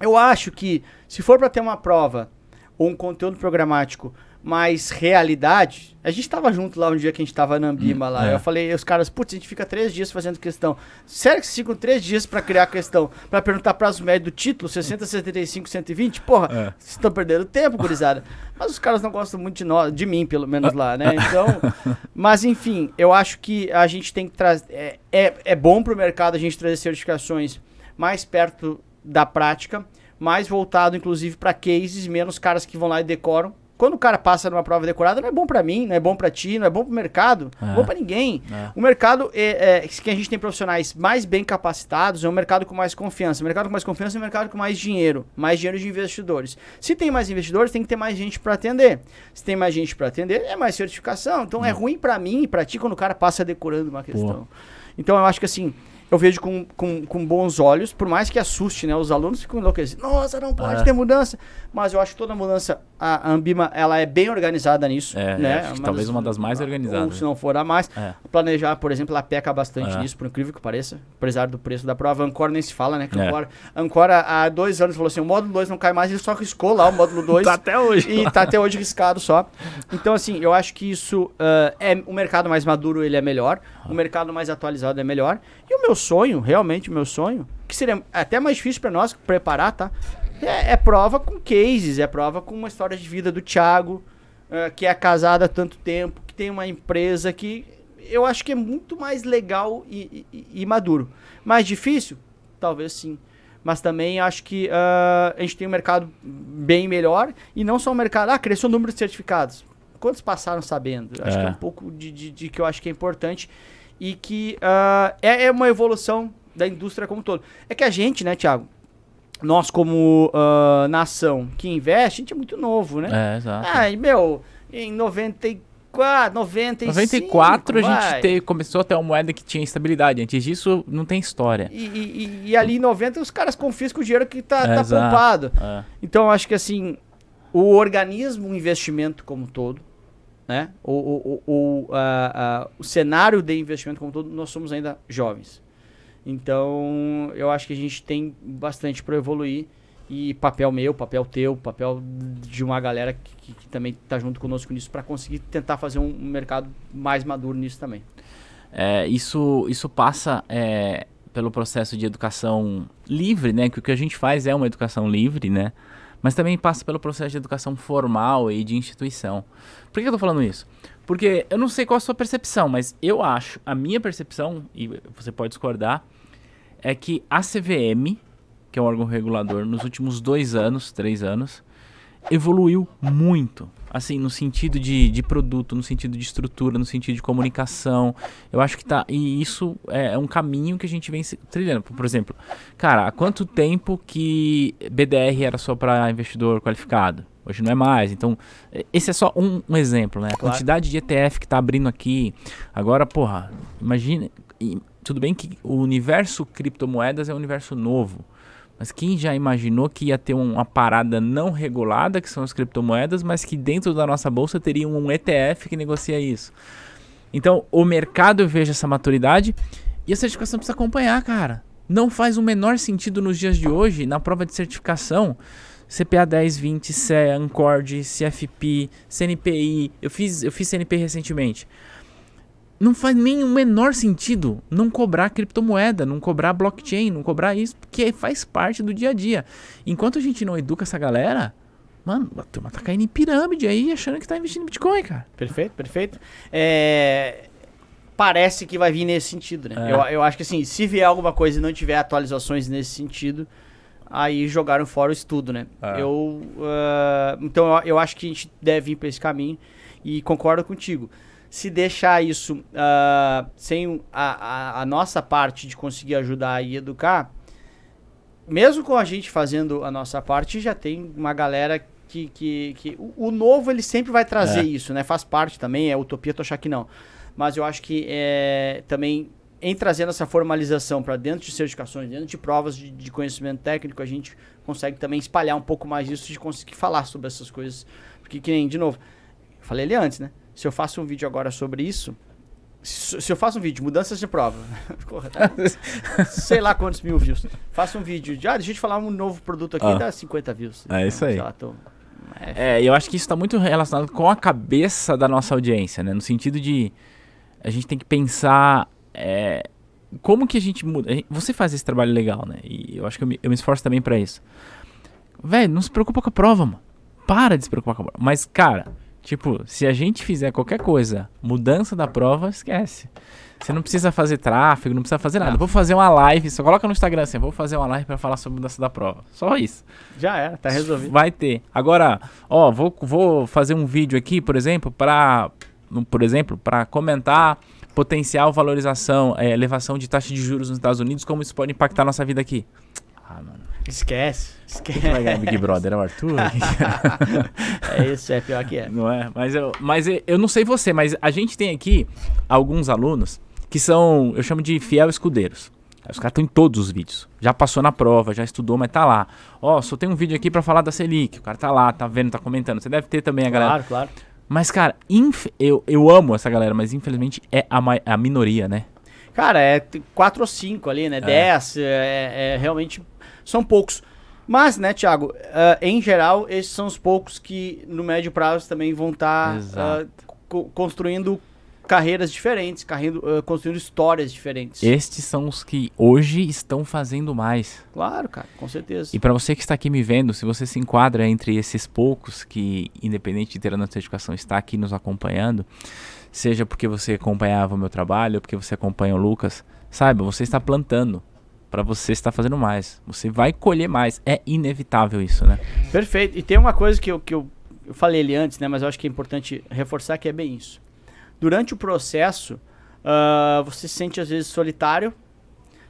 É. Eu acho que se for para ter uma prova ou um conteúdo programático mais realidade. A gente tava junto lá um dia que a gente tava na Ambima hum, lá. É. Eu falei, os caras, putz, a gente fica três dias fazendo questão. Sério que vocês ficam três dias para criar questão? para perguntar prazo médio do título, 60, 75, 120? Porra, é. vocês estão perdendo tempo, gurizada. mas os caras não gostam muito de nós, de mim, pelo menos lá, né? Então, mas enfim, eu acho que a gente tem que trazer. É, é, é bom pro mercado a gente trazer certificações mais perto da prática, mais voltado, inclusive, para cases, menos caras que vão lá e decoram quando o cara passa numa prova decorada, não é bom para mim, não é bom para ti, não é bom pro mercado, é. não é bom para ninguém. É. O mercado é, é, que a gente tem profissionais mais bem capacitados, é um mercado com mais confiança. O mercado com mais confiança é um mercado com mais dinheiro, mais dinheiro de investidores. Se tem mais investidores, tem que ter mais gente para atender. Se tem mais gente para atender, é mais certificação. Então é, é ruim para mim e para ti quando o cara passa decorando uma questão. Pô. Então eu acho que assim, eu vejo com, com, com, bons olhos, por mais que assuste, né? Os alunos ficam enlouquecidos. Nossa, não pode é. ter mudança. Mas eu acho que toda mudança, a Ambima, ela é bem organizada nisso. É, né? Acho talvez uma das mais organizadas. Ou se não for a mais. É. Planejar, por exemplo, ela peca bastante é. nisso, por incrível que pareça. Apesar do preço da prova. Ancora nem se fala, né? Que é. Ancora, Ancora há dois anos falou assim: o módulo 2 não cai mais, ele só riscou lá o módulo 2. tá até hoje. E tá até hoje riscado só. Então, assim, eu acho que isso uh, é o mercado mais maduro, ele é melhor. O mercado mais atualizado é melhor. E o meu sonho, realmente o meu sonho, que seria até mais difícil para nós preparar, tá? É, é, prova com cases, é prova com uma história de vida do Thiago, uh, que é casado há tanto tempo, que tem uma empresa que eu acho que é muito mais legal e, e, e maduro. Mais difícil? Talvez sim. Mas também acho que uh, a gente tem um mercado bem melhor e não só um mercado. Ah, cresceu o número de certificados. Quantos passaram sabendo? Acho é. que é um pouco de, de, de, que eu acho que é importante e que uh, é, é uma evolução da indústria como um todo. É que a gente, né, Thiago? Nós, como uh, nação que investe, a gente é muito novo, né? É, exato. Ah, e, meu, em 94, 95. 94 vai. a gente te, começou a ter uma moeda que tinha estabilidade. Antes disso, não tem história. E, e, e ali em 90 os caras confiscam o dinheiro que tá, é, tá poupado. É. Então, eu acho que assim, o organismo, o investimento como um todo, né? O, o, o, uh, uh, o cenário de investimento como todo, nós somos ainda jovens. Então, eu acho que a gente tem bastante para evoluir. E papel meu, papel teu, papel de uma galera que, que, que também está junto conosco nisso para conseguir tentar fazer um, mercado mais maduro nisso também. É, isso, isso passa é, pelo processo de educação livre, né? Que o que a gente faz é uma educação livre, né? Mas também passa pelo processo de educação formal e de instituição. Por que eu tô falando isso? Porque eu não sei qual a sua percepção, mas eu acho, a minha percepção, e você pode discordar, é que a CVM, que é um órgão regulador, nos últimos dois anos, três anos, evoluiu muito. Assim, no sentido de, de produto, no sentido de estrutura, no sentido de comunicação. Eu acho que tá. E isso é, é um caminho que a gente vem trilhando. Por exemplo, cara, há quanto tempo que BDR era só para investidor qualificado? Hoje não é mais. Então, esse é só um, um exemplo, né? A claro. quantidade de ETF que está abrindo aqui. Agora, porra, imagine. Tudo bem que o universo criptomoedas é um universo novo. Mas quem já imaginou que ia ter uma parada não regulada, que são as criptomoedas, mas que dentro da nossa bolsa teria um ETF que negocia isso? Então, o mercado eu vejo essa maturidade e a certificação precisa acompanhar, cara. Não faz o menor sentido nos dias de hoje, na prova de certificação, CPA 1020, CEA, Ancord, CFP, CNPI. Eu fiz, eu fiz CNP recentemente. Não faz nem o menor sentido não cobrar criptomoeda, não cobrar blockchain, não cobrar isso, porque faz parte do dia a dia. Enquanto a gente não educa essa galera, mano, a turma tá caindo em pirâmide aí, achando que tá investindo em Bitcoin, cara. Perfeito, perfeito. É, parece que vai vir nesse sentido, né? É. Eu, eu acho que assim, se vier alguma coisa e não tiver atualizações nesse sentido, aí jogaram fora o estudo, né? É. Eu, uh, então eu, eu acho que a gente deve ir para esse caminho e concordo contigo. Se deixar isso uh, sem a, a, a, nossa parte de conseguir ajudar e educar, mesmo com a gente fazendo a nossa parte, já tem uma galera que. que, que o, o novo ele sempre vai trazer é. isso, né? Faz parte também, é utopia tu achar que não. Mas eu acho que é, também em trazendo essa formalização para dentro de certificações, dentro de provas de, de, conhecimento técnico, a gente consegue também espalhar um pouco mais isso de conseguir falar sobre essas coisas. Porque, que nem, de novo, falei ali antes, né? Se eu faço um vídeo agora sobre isso, se, se eu faço um vídeo, mudanças de prova, sei lá quantos mil views, faço um vídeo de, ah, deixa eu te falar um novo produto aqui, ah. dá 50 views. É isso aí. Lá, tô, é, eu acho que isso está muito relacionado com a cabeça da nossa audiência, né? No sentido de a gente tem que pensar é, como que a gente muda? Você faz esse trabalho legal, né? E eu acho que eu me, eu me esforço também para isso. Velho, não se preocupa com a prova, mano. Para de se preocupar com a prova. Mas, cara, tipo, se a gente fizer qualquer coisa, mudança da prova, esquece. Você não precisa fazer tráfego, não precisa fazer nada. Não. Vou fazer uma live, só coloca no Instagram assim, vou fazer uma live para falar sobre mudança da prova. Só isso. Já é, tá resolvido. Vai ter. Agora, ó, vou, vou fazer um vídeo aqui, por exemplo, para por exemplo, para comentar potencial valorização, é, elevação de taxa de juros nos Estados Unidos, como isso pode impactar nossa vida aqui? Ah, mano. Esquece. Esquece. Quem vai ganhar Big Brother? É o Arthur? é isso, é pior que é. Não é? Mas, eu, mas eu não sei você, mas a gente tem aqui alguns alunos que são, eu chamo de fiel escudeiros. Os caras estão em todos os vídeos. Já passou na prova, já estudou, mas tá lá. Ó, oh, só tem um vídeo aqui para falar da Selic. O cara tá lá, tá vendo, tá comentando. Você deve ter também a galera. Claro, claro. Mas, cara, eu, eu amo essa galera, mas infelizmente é a, a minoria, né? Cara, é 4 ou 5 ali, né? 10, é. é, é, realmente são poucos. Mas, né, Thiago, uh, em geral, esses são os poucos que no médio prazo também vão estar tá, uh, construindo carreiras diferentes, carrendo, uh, construindo histórias diferentes. Estes são os que hoje estão fazendo mais. Claro, cara, com certeza. E para você que está aqui me vendo, se você se enquadra entre esses poucos que, independente de ter a nossa educação, está aqui nos acompanhando, seja porque você acompanhava o meu trabalho, ou porque você acompanha o Lucas, saiba, você está plantando para você estar fazendo mais. Você vai colher mais. É inevitável isso, né? Perfeito. E tem uma coisa que eu, que eu, eu falei ali antes, né? Mas eu acho que é importante reforçar que é bem isso durante o processo, uh, você se sente às vezes solitário,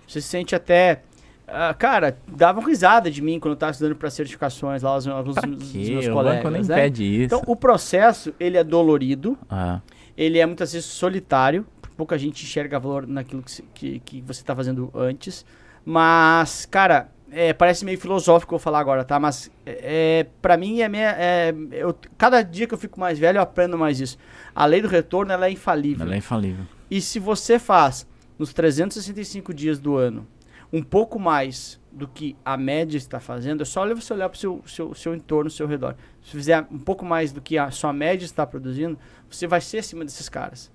você se sente até. Uh, cara, davam risada de mim quando eu estava estudando para certificações lá, alguns dos meus o colegas. nem né? pede isso. Então, o processo, ele é dolorido, ah. ele é muitas vezes solitário, pouca gente enxerga valor naquilo que, que, que você está fazendo antes. Mas, cara, é, parece meio filosófico eu falar agora, tá? Mas é, para mim é, meio, é eu, cada dia que eu fico mais velho eu aprendo mais isso. A lei do retorno ela é infalível. Ela é infalível. E se você faz nos 365 dias do ano um pouco mais do que a média está fazendo, é só você olhar para o seu, seu, seu entorno, seu redor. Se fizer um pouco mais do que a sua média está produzindo, você vai ser acima desses caras.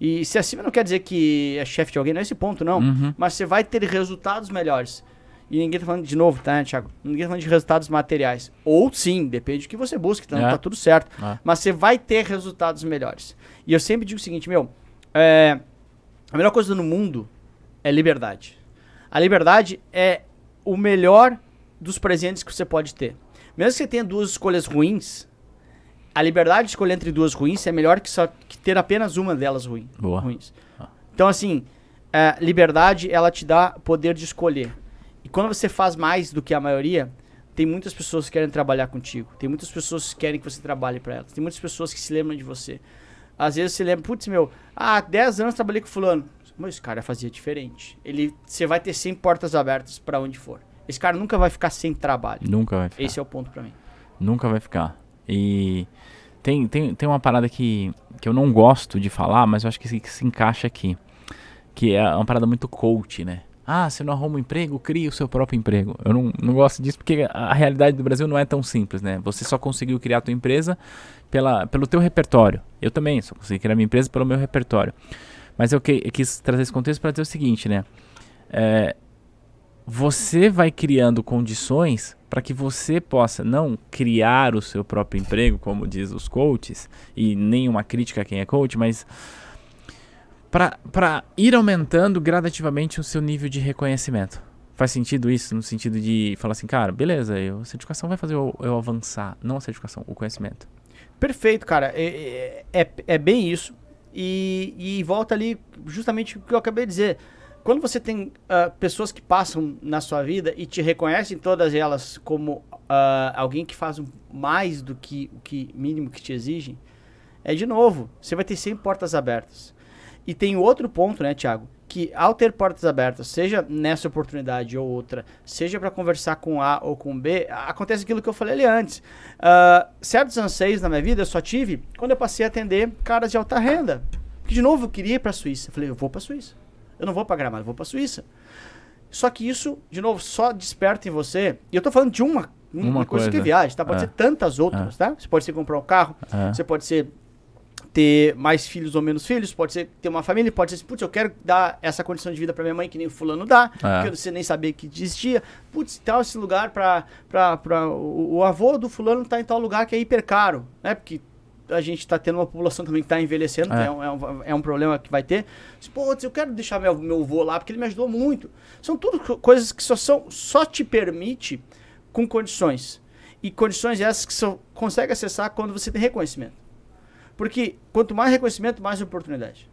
E se acima não quer dizer que é chefe de alguém, não é esse ponto, não. Uhum. Mas você vai ter resultados melhores. E ninguém tá falando de novo, tá, Thiago? Ninguém tá falando de resultados materiais. Ou sim, depende do que você busca, então é. tá tudo certo. É. Mas você vai ter resultados melhores. E eu sempre digo o seguinte, meu, é, a melhor coisa no mundo é liberdade. A liberdade é o melhor dos presentes que você pode ter. Mesmo que você tenha duas escolhas ruins, a liberdade de escolher entre duas ruins é melhor que, só, que ter apenas uma delas ruim, Boa. ruins. Ah. Então, assim, a liberdade, ela te dá poder de escolher. E quando você faz mais do que a maioria, tem muitas pessoas que querem trabalhar contigo. Tem muitas pessoas que querem que você trabalhe para elas. Tem muitas pessoas que se lembram de você. Às vezes você lembra, putz, meu, há 10 anos trabalhei com fulano. Mas esse cara fazia diferente. Ele, você vai ter 100 portas abertas para onde for. Esse cara nunca vai ficar sem trabalho. Nunca vai ficar. Esse é o ponto para mim. Nunca vai ficar. E tem, tem, tem uma parada que, que eu não gosto de falar, mas eu acho que se, que se encaixa aqui. Que é uma parada muito coach, né? Ah, você não arruma um emprego, crie o seu próprio emprego. Eu não, não gosto disso porque a realidade do Brasil não é tão simples, né? Você só conseguiu criar a tua empresa pela, pelo teu repertório. Eu também só consegui criar minha empresa pelo meu repertório. Mas eu, que, eu quis trazer esse contexto para dizer o seguinte, né? É, você vai criando condições para que você possa não criar o seu próprio emprego, como diz os coaches, e nenhuma crítica a quem é coach, mas para ir aumentando gradativamente o seu nível de reconhecimento. Faz sentido isso, no sentido de falar assim, cara, beleza, eu, a certificação vai fazer eu, eu avançar, não a certificação, o conhecimento. Perfeito, cara. É, é, é, é bem isso. E, e volta ali justamente o que eu acabei de dizer. Quando você tem uh, pessoas que passam na sua vida e te reconhecem todas elas como uh, alguém que faz mais do que o que mínimo que te exigem, é de novo, você vai ter sempre portas abertas. E tem outro ponto, né, Thiago? Que ao ter portas abertas, seja nessa oportunidade ou outra, seja para conversar com A ou com B, acontece aquilo que eu falei ali antes. Uh, certos anseios na minha vida eu só tive quando eu passei a atender caras de alta renda. Que de novo eu queria ir para a Suíça. Eu falei, eu vou para a Suíça. Eu não vou para Gramado, eu vou para a Suíça. Só que isso, de novo, só desperta em você. E eu tô falando de uma, uma, uma coisa, coisa, que viagem, tá? Pode é. ser tantas outras, é. tá? Você pode ser comprar um carro, é. você pode ser ter mais filhos ou menos filhos, pode ser ter uma família, pode ser assim, putz, eu quero dar essa condição de vida para minha mãe que nem o fulano dá, é. porque você nem sabia que existia. Putz, tal esse lugar para o, o avô do fulano tá em tal lugar que é hiper caro, né? Porque a gente está tendo uma população também que está envelhecendo, é. que é um, é, um, é um, problema que vai ter. Putz, eu quero deixar meu, meu avô lá, porque ele me ajudou muito. São tudo coisas que só, são, só te permite com condições. E condições essas que só consegue acessar quando você tem reconhecimento. Porque quanto mais reconhecimento, mais oportunidade.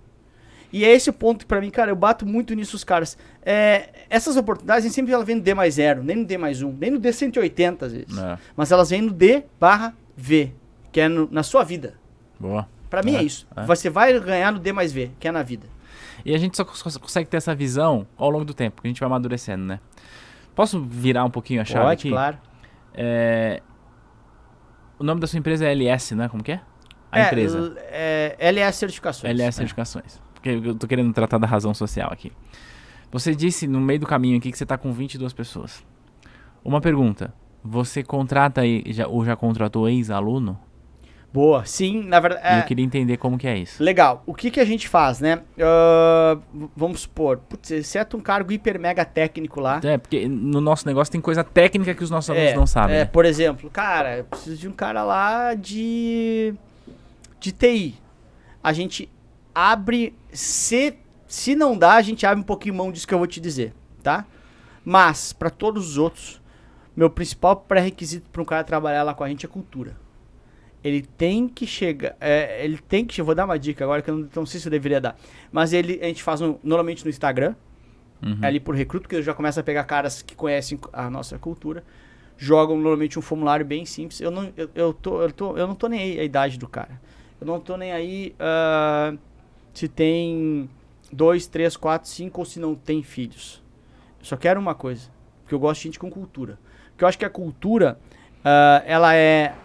E é esse o ponto que pra mim, cara, eu bato muito nisso os caras. É, essas oportunidades nem sempre elas vêm no D mais 0, nem no D mais 1, um, nem no D 180 às vezes. É. Mas elas vêm no D barra V, que é no, na sua vida. Boa. Pra mim é, é isso. É. Você vai ganhar no D mais V, que é na vida. E a gente só consegue ter essa visão ao longo do tempo, que a gente vai amadurecendo, né? Posso virar um pouquinho a chave Pode, aqui? claro. É... O nome da sua empresa é LS, né? Como que é? A é, empresa? É, LS Certificações. LS Certificações. Porque eu tô querendo tratar da razão social aqui. Você disse no meio do caminho aqui que você tá com 22 pessoas. Uma pergunta. Você contrata já, ou já contratou ex-aluno? Boa, sim, na verdade. É... Eu queria entender como que é isso. Legal. O que, que a gente faz, né? Uh, vamos supor, putz, exceto um cargo hiper mega técnico lá. É, porque no nosso negócio tem coisa técnica que os nossos alunos é, não sabem. É, né? por exemplo, cara, eu preciso de um cara lá de de TI. A gente abre, se, se não dá, a gente abre um pouquinho mão disso que eu vou te dizer, tá? Mas, para todos os outros, meu principal pré-requisito para um cara trabalhar lá com a gente é cultura. Ele tem que chegar. É, ele tem que. Eu vou dar uma dica agora que eu não, não, sei se eu deveria dar. Mas ele, a gente faz um, normalmente no Instagram. Uhum. ali por recruto, que já começa a pegar caras que conhecem a nossa cultura. Jogam normalmente um formulário bem simples. Eu não, eu, eu, tô, eu, tô, eu não tô nem aí a idade do cara. Eu não tô nem aí uh, se tem dois, três, quatro, cinco ou se não tem filhos. Eu só quero uma coisa. Porque eu gosto de gente com cultura. Porque eu acho que a cultura, uh, ela é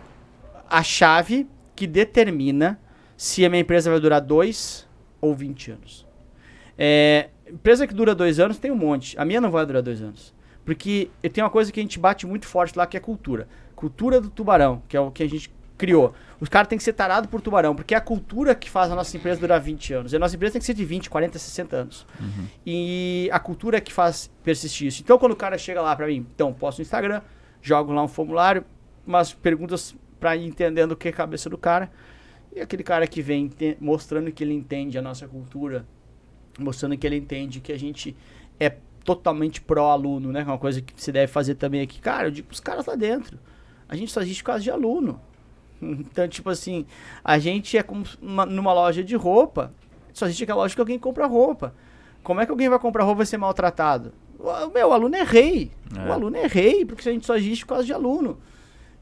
a chave que determina se a minha empresa vai durar dois ou 20 anos. É, empresa que dura dois anos tem um monte. A minha não vai durar dois anos. Porque tem uma coisa que a gente bate muito forte lá, que é cultura. Cultura do tubarão, que é o que a gente criou. Os caras têm que ser tarados por tubarão, porque é a cultura que faz a nossa empresa durar 20 anos. E a nossa empresa tem que ser de 20, 40, 60 anos. Uhum. E a cultura é que faz persistir isso. Então, quando o cara chega lá pra mim, então, posto no Instagram, jogo lá um formulário, umas perguntas para ir entendendo o que é a cabeça do cara. E aquele cara que vem mostrando que ele entende a nossa cultura, mostrando que ele entende que a gente é totalmente pró-aluno, né? É uma coisa que se deve fazer também aqui. Cara, eu digo pros caras lá dentro. A gente só existe por causa de aluno. Então, tipo assim, a gente é como uma, numa loja de roupa, só existe aquela loja que alguém compra roupa. Como é que alguém vai comprar roupa e ser maltratado? O meu aluno é rei. É. O aluno é rei, porque a gente só existe por causa de aluno.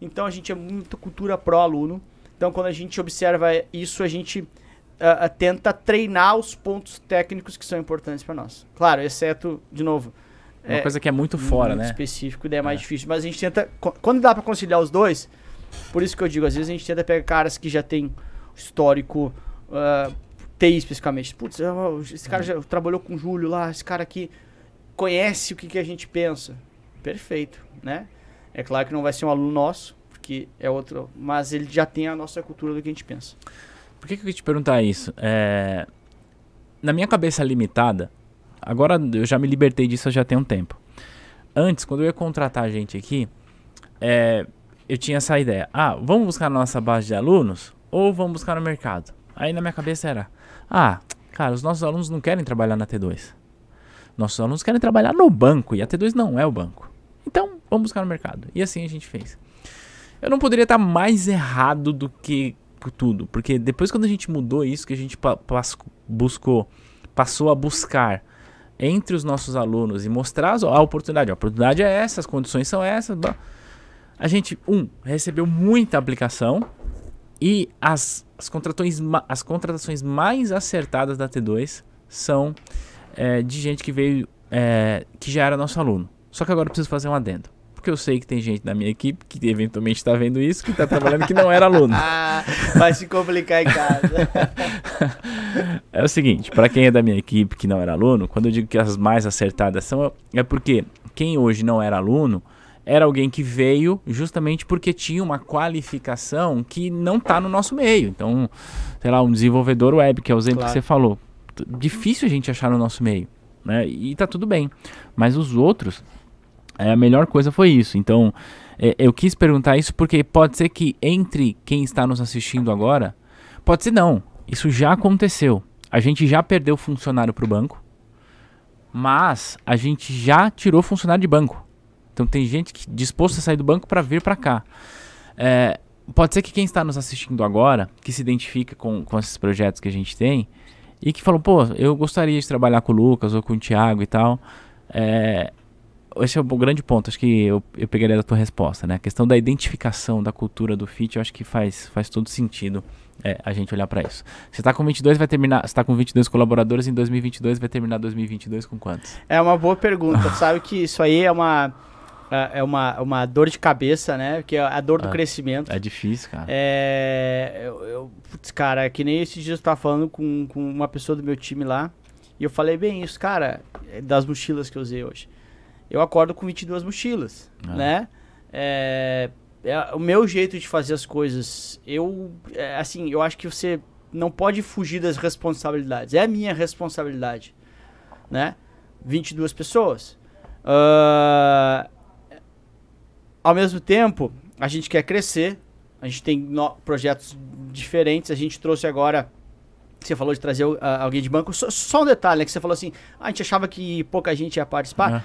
Então a gente é muito cultura pró-aluno. Então quando a gente observa isso, a gente uh, tenta treinar os pontos técnicos que são importantes para nós. Claro, exceto, de novo. Uma é, coisa que é muito fora, muito né? específico, daí é mais é. difícil. Mas a gente tenta. Quando dá para conciliar os dois, por isso que eu digo, às vezes a gente tenta pegar caras que já tem histórico, uh, TI especificamente. Putz, esse cara já trabalhou com o Júlio lá, esse cara aqui conhece o que, que a gente pensa. Perfeito, né? É claro que não vai ser um aluno nosso, porque é outro, mas ele já tem a nossa cultura do que a gente pensa. Por que, que eu queria te perguntar isso? É... Na minha cabeça limitada, agora eu já me libertei disso já tem um tempo. Antes, quando eu ia contratar gente aqui, é, eu tinha essa ideia. Ah, vamos buscar na nossa base de alunos ou vamos buscar no mercado? Aí na minha cabeça era, ah, cara, os nossos alunos não querem trabalhar na T2. nossos alunos querem trabalhar no banco e a T2 não é o banco. Então, vamos buscar no mercado. E assim a gente fez. Eu não poderia estar mais errado do que tudo, porque depois quando a gente mudou isso, que a gente buscou, passou a buscar entre os nossos alunos e mostrar a oportunidade. A oportunidade é essa, as condições são essas. A gente, um, recebeu muita aplicação e as, as, contratações, as contratações mais acertadas da T2 são é, de gente que veio, é, que já era nosso aluno. Só que agora eu preciso fazer um adendo. Porque eu sei que tem gente da minha equipe que eventualmente está vendo isso, que está trabalhando que não era aluno. Vai se complicar em casa. é o seguinte, para quem é da minha equipe que não era aluno, quando eu digo que as mais acertadas são, é porque quem hoje não era aluno era alguém que veio justamente porque tinha uma qualificação que não está no nosso meio. Então, sei lá, um desenvolvedor web, que é o exemplo claro. que você falou. Difícil a gente achar no nosso meio, né? E tá tudo bem. Mas os outros, é, a melhor coisa foi isso. Então, é, eu quis perguntar isso porque pode ser que entre quem está nos assistindo agora, pode ser não. Isso já aconteceu. A gente já perdeu funcionário para o banco, mas a gente já tirou funcionário de banco. Então tem gente que disposto a sair do banco para vir para cá. É, pode ser que quem está nos assistindo agora, que se identifica com, com esses projetos que a gente tem, e que falou, pô, eu gostaria de trabalhar com o Lucas ou com o Thiago e tal. É, esse é o grande ponto, acho que eu, eu pegaria da tua resposta, né? A questão da identificação da cultura do fit, eu acho que faz, faz todo sentido é, a gente olhar para isso. Você está com 22, vai terminar, está com 22 colaboradores em 2022, vai terminar 2022 com quantos? É uma boa pergunta. Sabe que isso aí é uma é, é uma, uma dor de cabeça, né? Que é a dor do é, crescimento. É difícil, cara. É, eu, eu, putz, cara, que nem esses dias eu estava falando com, com uma pessoa do meu time lá, e eu falei bem isso, cara, das mochilas que eu usei hoje eu acordo com 22 mochilas, ah. né? É, é, o meu jeito de fazer as coisas, eu, é, assim, eu acho que você não pode fugir das responsabilidades. É a minha responsabilidade, né? 22 pessoas. Uh, ao mesmo tempo, a gente quer crescer, a gente tem projetos diferentes, a gente trouxe agora você falou de trazer uh, alguém de banco. Só, só, um detalhe, né? Que você falou assim, ah, a gente achava que pouca gente ia participar. Uhum.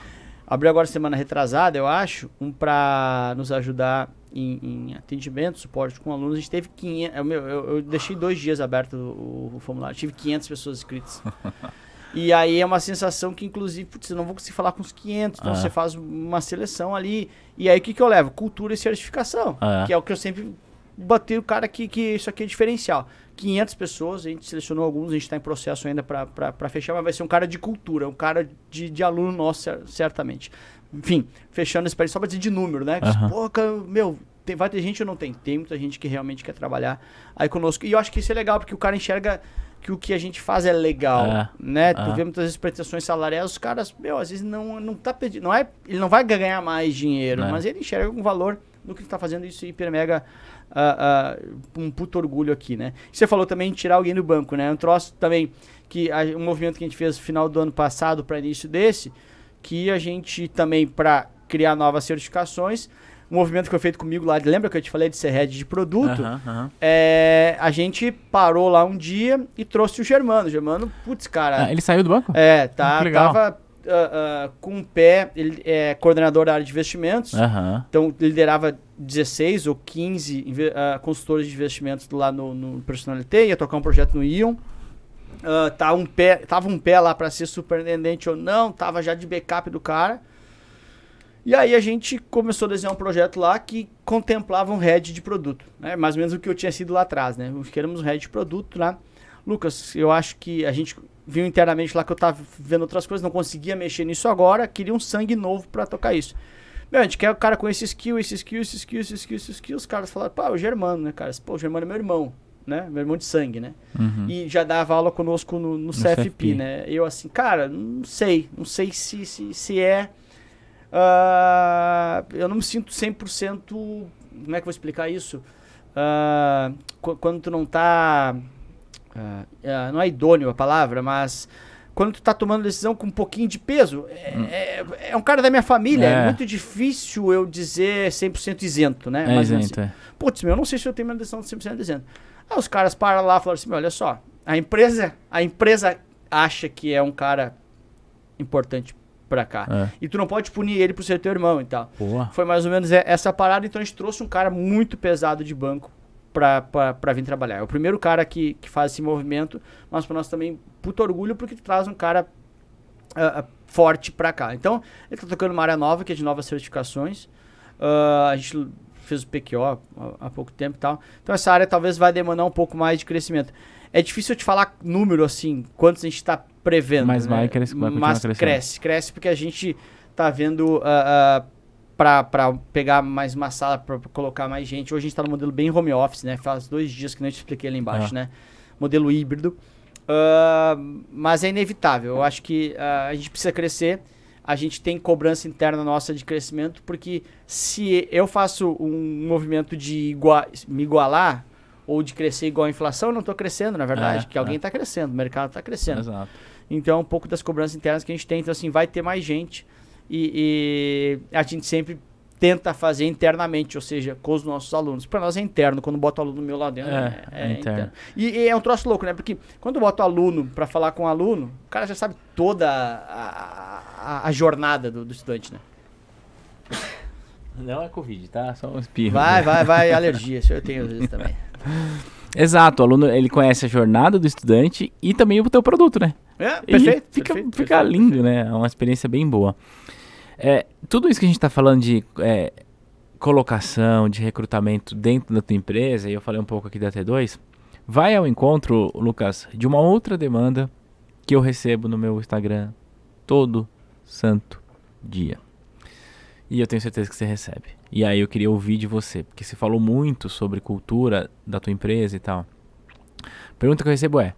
Abriu agora semana retrasada, eu acho, um para nos ajudar em, em, atendimento, suporte com alunos. A gente teve 500. Eu, eu, eu deixei dois dias aberto o, o, formulário, tive 500 pessoas inscritas. e aí é uma sensação que, inclusive, putz, eu não vou conseguir falar com os 500, então ah. você faz uma seleção ali. E aí o que, que eu levo? Cultura e certificação, ah. que é o que eu sempre bati o cara que, que isso aqui é diferencial. 500 pessoas, a gente selecionou alguns, a gente está em processo ainda para fechar, mas vai ser um cara de cultura, um cara de, de aluno nosso, certamente. Enfim, fechando esse só para dizer de número, né? Uhum. Meu, tem, vai ter gente ou não tem? Tem muita gente que realmente quer trabalhar aí conosco. E eu acho que isso é legal, porque o cara enxerga que o que a gente faz é legal, é. né? Tu vê muitas vezes pretensões salariais, os caras, meu, às vezes não, não tá pedindo, não é, ele não vai ganhar mais dinheiro, é. mas ele enxerga um valor no que ele tá fazendo isso hiper mega uh, uh, um puto orgulho aqui, né? Você falou também de tirar alguém do banco, né? Um troço também que a, um movimento que a gente fez no final do ano passado para início desse, que a gente também para criar novas certificações, um movimento que foi feito comigo lá, lembra que eu te falei de ser head de produto? É, a gente parou lá um dia e trouxe o Germano. O Germano, putz, cara. Ah, ele saiu do banco? É, tá, tava uh, uh, com um pé, ele é coordenador da área de investimentos, uhum. então liderava 16 ou 15 uh, consultores de investimentos lá no, no Personalité, ia tocar um projeto no Ion. Uh, tá um pé, tava um pé lá para ser superintendente ou não, tava já de backup do cara. E aí a gente começou a desenhar um projeto lá que contemplava um head de produto, né? Mais ou menos o que eu tinha sido lá atrás, né? Queremos um head de produto lá. Lucas, eu acho que a gente viu internamente lá que eu tava vendo outras coisas, não conseguia mexer nisso agora, queria um sangue novo para tocar isso. Meu, a gente quer o cara com esse skill, esse skill, esse skill, esse skill, esse skill. Os caras falaram, pá, o Germano, né, cara? Pô, o Germano é meu irmão, né? Meu irmão de sangue, né? Uhum. E já dava aula conosco no, no, no CFP, CFP, né? Eu assim, cara, não sei, não sei se, se, se é... Uh, eu não me sinto 100%... Como é que eu vou explicar isso? Uh, quando tu não tá Uh, não é idôneo a palavra, mas quando tu tá tomando decisão com um pouquinho de peso, é, hum. é, é um cara da minha família, é. é, muito difícil eu dizer 100% isento, né? É mas, isento, assim, é. Putz, meu, eu não sei se eu tenho uma decisão de 100% isento. Aí os caras param lá e falam assim, olha só, a empresa, a empresa acha que é um cara importante pra cá. É. E tu não pode punir ele por ser teu irmão e tal. Boa. Foi mais ou menos essa parada, então a gente trouxe um cara muito pesado de banco pra, pra, pra vir trabalhar. É o primeiro cara que, que faz esse movimento, mas pra nós também, puto orgulho, porque tu traz um cara uh, forte pra cá. Então, ele tá tocando uma área nova, que é de novas certificações. Uh, a gente fez o PQO há, há pouco tempo e tal. Então, essa área talvez vai demandar um pouco mais de crescimento. É difícil eu te falar número assim, quantos a gente está prevendo. Mas né? vai, crescer, vai Mas crescendo. cresce, cresce porque a gente está vendo uh, uh, para pegar mais uma sala, para colocar mais gente. Hoje a gente está no modelo bem home office, né? Faz dois dias que não te expliquei ali embaixo, ah. né? Modelo híbrido. Uh, mas é inevitável. Eu acho que uh, a gente precisa crescer. A gente tem cobrança interna nossa de crescimento, porque se eu faço um movimento de igua me igualar ou de crescer igual a inflação, eu não estou crescendo, na verdade, é, que alguém está é. crescendo, o mercado está crescendo. Exato. Então, é um pouco das cobranças internas que a gente tem. Então, assim, vai ter mais gente e, e a gente sempre tenta fazer internamente, ou seja, com os nossos alunos. Para nós é interno, quando bota o aluno meu lá dentro, é, é, é interno. interno. E, e, é um troço louco, né? Porque quando bota o aluno para falar com o aluno, o cara já sabe toda a, a, a jornada do, do, estudante, né? Não é Covid, tá? Só um espirro. Vai, vai, vai, alergia. Isso eu tenho às vezes também. Exato, o aluno ele conhece a jornada do estudante e também o teu produto, né? É, perfeito. Fica, perfeito, fica perfeito, lindo, perfeito. né? É uma experiência bem boa. É, tudo isso que a gente está falando de é, colocação, de recrutamento dentro da tua empresa, e eu falei um pouco aqui da T2, vai ao encontro, Lucas, de uma outra demanda que eu recebo no meu Instagram todo santo dia. E eu tenho certeza que você recebe. E aí eu queria ouvir de você, porque você falou muito sobre cultura da tua empresa e tal. Pergunta que eu recebo é: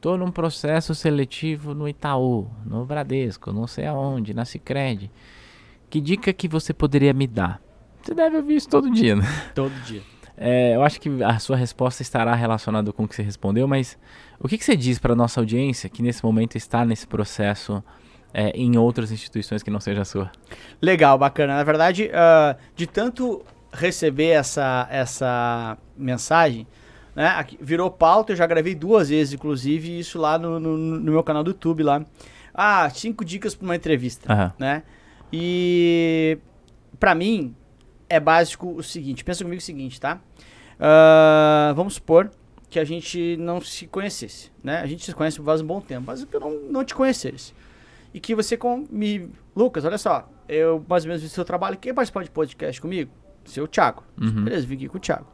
tô num processo seletivo no Itaú, no Bradesco, não sei aonde, na Sicredi. Que dica que você poderia me dar? Você deve ouvir isso todo dia, né? Todo dia. É, eu acho que a sua resposta estará relacionada com o que você respondeu, mas o que, que você diz para nossa audiência que nesse momento está nesse processo é, em outras instituições que não seja a sua? Legal, bacana. Na verdade, uh, de tanto receber essa, essa mensagem, né, aqui, virou pauta, eu já gravei duas vezes, inclusive, isso lá no, no, no meu canal do YouTube lá. Ah, cinco dicas para uma entrevista, uhum. né? E para mim é básico o seguinte, pensa comigo o seguinte, tá? Uh, vamos supor que a gente não se conhecesse, né? A gente se conhece faz um bom tempo, mas que eu não, não te conhecesse e que você com me Lucas, olha só, eu mais ou menos vi seu trabalho, quem participar de podcast comigo? Seu Thiago. Uhum. Beleza, vim aqui com o Thiago.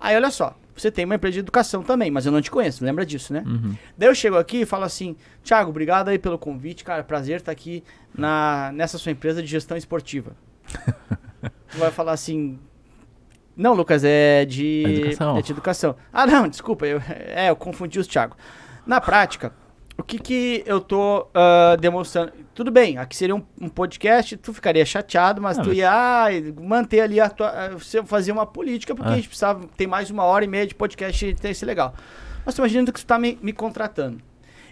Aí olha só, você tem uma empresa de educação também, mas eu não te conheço, lembra disso, né? Uhum. Daí eu chego aqui e falo assim, Thiago, obrigado aí pelo convite, cara, prazer estar aqui na, nessa sua empresa de gestão esportiva. tu vai falar assim, não, Lucas, é de, educação. é de educação. Ah, não, desculpa, eu, é, eu confundi os Thiago. Na prática, o que que eu tô uh, demonstrando? Tudo bem, aqui seria um, um, podcast, tu ficaria chateado, mas não, tu ia ah, manter ali a tua. Você fazer uma política, porque ah. a gente precisava. Tem mais uma hora e meia de podcast e tem esse legal. Mas tu imagina que tu tá me, me contratando.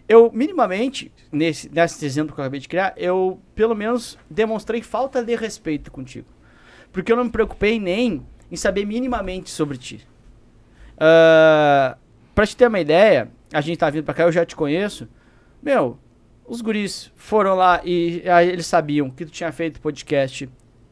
Eu, minimamente, nesse, nesse exemplo que eu acabei de criar, eu pelo menos demonstrei falta de respeito contigo. Porque eu não me preocupei nem em saber minimamente sobre ti. Uh, pra te ter uma ideia, a gente tá vindo pra cá, eu já te conheço. Meu, os guris foram lá e aí eles sabiam que tu tinha feito podcast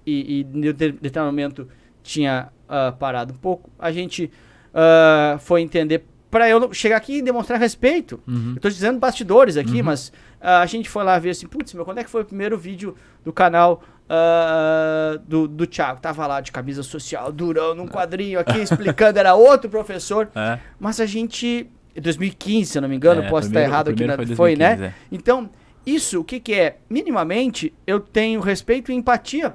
e, e em determinado momento tinha uh, parado um pouco. A gente uh, foi entender para eu chegar aqui e demonstrar respeito. Uhum. Eu tô dizendo bastidores aqui, uhum. mas uh, a gente foi lá ver assim, putz, meu, quando é que foi o primeiro vídeo do canal uh, do, do Thiago? Tava lá de camisa social, durão, num quadrinho aqui, explicando, era outro professor. É. Mas a gente 2015, se eu não me engano, é, posso primeiro, estar errado aqui, na, foi, 2015, foi, né? É. Então, isso, o que que é? Minimamente, eu tenho respeito e empatia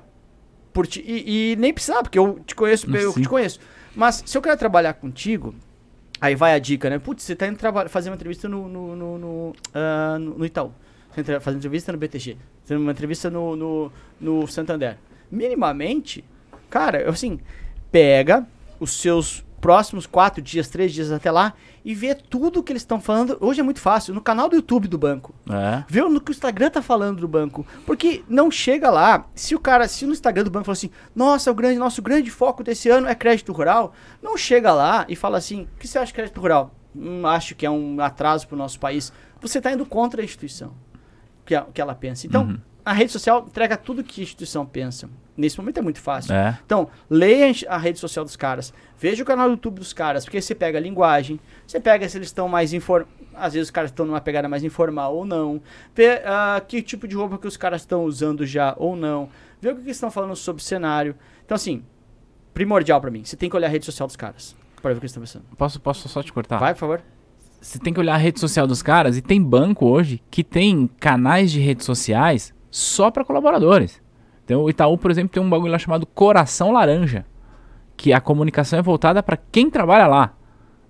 por ti, e, e nem precisava, porque eu te conheço, Sim. eu te conheço. Mas se eu quero trabalhar contigo, aí vai a dica, né? Putz, você tá indo fazer uma entrevista no, no, no, no, uh, no Itaú. Você fazendo entrevista no BTG. Fazendo uma entrevista no, no, no Santander. Minimamente, cara, assim, pega os seus próximos quatro dias, três dias até lá e ver tudo que eles estão falando. Hoje é muito fácil, no canal do YouTube do banco. É. Ver no que o Instagram tá falando do banco. Porque não chega lá, se o cara, se no Instagram do banco fala assim, nossa, o grande, nosso grande foco desse ano é crédito rural, não chega lá e fala assim, o que você acha de crédito rural? Hum, acho que é um atraso para o nosso país. Você está indo contra a instituição. que, a, que ela pensa. Então, uhum. A rede social entrega tudo que a instituição pensa. Nesse momento é muito fácil. É. Então, leia a rede social dos caras, veja o canal do YouTube dos caras, porque você pega a linguagem, você pega se eles estão mais informados. Às vezes os caras estão numa pegada mais informal ou não. Vê uh, que tipo de roupa que os caras estão usando já ou não. Vê o que eles estão falando sobre o cenário. Então, assim, primordial para mim. Você tem que olhar a rede social dos caras para ver o que eles estão pensando. Posso, posso só te cortar? Vai, por favor. Você tem que olhar a rede social dos caras e tem banco hoje que tem canais de redes sociais só para colaboradores. Então, o Itaú, por exemplo, tem um bagulho lá chamado Coração Laranja, que a comunicação é voltada para quem trabalha lá.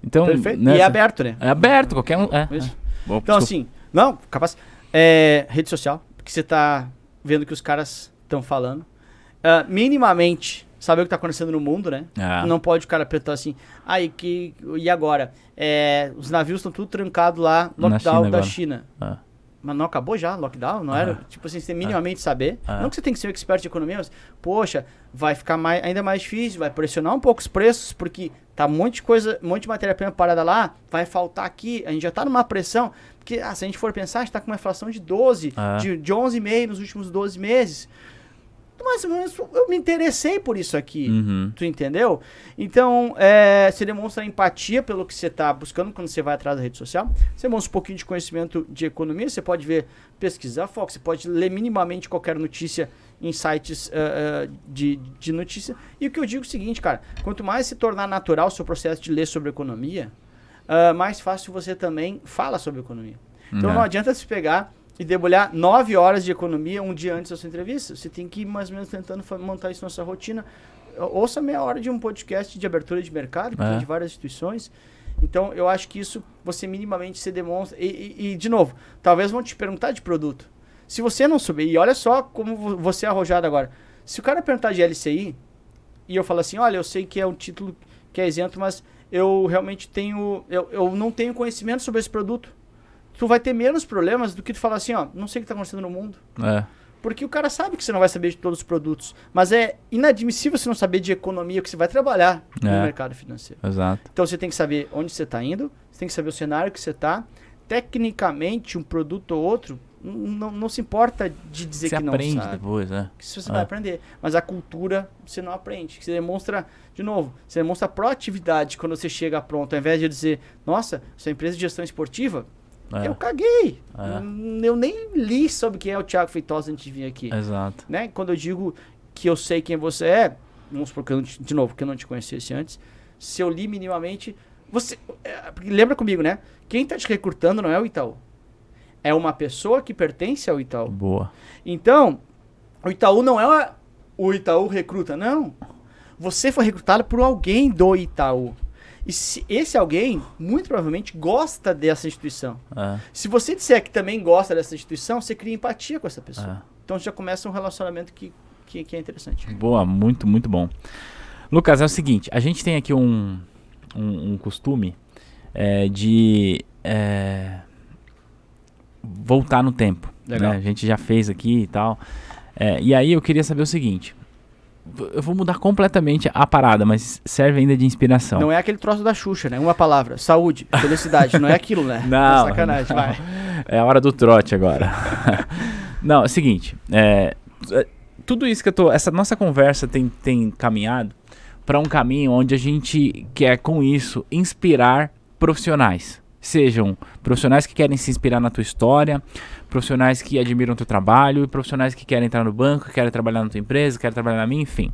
Então, Perfeito. Né, e é aberto, né? É aberto, qualquer um. É, Isso. É. Bom, então, desculpa. assim, não, capaz. É, rede social, porque você tá vendo que os caras estão falando. Uh, minimamente saber o que está acontecendo no mundo, né? É. Não pode o cara perguntar assim, aí ah, que e agora? É, os navios estão tudo trancados lá, lockdown China da China. É. Mas não acabou já, lockdown? Não era? É. Tipo assim, você tem minimamente saber. É. Não que você tem que ser um expert de economia, mas, poxa, vai ficar mais, ainda mais difícil, vai pressionar um pouco os preços, porque tá um monte de coisa, um monte de matéria-prima parada lá, vai faltar aqui, a gente já tá numa pressão, porque ah, se a gente for pensar, a gente tá com uma inflação de 12, é. de, de 11,5 nos últimos 12 meses ou menos eu me interessei por isso aqui. Uhum. Tu entendeu? Então, é, você demonstra empatia pelo que você está buscando quando você vai atrás da rede social. Você demonstra um pouquinho de conhecimento de economia. Você pode ver, pesquisar foco. Você pode ler minimamente qualquer notícia em sites uh, uh, de, de notícia. E o que eu digo é o seguinte, cara: quanto mais se tornar natural o seu processo de ler sobre economia, uh, mais fácil você também fala sobre economia. Então, uhum. não adianta se pegar e debulhar nove horas de economia um dia antes da sua entrevista. Você tem que ir mais ou menos tentando montar isso na sua rotina. Ouça meia hora de um podcast de abertura de mercado, que é. tem de várias instituições. Então, eu acho que isso você minimamente se demonstra. E, e, e, de novo, talvez vão te perguntar de produto. Se você não souber, e olha só como você é arrojado agora. Se o cara perguntar de LCI, e eu falar assim, olha, eu sei que é um título que é isento, mas eu realmente tenho. Eu, eu não tenho conhecimento sobre esse produto tu vai ter menos problemas do que tu falar assim, ó, não sei o que está acontecendo no mundo. É. Porque o cara sabe que você não vai saber de todos os produtos. Mas é inadmissível você não saber de economia que você vai trabalhar é. no mercado financeiro. Exato. Então você tem que saber onde você está indo, você tem que saber o cenário que você está. Tecnicamente, um produto ou outro, não, não se importa de dizer você que não aprende sabe. depois, é. Isso você é. vai aprender. Mas a cultura você não aprende. Você demonstra, de novo, você demonstra proatividade quando você chega pronto. Ao invés de dizer, nossa, sua empresa de gestão esportiva, é. Eu caguei. É. Eu nem li sobre quem é o Thiago Feitosa antes de vir aqui. Exato. Né? Quando eu digo que eu sei quem você é, vamos supor que eu, de novo, que eu não te conhecesse antes, se eu li minimamente, você é, lembra comigo, né? Quem está te recrutando não é o Itaú. É uma pessoa que pertence ao Itaú. Boa. Então, o Itaú não é o Itaú recruta, não. Você foi recrutado por alguém do Itaú. E se esse alguém, muito provavelmente, gosta dessa instituição. É. Se você disser que também gosta dessa instituição, você cria empatia com essa pessoa. É. Então já começa um relacionamento que, que, que, é interessante. Boa, muito, muito bom. Lucas, é o seguinte, a gente tem aqui um, um, um costume é, de é, voltar no tempo. Né? A gente já fez aqui e tal. É, e aí eu queria saber o seguinte eu vou mudar completamente a parada, mas serve ainda de inspiração. Não é aquele troço da Xuxa, né? Uma palavra. Saúde, felicidade. não é aquilo, né? Não. É sacanagem, não. vai. É a hora do trote agora. não, é o seguinte. É, é, tudo isso que eu tô. Essa nossa conversa tem, tem caminhado para um caminho onde a gente quer, com isso, inspirar profissionais. Sejam profissionais que querem se inspirar na tua história, profissionais que admiram o teu trabalho, profissionais que querem entrar no banco, que querem trabalhar na tua empresa, querem trabalhar na minha, enfim.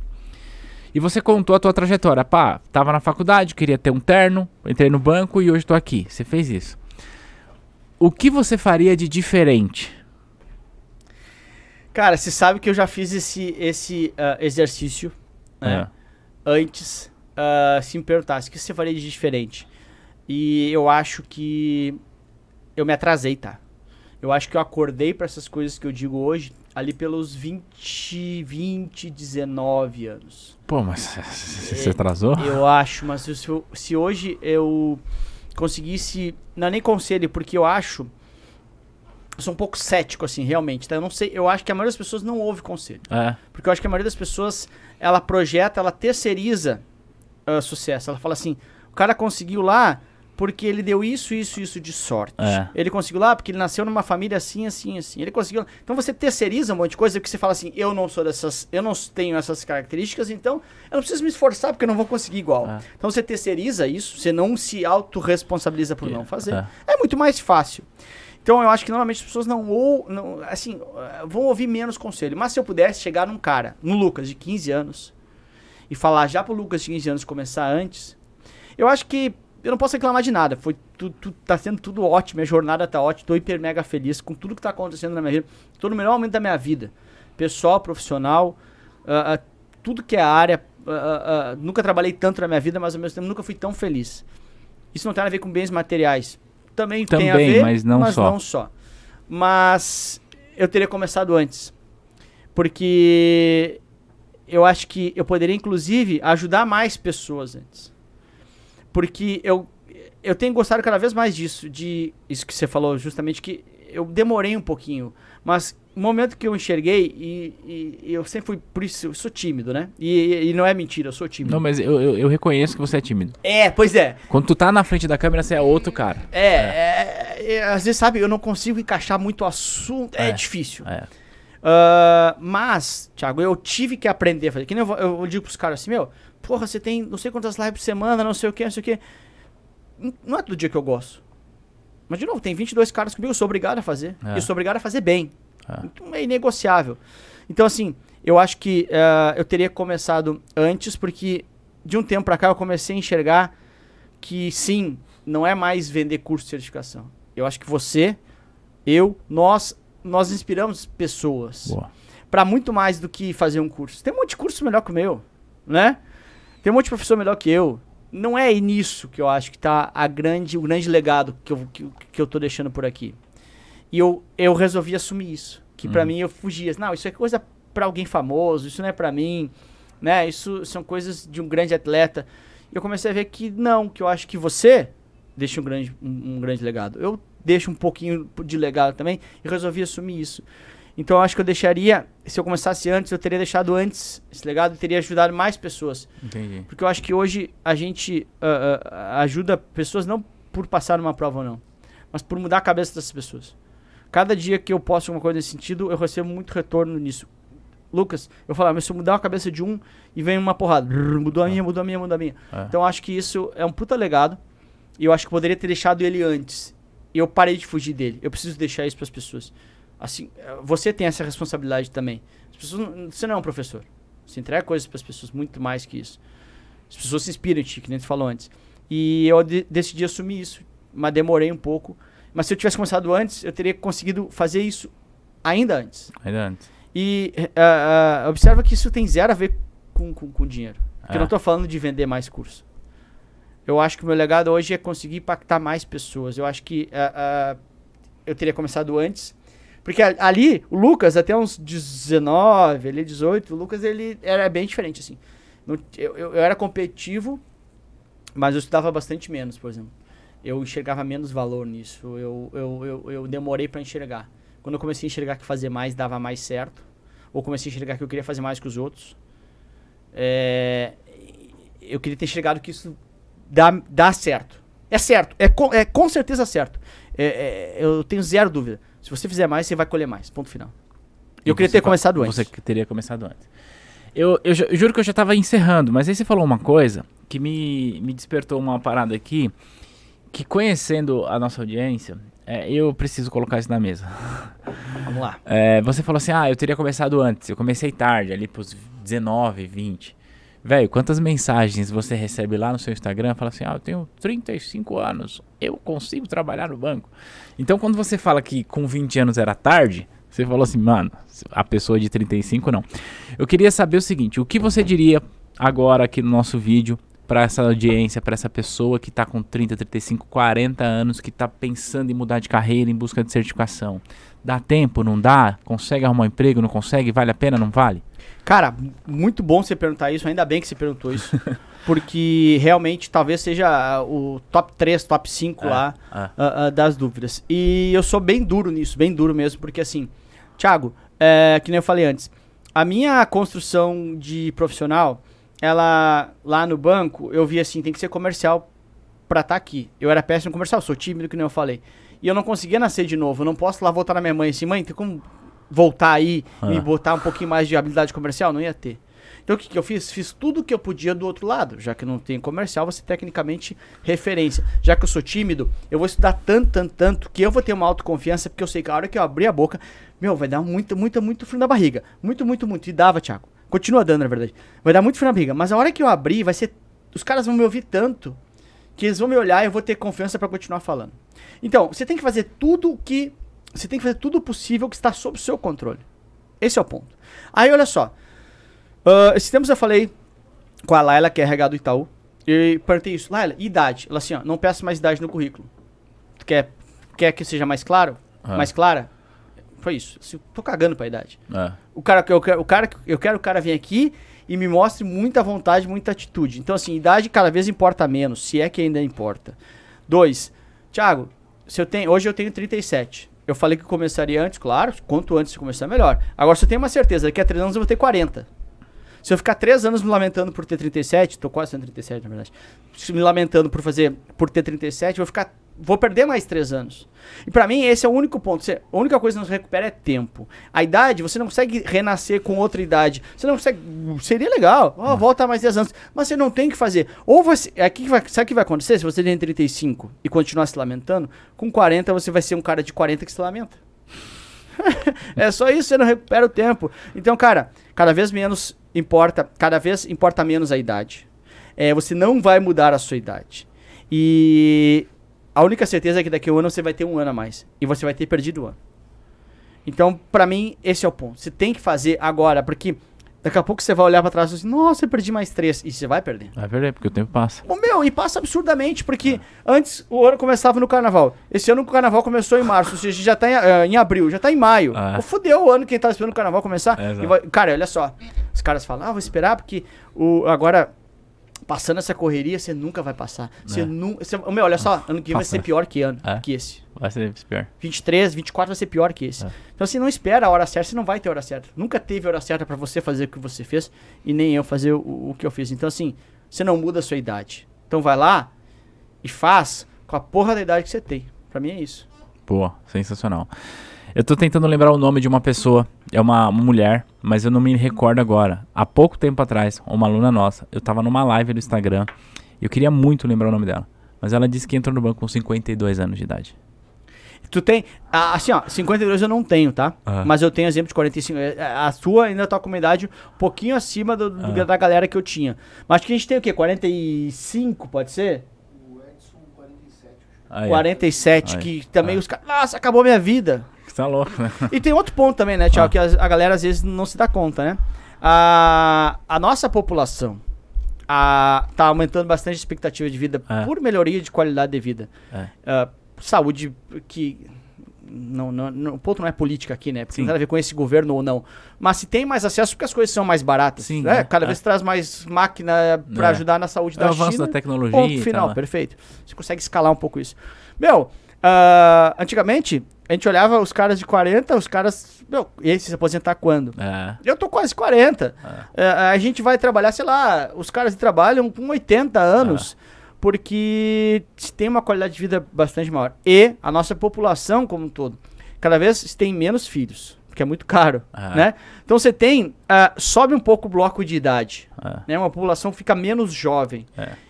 E você contou a tua trajetória. Pá, tava na faculdade, queria ter um terno, entrei no banco e hoje estou aqui. Você fez isso. O que você faria de diferente? Cara, você sabe que eu já fiz esse, esse uh, exercício né? é. antes. Uh, se me perguntasse o que você faria de diferente. E eu acho que eu me atrasei, tá? Eu acho que eu acordei para essas coisas que eu digo hoje ali pelos 20, 20, 19 anos. Pô, mas você é, atrasou? Eu acho, mas se, se hoje eu conseguisse. Não é nem conselho, porque eu acho. Eu sou um pouco cético, assim, realmente. Tá? Eu não sei. Eu acho que a maioria das pessoas não ouve conselho. É. Porque eu acho que a maioria das pessoas ela projeta, ela terceiriza uh, sucesso. Ela fala assim: o cara conseguiu lá porque ele deu isso, isso, isso de sorte. É. Ele conseguiu lá porque ele nasceu numa família assim, assim, assim. Ele conseguiu. Então você terceiriza um monte de coisa que você fala assim, eu não sou dessas, eu não tenho essas características, então eu não preciso me esforçar porque eu não vou conseguir igual. É. Então você terceiriza isso, você não se autorresponsabiliza por não fazer. É. É muito mais fácil. Então eu acho que normalmente as pessoas não ou não, assim, vão ouvir menos conselho. Mas se eu pudesse chegar num cara, no Lucas de 15 anos e falar já pro Lucas de 15 anos começar antes, eu acho que eu não posso reclamar de nada. Foi tu, tu, tá sendo tudo ótimo, minha jornada tá ótima, tô hiper mega feliz com tudo que tá acontecendo na minha vida. Tô no melhor momento da minha vida. Pessoal, profissional, ah, ah, tudo que é área. ah, nunca trabalhei tanto na minha vida, mas ao mesmo tempo nunca fui tão feliz. Isso não tem a ver com bens materiais. Também, tem a Também, ver, mas não só. não só. Mas eu teria começado antes. Porque eu acho que eu poderia, inclusive, ajudar mais pessoas antes. Porque eu, eu tenho gostado cada vez mais disso, de isso que você falou, justamente, que eu demorei um pouquinho. Mas no momento que eu enxerguei, e, e- eu sempre fui, por isso, eu sou tímido, né? E, e não é mentira, eu sou tímido. Não, mas eu, eu, eu reconheço que você é tímido. É, pois é. Quando tu tá na frente da câmera, você é outro cara. É, é, é, às vezes, sabe, eu não consigo encaixar muito assunto, é, É. difícil. É. Ah, mas, Thiago, eu tive que aprender a fazer. Que nem eu, eu digo pros caras assim, meu, porra, você tem não sei quantas lives por semana, não sei o que, não sei o que. Não é todo dia que eu gosto. Mas, de novo, tem 22 caras comigo, eu sou obrigado a fazer. É. E eu sou obrigado a fazer bem. É. Então é inegociável. Então, assim, eu acho que ah, eu teria começado antes, porque de um tempo pra cá eu comecei a enxergar que sim, não é mais vender curso de certificação. Eu acho que você, eu, nós, nós inspiramos pessoas Boa. Pra muito mais do que fazer um curso. Tem um monte de curso melhor que o meu, né? Tem um monte de professor melhor que eu. Não é nisso que eu acho que tá a grande, o grande legado que eu, que, que eu tô deixando por aqui. E eu, eu resolvi assumir isso. Que pra Uhum. mim eu fugia. Não, isso é coisa pra alguém famoso, isso não é pra mim, né? Isso são coisas de um grande atleta. E eu comecei a ver que não, que eu acho que você deixa um grande, um, um grande legado. Eu deixo um pouquinho de legado também e resolvi assumir isso. Então eu acho que eu deixaria, se eu começasse antes, eu teria deixado antes esse legado e teria ajudado mais pessoas. Entendi. Porque eu acho que hoje a gente ah, ah, ajuda pessoas não por passar numa prova ou não, mas por mudar a cabeça dessas pessoas. Cada dia que eu posto alguma coisa nesse sentido, eu recebo muito retorno nisso. Lucas, eu falo, ah, mas se eu mudar a cabeça de um e vem uma porrada, brrr, mudou a minha, mudou a minha, mudou a minha. É. Então eu acho que isso é um puta legado e eu acho que eu poderia ter deixado ele antes. E eu parei de fugir dele. Eu preciso deixar isso para as pessoas. Assim, eh, você tem essa responsabilidade também. As pessoas, você não é um professor. Você entrega coisas para as pessoas muito mais que isso. As pessoas se inspiram em ti, que nem tu falou antes. E eu de- decidi assumir isso, mas demorei um pouco. Mas se eu tivesse começado antes, eu teria conseguido fazer isso ainda antes. Ainda antes. E ah, ah, observa que isso tem zero a ver com, com, com dinheiro. Porque É. eu não tô falando de vender mais curso. Eu acho que o meu legado hoje é conseguir impactar mais pessoas. Eu acho que ah, eu teria começado antes. Porque ali, o Lucas, até uns 19, ele 18, o Lucas ele era bem diferente, assim. Eu, eu, eu era competitivo, mas eu estudava bastante menos, por exemplo. Eu enxergava menos valor nisso. Eu, eu, eu, eu demorei para enxergar. Quando eu comecei a enxergar que fazer mais dava mais certo, ou comecei a enxergar que eu queria fazer mais que os outros, é, eu queria ter enxergado que isso dá, dá certo. É certo, é com, é com certeza certo. É, é, eu tenho zero dúvida. Se você fizer mais, você vai colher mais. Ponto final. Eu E queria ter começado antes. Você teria começado antes. Eu, eu, eu juro que eu já tava encerrando, mas aí você falou uma coisa que me, me despertou uma parada aqui, que conhecendo a nossa audiência, é, eu preciso colocar isso na mesa. Vamos lá. É, você falou assim, ah, eu teria começado antes, eu comecei tarde, ali pros 19, 20. Velho, quantas mensagens você recebe lá no seu Instagram? Fala assim, ah, eu tenho 35 anos, eu consigo trabalhar no banco. Então, quando você fala que com 20 anos era tarde, você falou assim, mano, a pessoa de 35 não. Eu queria saber o seguinte, o que você diria agora aqui no nosso vídeo para essa audiência, para essa pessoa que tá com 30, 35, 40 anos, que tá pensando em mudar de carreira em busca de certificação? Dá tempo, não dá? Consegue arrumar um emprego, não consegue? Vale a pena, não vale? Cara, muito bom você perguntar isso. Ainda bem que você perguntou isso. porque realmente talvez seja ah, o top 3, top 5 lá Ah, ah, ah, das dúvidas. E eu sou bem duro nisso, bem duro mesmo, porque assim, Thiago, é, que nem eu falei antes, a minha construção de profissional, ela lá no banco, eu vi assim, tem que ser comercial pra estar tá aqui. Eu era péssimo comercial, sou tímido, que nem eu falei. E eu não conseguia nascer de novo. Eu não posso lá voltar na minha mãe assim, mãe, tem como voltar aí e ah. botar um pouquinho mais de habilidade comercial? Não ia ter. Então o que, que eu fiz? Fiz tudo o que eu podia do outro lado. Já que não tem comercial, você tecnicamente referência. Já que eu sou tímido, eu vou estudar tanto, tanto, tanto, que eu vou ter uma autoconfiança, porque eu sei que a hora que eu abrir a boca, meu, vai dar muito, muito, muito frio na barriga. Muito, muito, muito. E dava, Thiago. Continua dando, na verdade. Vai dar muito frio na barriga. Mas a hora que eu abrir, vai ser. Os caras vão me ouvir tanto que eles vão me olhar e eu vou ter confiança para continuar falando. Então, você tem que fazer tudo o que. Você tem que fazer tudo possível que está sob o seu controle. Esse é o ponto. Aí, olha só. Uh, esses tempos eu falei com a Laila, que é RH do Itaú. E perguntei isso. Laila, idade? Ela assim, ó, não peça mais idade no currículo. Tu quer, quer que seja mais claro? Ah. Mais clara? Foi isso. Assim, tô cagando pra idade. É. O cara, eu quero, o cara, eu quero o cara vir aqui e me mostre muita vontade, muita atitude. Então, assim, idade cada vez importa menos, se é que ainda importa. Dois, Thiago, se eu tenho, hoje eu tenho 37. Eu falei que começaria antes, claro, quanto antes começar, melhor. Agora, se eu tenho uma certeza, daqui a 3 anos eu vou ter 40. Se eu ficar 3 anos me lamentando por ter 37, tô quase tendo 37, na verdade. Me lamentando por fazer, por ter 37, eu vou ficar vou perder mais três anos. E para mim, esse é o único ponto. Você, a única coisa que nos recupera é tempo. A idade, você não consegue renascer com outra idade. Você não consegue. Seria legal. Oh, volta mais 10 anos. Mas você não tem que fazer. Ou você. Aqui vai, sabe o que vai acontecer? Se você tem 35 e continuar se lamentando, com 40 você vai ser um cara de 40 que se lamenta. é só isso, você não recupera o tempo. Então, cara, cada vez menos importa. Cada vez importa menos a idade. É, você não vai mudar a sua idade. E a única certeza é que daqui a um ano você vai ter um ano a mais. E você vai ter perdido o ano. Então, para mim, esse é o ponto. Você tem que fazer agora, porque daqui a pouco você vai olhar para trás e assim, nossa, eu perdi mais três. E você vai perder. Vai perder, porque o tempo passa. O meu, e passa absurdamente, porque é. antes o ano começava no carnaval. Esse ano o carnaval começou em março, ou seja, já tá em, uh, em abril, já tá em maio. É. Fudeu o ano que tá esperando o carnaval começar. É, vai, cara, olha só. Os caras falam, ah, vou esperar porque o, agora passando essa correria, você nunca vai passar. Você é. nunca. Meu, olha só, ano que vem vai ser pior que ano, é. que esse. Vai ser pior. 23, 24 vai ser pior que esse. É. Então, você não espera a hora certa, você não vai ter hora certa. Nunca teve hora certa para você fazer o que você fez e nem eu fazer o, o que eu fiz. Então, assim, você não muda a sua idade. Então, vai lá e faz com a porra da idade que você tem. Pra mim é isso. Boa, sensacional. Eu tô tentando lembrar o nome de uma pessoa, é uma mulher, mas eu não me recordo agora. Há pouco tempo atrás, uma aluna nossa, eu tava numa live no Instagram, e eu queria muito lembrar o nome dela. Mas ela disse que entrou no banco com 52 anos de idade. Tu tem. Assim, ó, 52 eu não tenho, tá? Uhum. Mas eu tenho exemplo de 45. É, é, a sua ainda tá com uma idade um pouquinho acima do, do uhum. da galera que eu tinha. Mas que a gente tem o quê? 45, pode ser? O Edson, 47. Aí, 47, aí. que também os caras. Nossa, acabou minha vida. Tá louco, né? E tem outro ponto também, né, Tiago, ah. que a, a, galera às vezes não se dá conta, né? A, a nossa população a, tá aumentando bastante a expectativa de vida é. por melhoria de qualidade de vida. É. Uh, saúde que. Não, não, não, o ponto não é política aqui, né? Porque Sim. não tem a ver com esse governo ou não. Mas se tem mais acesso, porque as coisas são mais baratas. Sim, né? É, Cada vez traz mais máquina para é. ajudar na saúde é da China. da tecnologia. Ponto final, tal. perfeito. Você consegue escalar um pouco isso. Meu, uh, antigamente a gente olhava os caras de 40, os caras. Meu, esse se aposentar quando? É. Eu tô quase 40. É. É, a gente vai trabalhar, sei lá, os caras trabalham com 80 anos. É. Porque tem uma qualidade de vida bastante maior. E a nossa população, como um todo, cada vez tem menos filhos que é muito caro, é. né? Então você tem, uh, sobe um pouco o bloco de idade, é. né? Uma população fica menos jovem.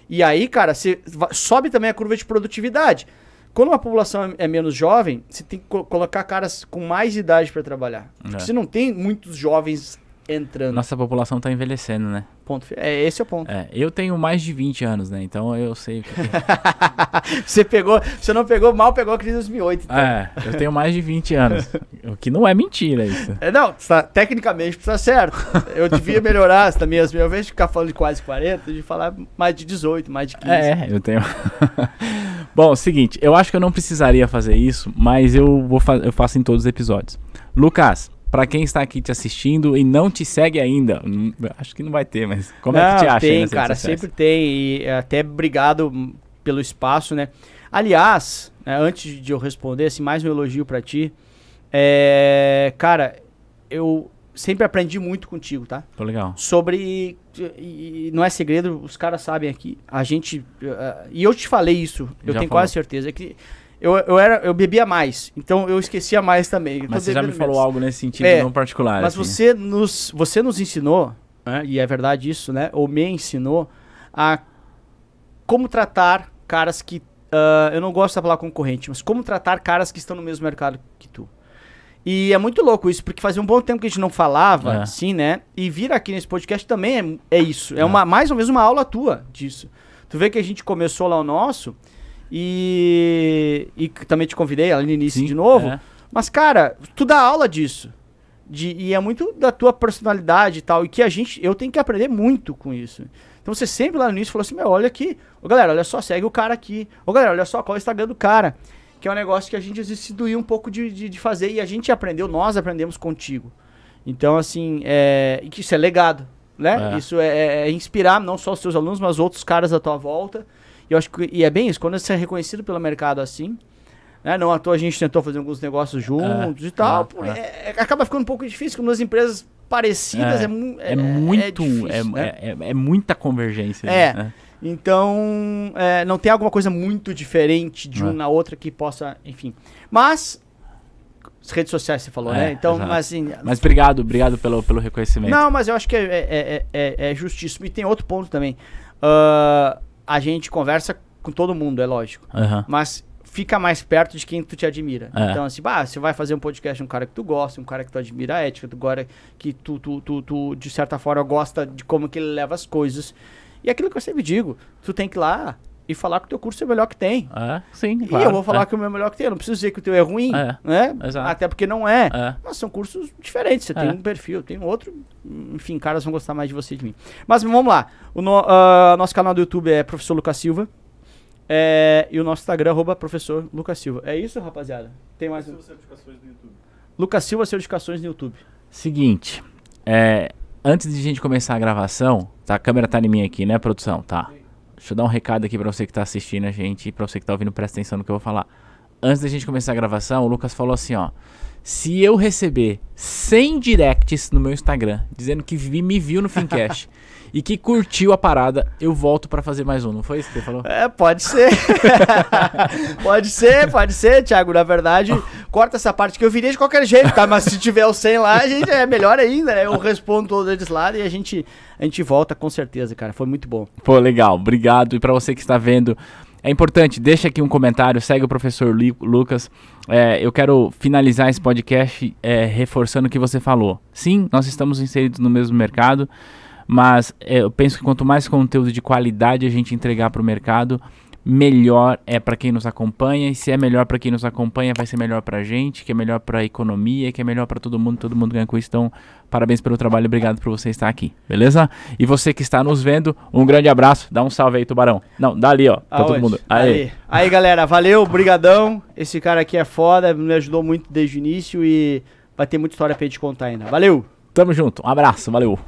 E aí, cara, você sobe também a curva de produtividade. Quando uma população é menos jovem, você tem que co colocar caras com mais idade para trabalhar. É. Você não tem muitos jovens entrando. Nossa população está envelhecendo, né? Ponto. É, esse é o ponto. É, eu tenho mais de 20 anos, né? Então eu sei. Que... você pegou, você não pegou mal, pegou a crise de 2008. Então. É, eu tenho mais de 20 anos. o que não é mentira isso. É, não, tá, tecnicamente está certo. Eu devia melhorar também minhas vezes de ficar falando de quase 40, de falar mais de 18, mais de 15. É, eu tenho. Bom, seguinte, eu acho que eu não precisaria fazer isso, mas eu vou fa eu faço em todos os episódios. Lucas, para quem está aqui te assistindo e não te segue ainda, hum, acho que não vai ter, mas como não, é que te acha? Tem, cara, sempre tem. E até obrigado pelo espaço, né? Aliás, né, antes de eu responder, assim, mais um elogio para ti. É, cara, eu sempre aprendi muito contigo, tá? Tô legal. Sobre. E não é segredo, os caras sabem aqui. A gente. Uh, e eu te falei isso, eu já tenho falou. quase certeza, que eu, eu, era, eu bebia mais, então eu esquecia mais também. Mas você já me falou menos. algo nesse sentido é, não particular. Mas assim. você, nos, você nos ensinou, né, e é verdade isso, né? Ou me ensinou a como tratar caras que. Uh, eu não gosto da palavra concorrente, mas como tratar caras que estão no mesmo mercado. E é muito louco isso, porque fazia um bom tempo que a gente não falava, é. assim, né? E vir aqui nesse podcast também é, é isso. É, é, Uma, mais ou menos uma aula tua disso. Tu vê que a gente começou lá o nosso e, e também te convidei ali no início Sim, de novo. É. Mas, cara, tu dá aula disso. De, e é muito da tua personalidade e tal. E que a gente. Eu tenho que aprender muito com isso. Então você sempre lá no início falou assim: meu, olha aqui. Ô galera, olha só, segue o cara aqui. Ô galera, olha só qual é o Instagram do cara. Que é um negócio que a gente se doía um pouco de, de, de, fazer. E a gente aprendeu, nós aprendemos contigo. Então, assim, é, isso é legado. Né? É. Isso é, é, é inspirar não só os teus alunos, mas outros caras à tua volta. E eu acho que e é bem isso, quando você é reconhecido pelo mercado assim, né? Não à toa a gente tentou fazer alguns negócios juntos é, e tal. É, é, é, acaba ficando um pouco difícil, como nas empresas parecidas é, é, muito. Difícil, né? é, muita convergência. É. Né? Então, não tem alguma coisa muito diferente de uma na outra que possa, enfim. Mas as redes sociais você falou, é, né? Então, mas assim. Mas obrigado, obrigado pelo, pelo reconhecimento. Não, mas eu acho que é, é, é, é justíssimo. E tem outro ponto também. Uh, a gente conversa com todo mundo, é lógico. Uhum. Mas fica mais perto de quem tu te admira. É. Então, assim, bah, você vai fazer um podcast um cara que tu gosta, um cara que tu admira a ética, tu que tu, tu, tu, tu, de certa forma, gosta de como que ele leva as coisas. E aquilo que eu sempre digo, tu tem que ir lá e falar que o teu curso é o melhor que tem. É, sim, E eu vou falar é. que o meu é o melhor que tem. Eu não preciso dizer que o teu é ruim, é. né? Exato. Até porque não é. é. Mas são cursos diferentes. Você tem é. um perfil, tem outro. Enfim, caras vão gostar mais de você de mim. Mas vamos lá. O no, uh, nosso canal do YouTube é Professor Lucas Silva. É, e o nosso Instagram, arroba professor Lucas Silva. É isso, rapaziada? Tem mais Lucas Silva Certificações no YouTube. Lucas Silva Certificações no YouTube. Seguinte, é, antes de a gente começar a gravação, tá, a câmera tá em mim aqui, né, produção? Tá. Deixa eu dar um recado aqui pra você que tá assistindo a gente e pra você que tá ouvindo, presta atenção no que eu vou falar. Antes da gente começar a gravação, o Lucas falou assim, ó. Se eu receber 100 directs no meu Instagram dizendo que vi, me viu no Fincast e que curtiu a parada, eu volto para fazer mais um. Não foi isso que você falou? É, pode ser. pode ser, pode ser, Thiago. Na verdade, corta essa parte que eu viria de qualquer jeito, tá? Mas se tiver o 100 lá, a gente é melhor ainda, né? Eu respondo todos eles lá e a gente, a gente volta com certeza, cara. Foi muito bom. Pô, legal. Obrigado. E para você que está vendo. É importante, deixa aqui um comentário, segue o professor Lucas. É, eu quero finalizar esse podcast é, reforçando o que você falou. Sim, nós estamos inseridos no mesmo mercado. Mas é, eu penso que quanto mais conteúdo de qualidade a gente entregar para o mercado, melhor é para quem nos acompanha. E se é melhor para quem nos acompanha, vai ser melhor para a gente, que é melhor para a economia, que é melhor para todo mundo, todo mundo ganha com isso. Então, parabéns pelo trabalho, obrigado por você estar aqui, beleza? E você que está nos vendo, um grande abraço, dá um salve aí, Tubarão. Não, dá ali, ó, para todo mundo. Aí. aí, galera, valeu, brigadão. Esse cara aqui é foda, me ajudou muito desde o início e vai ter muita história pra gente contar ainda. Valeu! Tamo junto, um abraço, valeu!